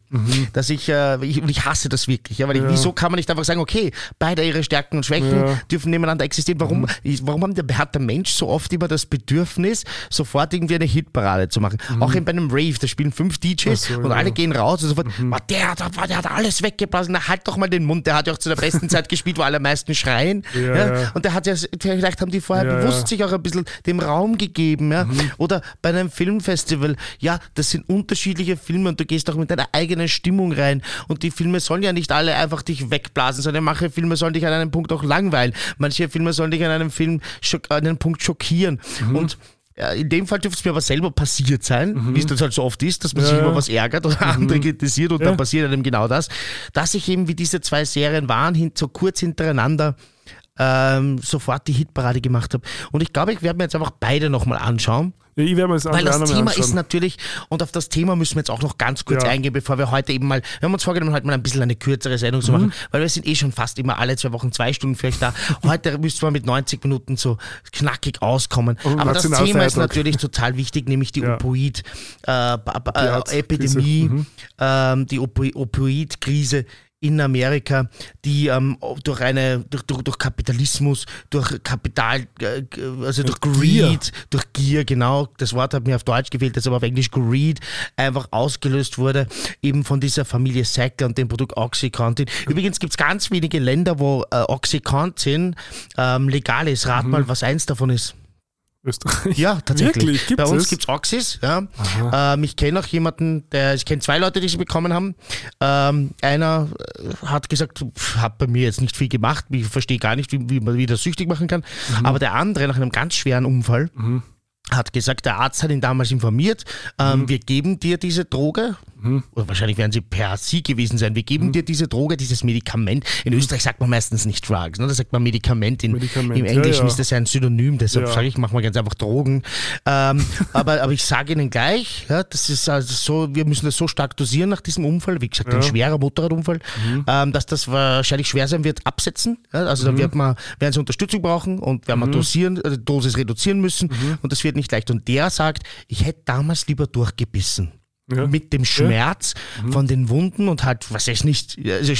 Dass ich, äh, ich, und ich hasse das wirklich, ja, weil ich, Ja. wieso kann man nicht einfach sagen, okay, beide ihre Stärken und Schwächen Ja. Mhm. dürfen nebeneinander existieren. Warum, ich, warum haben der, hat der Mensch so oft immer das Bedürfnis, sofort irgendwie eine Hitparade zu machen? Auch eben bei einem Rave, da spielen fünf DJs Mhm. So, und ja. alle gehen raus und sofort, Mhm. "Boah, der, hat, der hat alles weggeblasen, na halt doch mal den Mund, der hat ja auch zu der besten Zeit gespielt, wo alle am meisten schreien. Ja, ja. Und der hat ja, vielleicht haben die vorher Ja, bewusst ja. sich auch ein bisschen dem Raum gegeben. Ja? Oder bei einem Filmfestival, ja, das sind unterschiedliche Filme und du gehst auch mit deiner eigenen Stimmung rein. Und die Filme sollen ja nicht alle einfach dich wegblasen, sondern manche Filme sollen dich an einem Punkt auch langweilen. Manche Filme sollen dich an einem Film, an einem Punkt schockieren. Mhm. Und ja, in dem Fall dürfte es mir aber selber passiert sein, wie es das halt so oft ist, dass man Mhm. Ja, sich. Mhm. über was ärgert oder andere kritisiert und Ja. dann passiert einem genau das, dass ich eben wie diese zwei Serien waren, hin, so kurz hintereinander ähm, sofort die Hitparade gemacht habe. Und ich glaube, ich werde mir jetzt einfach beide nochmal anschauen. Ich werde mir das Weil das mal Thema anschauen. ist natürlich, und auf das Thema müssen wir jetzt auch noch ganz kurz Ja. eingehen, bevor wir heute eben mal, wir haben uns vorgenommen, heute mal ein bisschen eine kürzere Sendung Mhm. zu machen, weil wir sind eh schon fast immer alle zwei Wochen zwei Stunden vielleicht da. Heute (laughs) müssen wir mit 90 Minuten so knackig auskommen. Und Aber das Thema ist natürlich total wichtig, nämlich die Ja. Opioid-Epidemie, Krise. Mhm. ähm, die Opi Opioid-Krise in Amerika, die ähm, durch eine durch, durch, durch Kapitalismus, durch Kapital, äh, also durch Gier. Greed, durch Gier, genau, das Wort hat mir auf Deutsch gefehlt, das aber auf Englisch Greed einfach ausgelöst wurde, eben von dieser Familie Sackler und dem Produkt Oxycontin. Übrigens gibt es ganz wenige Länder, wo äh, Oxycontin ähm, legal ist. Rat mal, was eins davon ist. Österreich. Ja, tatsächlich. Wirklich? Gibt's Bei uns gibt es Oxys. Ja. Ähm, ich kenne auch jemanden, der, ich kenne zwei Leute, die sie bekommen haben. Ähm, einer äh, hat gesagt, hat bei mir jetzt nicht viel gemacht, ich verstehe gar nicht, wie, wie man wieder süchtig machen kann. Mhm. Aber der andere, nach einem ganz schweren Unfall, hat gesagt, der Arzt hat ihn damals informiert, ähm, Mhm. wir geben dir diese Droge, oder wahrscheinlich werden sie per Sie gewesen sein, wir Mhm. geben dir diese Droge, dieses Medikament. In Österreich sagt man meistens nicht Drugs, ne? da sagt man Medikament. In, Medikament, Im ja, Englischen ja. ist das ein Synonym, deshalb Ja. sage ich, machen wir ganz einfach Drogen. Ähm, (laughs) aber, aber ich sage Ihnen gleich, ja, das ist also so, wir müssen das so stark dosieren nach diesem Unfall, wie gesagt, ein schwerer Motorradunfall, Mhm. ähm, dass das wahrscheinlich schwer sein wird, absetzen. Ja? Also Mhm. da wird man, werden Sie Unterstützung brauchen und werden wir dosieren, äh, Dosis reduzieren müssen Mhm. und das wird nicht leicht. Und der sagt, ich hätte damals lieber durchgebissen Ja. mit dem Schmerz von den Wunden und halt, was weiß ich nicht, also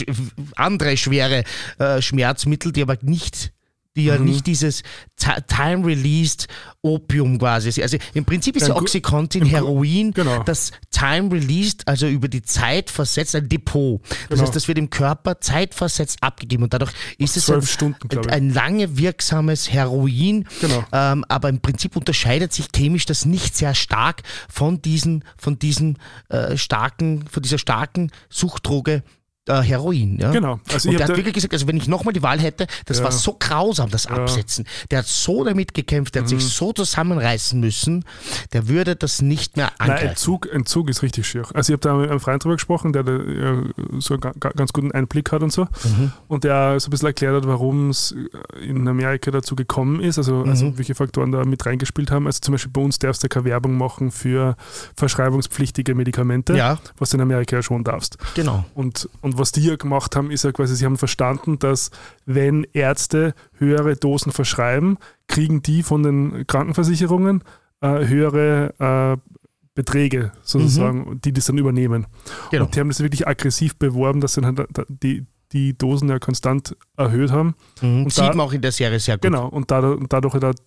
andere schwere äh, Schmerzmittel, die aber nicht die ja nicht dieses Ti- Time-Released Opium quasi. Also im Prinzip ist Ja, Oxycontin, Heroin, genau. das Time-Released, also über die Zeit versetzt, ein Depot. Das Genau. heißt, das wird im Körper zeitversetzt abgegeben und dadurch ist es ein, Stunden, ein lange wirksames Heroin. Genau. Ähm, aber im Prinzip unterscheidet sich chemisch das nicht sehr stark von diesen, von diesen äh, starken, von dieser starken Suchtdroge äh, Heroin. Ja? Genau. Also und der hat wirklich gesagt, also wenn ich nochmal die Wahl hätte, das Ja. war so grausam, das Absetzen. Der hat so damit gekämpft, der hat sich Mhm. so zusammenreißen müssen, der würde das nicht mehr Nein, angreifen. Entzug, Entzug ist richtig schier. Also ich habe da mit einem Freund drüber gesprochen, der da ja, so einen ga- ga- ganz guten Einblick hat und so. Mhm. Und der so ein bisschen erklärt hat, warum es in Amerika dazu gekommen ist, also, Mhm. also welche Faktoren da mit reingespielt haben. Also zum Beispiel bei uns darfst du keine Werbung machen für verschreibungspflichtige Medikamente, Ja. was du in Amerika ja schon darfst. Genau. Und, und was die ja gemacht haben, ist ja quasi, sie haben verstanden, dass wenn Ärzte höhere Dosen verschreiben, kriegen die von den Krankenversicherungen äh, höhere äh, Beträge sozusagen, die das dann übernehmen. Genau. Und die haben das wirklich aggressiv beworben, dass sie dann halt die, die Dosen ja konstant erhöht haben. Mhm. Und Sieht da- man auch in der Serie sehr gut. Genau, und dadurch, dadurch halt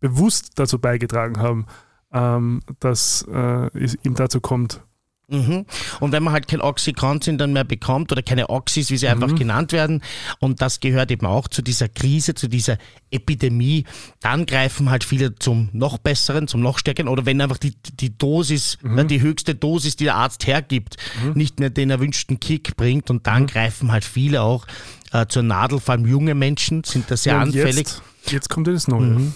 bewusst dazu beigetragen haben, ähm, dass äh, es ihm dazu kommt. Mhm. Und wenn man halt kein Oxycontin dann mehr bekommt oder keine Oxys, wie sie Mhm. einfach genannt werden, und das gehört eben auch zu dieser Krise, zu dieser Epidemie, dann greifen halt viele zum noch besseren, zum noch stärkeren oder wenn einfach die, die Dosis, Mhm. äh, die höchste Dosis, die der Arzt hergibt, nicht mehr den erwünschten Kick bringt und Mhm. dann greifen halt viele auch äh, zur Nadel, vor allem junge Menschen sind da sehr Ja, anfällig. Jetzt, jetzt kommt ja das Neue. Mhm.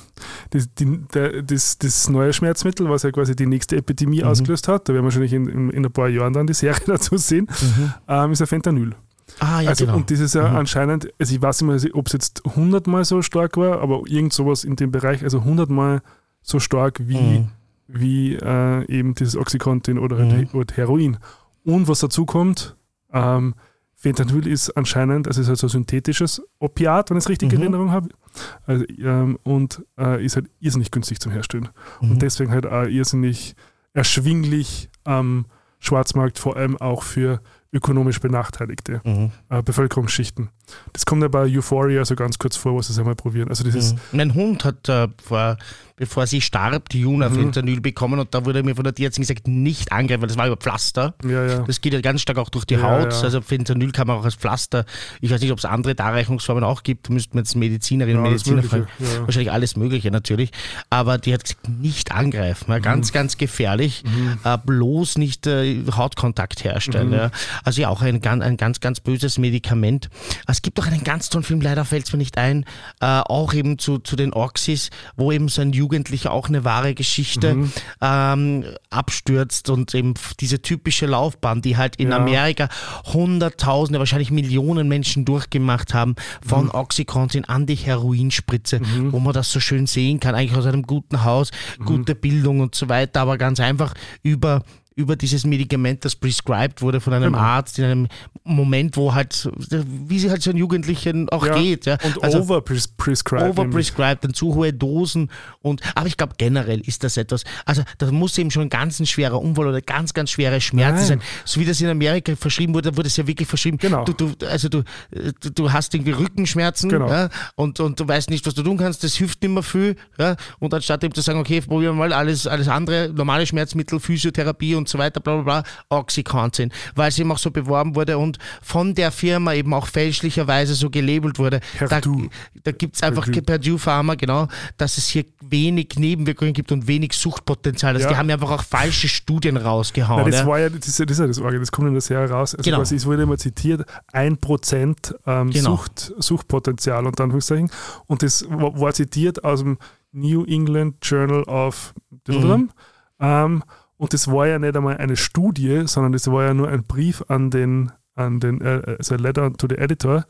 Das, die, der, das, das neue Schmerzmittel, was ja quasi die nächste Epidemie Mhm. ausgelöst hat, da werden wir wahrscheinlich in, in, in ein paar Jahren dann die Serie (laughs) dazu sehen, ähm, ist ja Fentanyl. Ah ja, also, genau. Und das ist ja anscheinend, also ich weiß nicht mehr, ob es jetzt 100 Mal so stark war, aber irgend sowas in dem Bereich, also 100 Mal so stark wie, Mhm. wie äh, eben dieses Oxycontin oder Mhm. oder Heroin. Und was dazu kommt, ähm, Fentanyl ist anscheinend, also es ist halt so ein synthetisches Opiat, wenn ich es richtig in Mhm. Erinnerung habe, also, ähm, und äh, ist halt irrsinnig günstig zum Herstellen. Mhm. Und deswegen halt auch irrsinnig erschwinglich am Schwarzmarkt, vor allem auch für ökonomisch benachteiligte Mhm. äh, Bevölkerungsschichten. Das kommt ja bei Euphoria so ganz kurz vor, was sie einmal probieren. Also das ist, Mhm. Mein Hund hat, äh, vor, bevor sie starb, die Juna Mhm. Fentanyl bekommen und da wurde mir von der Tierärztin gesagt, nicht angreifen, weil das war über Pflaster. ja, ja. Das geht ja ganz stark auch durch die Ja, Haut. ja. Also Fentanyl kann man auch als Pflaster. Ich weiß nicht, ob es andere Darreichungsformen auch gibt. Da müssten wir jetzt Medizinerinnen und Mediziner fragen. Wahrscheinlich alles Mögliche natürlich. Aber die hat gesagt, nicht angreifen. Ja, Mhm. ganz, ganz gefährlich. Äh, bloß nicht äh, Hautkontakt herstellen. Mhm. Also ja, auch ein, ganz- ein ganz, ganz böses Medikament. Es gibt auch einen ganz tollen Film, leider fällt es mir nicht ein, äh, auch eben zu, zu den Oxys, wo eben so ein Jugendlicher auch eine wahre Geschichte Mhm. ähm, abstürzt und eben diese typische Laufbahn, die halt in Ja. Amerika Hunderttausende, wahrscheinlich Millionen Menschen durchgemacht haben, von Mhm. Oxycontin an die Heroinspritze, wo man das so schön sehen kann, eigentlich aus einem guten Haus, Mhm. gute Bildung und so weiter, aber ganz einfach über über dieses Medikament, das prescribed wurde von einem Genau. Arzt in einem Moment, wo halt, wie sie halt so ein Jugendlichen auch Ja. geht. Ja. Und Also- overprescribed. overprescribed, dann zu hohe Dosen und aber ich glaube generell ist das etwas, also das muss eben schon ein ganz ein schwerer Unfall oder ganz, ganz schwere Schmerzen Nein. sein. So wie das in Amerika verschrieben wurde, wurde es ja wirklich verschrieben. Genau. Du, du, also du, du, du hast irgendwie Rückenschmerzen Genau. ja, und, und du weißt nicht, was du tun kannst, das hilft nicht mehr viel. Ja, und anstatt eben zu sagen, okay, probieren wir mal alles, alles andere, normale Schmerzmittel, Physiotherapie und so weiter, bla bla bla, Oxycontin, weil es eben auch so beworben wurde und von der Firma eben auch fälschlicherweise so gelabelt wurde. Da, Perdue. da gibt es einfach Perdue. Purdue Pharma, genau, dass es hier wenig Nebenwirkungen gibt und wenig Suchtpotenzial. Also Ja. die haben ja einfach auch falsche Studien rausgehauen. Nein, das ja. war ja, das ist ja das, ist ja das kommt in der Serie raus. Also Genau. quasi, es wurde immer zitiert, 1% ähm, Genau. Sucht, Suchtpotenzial unter Anführungszeichen. Und das war, war zitiert aus dem New England Journal of Mhm. ähm, und das war ja nicht einmal eine Studie, sondern das war ja nur ein Brief an den, an den äh, also a letter to the editor,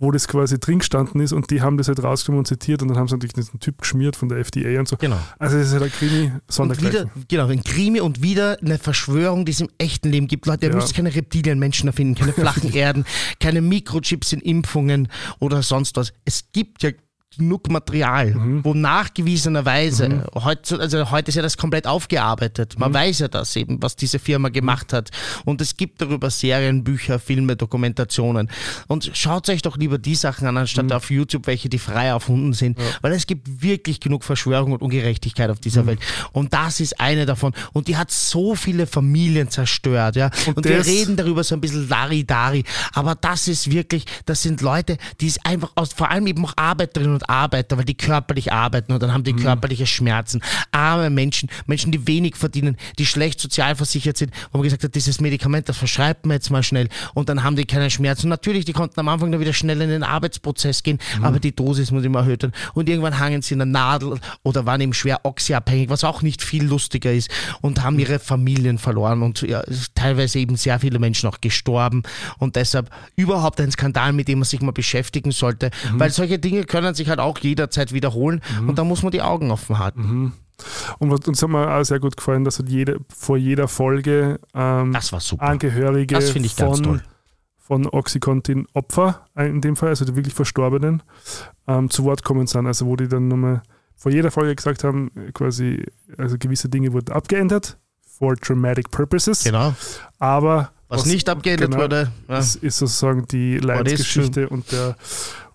wo das quasi drin gestanden ist und die haben das halt rausgenommen und zitiert und dann haben sie natürlich diesen Typ geschmiert von der FDA und so. Genau. Also das ist halt ein Krimi sondergleichen. wieder, genau, ein Krimi und wieder eine Verschwörung, die es im echten Leben gibt. Leute, ihr Ja. müsst keine Reptilienmenschen erfinden, keine flachen (laughs) Erden, keine Mikrochips in Impfungen oder sonst was. Es gibt ja genug Material, Mhm. wo nachgewiesenerweise, heute, also heute ist ja das komplett aufgearbeitet. Mhm. Man weiß ja das eben, was diese Firma gemacht hat. Und es gibt darüber Serien, Bücher, Filme, Dokumentationen. Und schaut euch doch lieber die Sachen an, Mhm. anstatt auf YouTube, welche die frei erfunden sind. Weil es gibt wirklich genug Verschwörung und Ungerechtigkeit auf dieser Mhm. Welt. Und das ist eine davon. Und die hat so viele Familien zerstört. Ja? Und, Und wir reden darüber so ein bisschen Dari-Dari. Aber das ist wirklich, das sind Leute, die es einfach aus, vor allem eben auch Arbeiterinnen und Arbeiter, weil die körperlich arbeiten und dann haben die Mhm. körperliche Schmerzen. Arme Menschen, Menschen, die wenig verdienen, die schlecht sozialversichert sind, wo man gesagt hat, dieses Medikament, das verschreibt man jetzt mal schnell und dann haben die keine Schmerzen. Und natürlich, die konnten am Anfang dann wieder schnell in den Arbeitsprozess gehen, Mhm. aber die Dosis muss immer erhöht werden. Und irgendwann hangen sie in der Nadel oder waren eben schwer oxyabhängig, was auch nicht viel lustiger ist und haben ihre Familien verloren und ja, teilweise eben sehr viele Menschen auch gestorben und deshalb überhaupt ein Skandal, mit dem man sich mal beschäftigen sollte, weil solche Dinge können sich halt auch jederzeit wiederholen und da muss man die Augen offen halten. Und was uns hat mir auch sehr gut gefallen, dass halt jede, vor jeder Folge ähm. Angehörige von, von Oxycontin Opfer, äh, in dem Fall, also die wirklich Verstorbenen, ähm, zu Wort kommen sind. Also wo die dann nochmal vor jeder Folge gesagt haben, quasi, also gewisse Dinge wurden abgeändert for dramatic purposes, Genau. aber Was, nicht abgeändert genau, wurde. Ja. das ist sozusagen die Leidensgeschichte und der,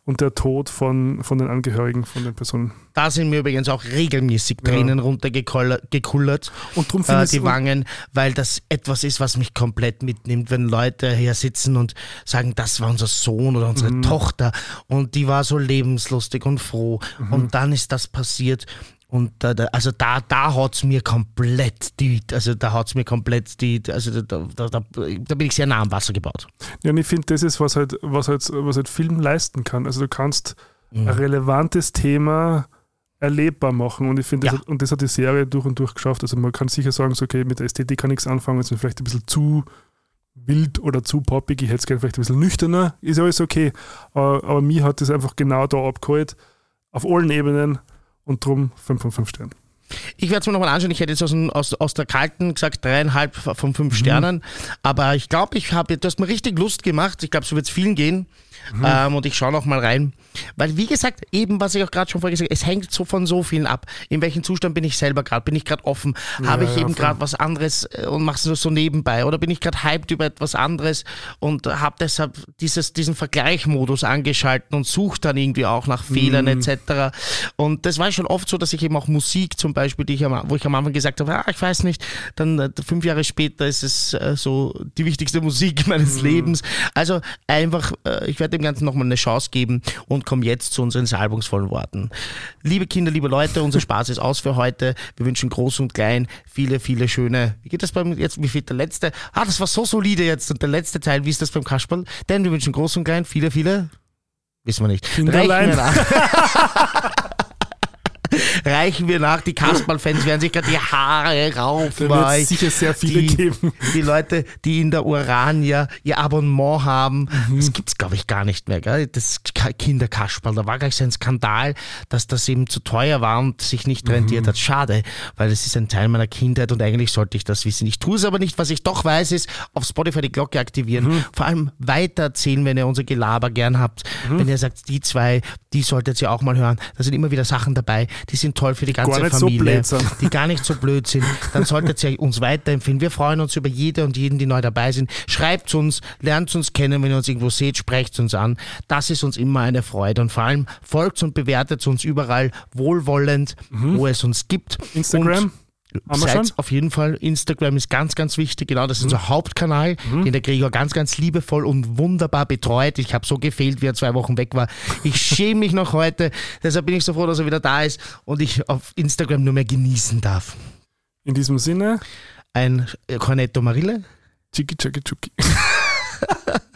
und der Tod von, von den Angehörigen von den Personen. Da sind mir übrigens auch regelmäßig Tränen runtergekullert. Und finde äh, die Wangen, weil das etwas ist, was mich komplett mitnimmt, wenn Leute hier sitzen und sagen, das war unser Sohn oder unsere Mhm. Tochter und die war so lebenslustig und froh Mhm. und dann ist das passiert. Und äh, da, also da, da hat es mir komplett die, also da hat mir komplett die, also da, da, da, da bin ich sehr nah am Wasser gebaut. Ja, und ich finde, das ist, was halt, was halt, was halt Film leisten kann. Also du kannst ein relevantes Thema erlebbar machen und ich finde, Ja. und das hat die Serie durch und durch geschafft. Also man kann sicher sagen, so, okay, mit der Ästhetik kann nichts anfangen, es ist vielleicht ein bisschen zu wild oder zu poppig, ich hätte es gerne vielleicht ein bisschen nüchterner, ist alles okay. Aber, aber mir hat das einfach genau da abgeholt, auf allen Ebenen und drum 5 von 5 Sternen. Ich werde es mir nochmal anschauen. Ich hätte jetzt aus, aus, aus der kalten gesagt dreieinhalb von Mhm. fünf Sternen. Aber ich glaube, ich habe, du hast mir richtig Lust gemacht. Ich glaube, so wird es vielen gehen. Mhm. Ähm, und ich schaue noch mal rein. Weil, wie gesagt, eben, was ich auch gerade schon vorher gesagt habe, es hängt so von so vielen ab. In welchem Zustand bin ich selber gerade? Bin ich gerade offen? habe ich ja, eben gerade was anderes äh, und mache es nur so nebenbei? Oder bin ich gerade hyped über etwas anderes und habe deshalb dieses, diesen Vergleichmodus angeschalten und suche dann irgendwie auch nach Fehlern Mhm. etc. Und das war schon oft so, dass ich eben auch Musik zum Beispiel, die ich am, wo ich am Anfang gesagt habe, ah, ich weiß nicht, dann äh, fünf Jahre später ist es äh, so die wichtigste Musik (laughs) meines Lebens. Also einfach, äh, ich werde dem Ganzen nochmal eine Chance geben und komme jetzt zu unseren salbungsvollen Worten. Liebe Kinder, liebe Leute, unser Spaß ist aus für heute. Wir wünschen groß und klein viele, viele schöne. Wie geht das beim jetzt? Wie viel der letzte? Ah, das war so solide jetzt und der letzte Teil. Wie ist das beim Kasperl? Denn wir wünschen groß und klein viele, viele Wissen wir nicht. Kinderlein. (laughs) Reichen wir nach. Die Kasperl-Fans werden sich gerade die Haare raufen. Da wird es sicher sehr viele die, geben. Die Leute, die in der Urania ihr Abonnement haben, Mhm. das gibt es, glaube ich, gar nicht mehr. Gell? Das Ka- Kinderkasperl, da war gleich so ein Skandal, dass das eben zu teuer war und sich nicht Mhm. rentiert hat. Schade, weil das ist ein Teil meiner Kindheit und eigentlich sollte ich das wissen. Ich tue es aber nicht. Was ich doch weiß, ist, auf Spotify die Glocke aktivieren. Mhm. Vor allem weitererzählen, wenn ihr unser Gelaber gern habt. Mhm. Wenn ihr sagt, die zwei, die solltet ihr auch mal hören. Da sind immer wieder Sachen dabei, die sind toll für die ganze Gar so Familie, sind. die gar nicht so blöd sind. Dann solltet ihr uns weiterempfehlen. Wir freuen uns über jede und jeden, die neu dabei sind. Schreibt uns, lernt uns kennen, wenn ihr uns irgendwo seht, sprecht uns an. Das ist uns immer eine Freude. Und vor allem folgt und bewertet uns überall wohlwollend, wo es uns gibt. Instagram? Und Haben Seid auf jeden Fall. Instagram ist ganz, ganz wichtig. Genau, das ist unser Hauptkanal, den der Gregor ganz, ganz liebevoll und wunderbar betreut. Ich habe so gefehlt, wie er zwei Wochen weg war. Ich (laughs) schäme mich noch heute. Deshalb bin ich so froh, dass er wieder da ist und ich auf Instagram nur mehr genießen darf. In diesem Sinne, Ein Cornetto Marille. Chiki Chaki Chuki. (laughs)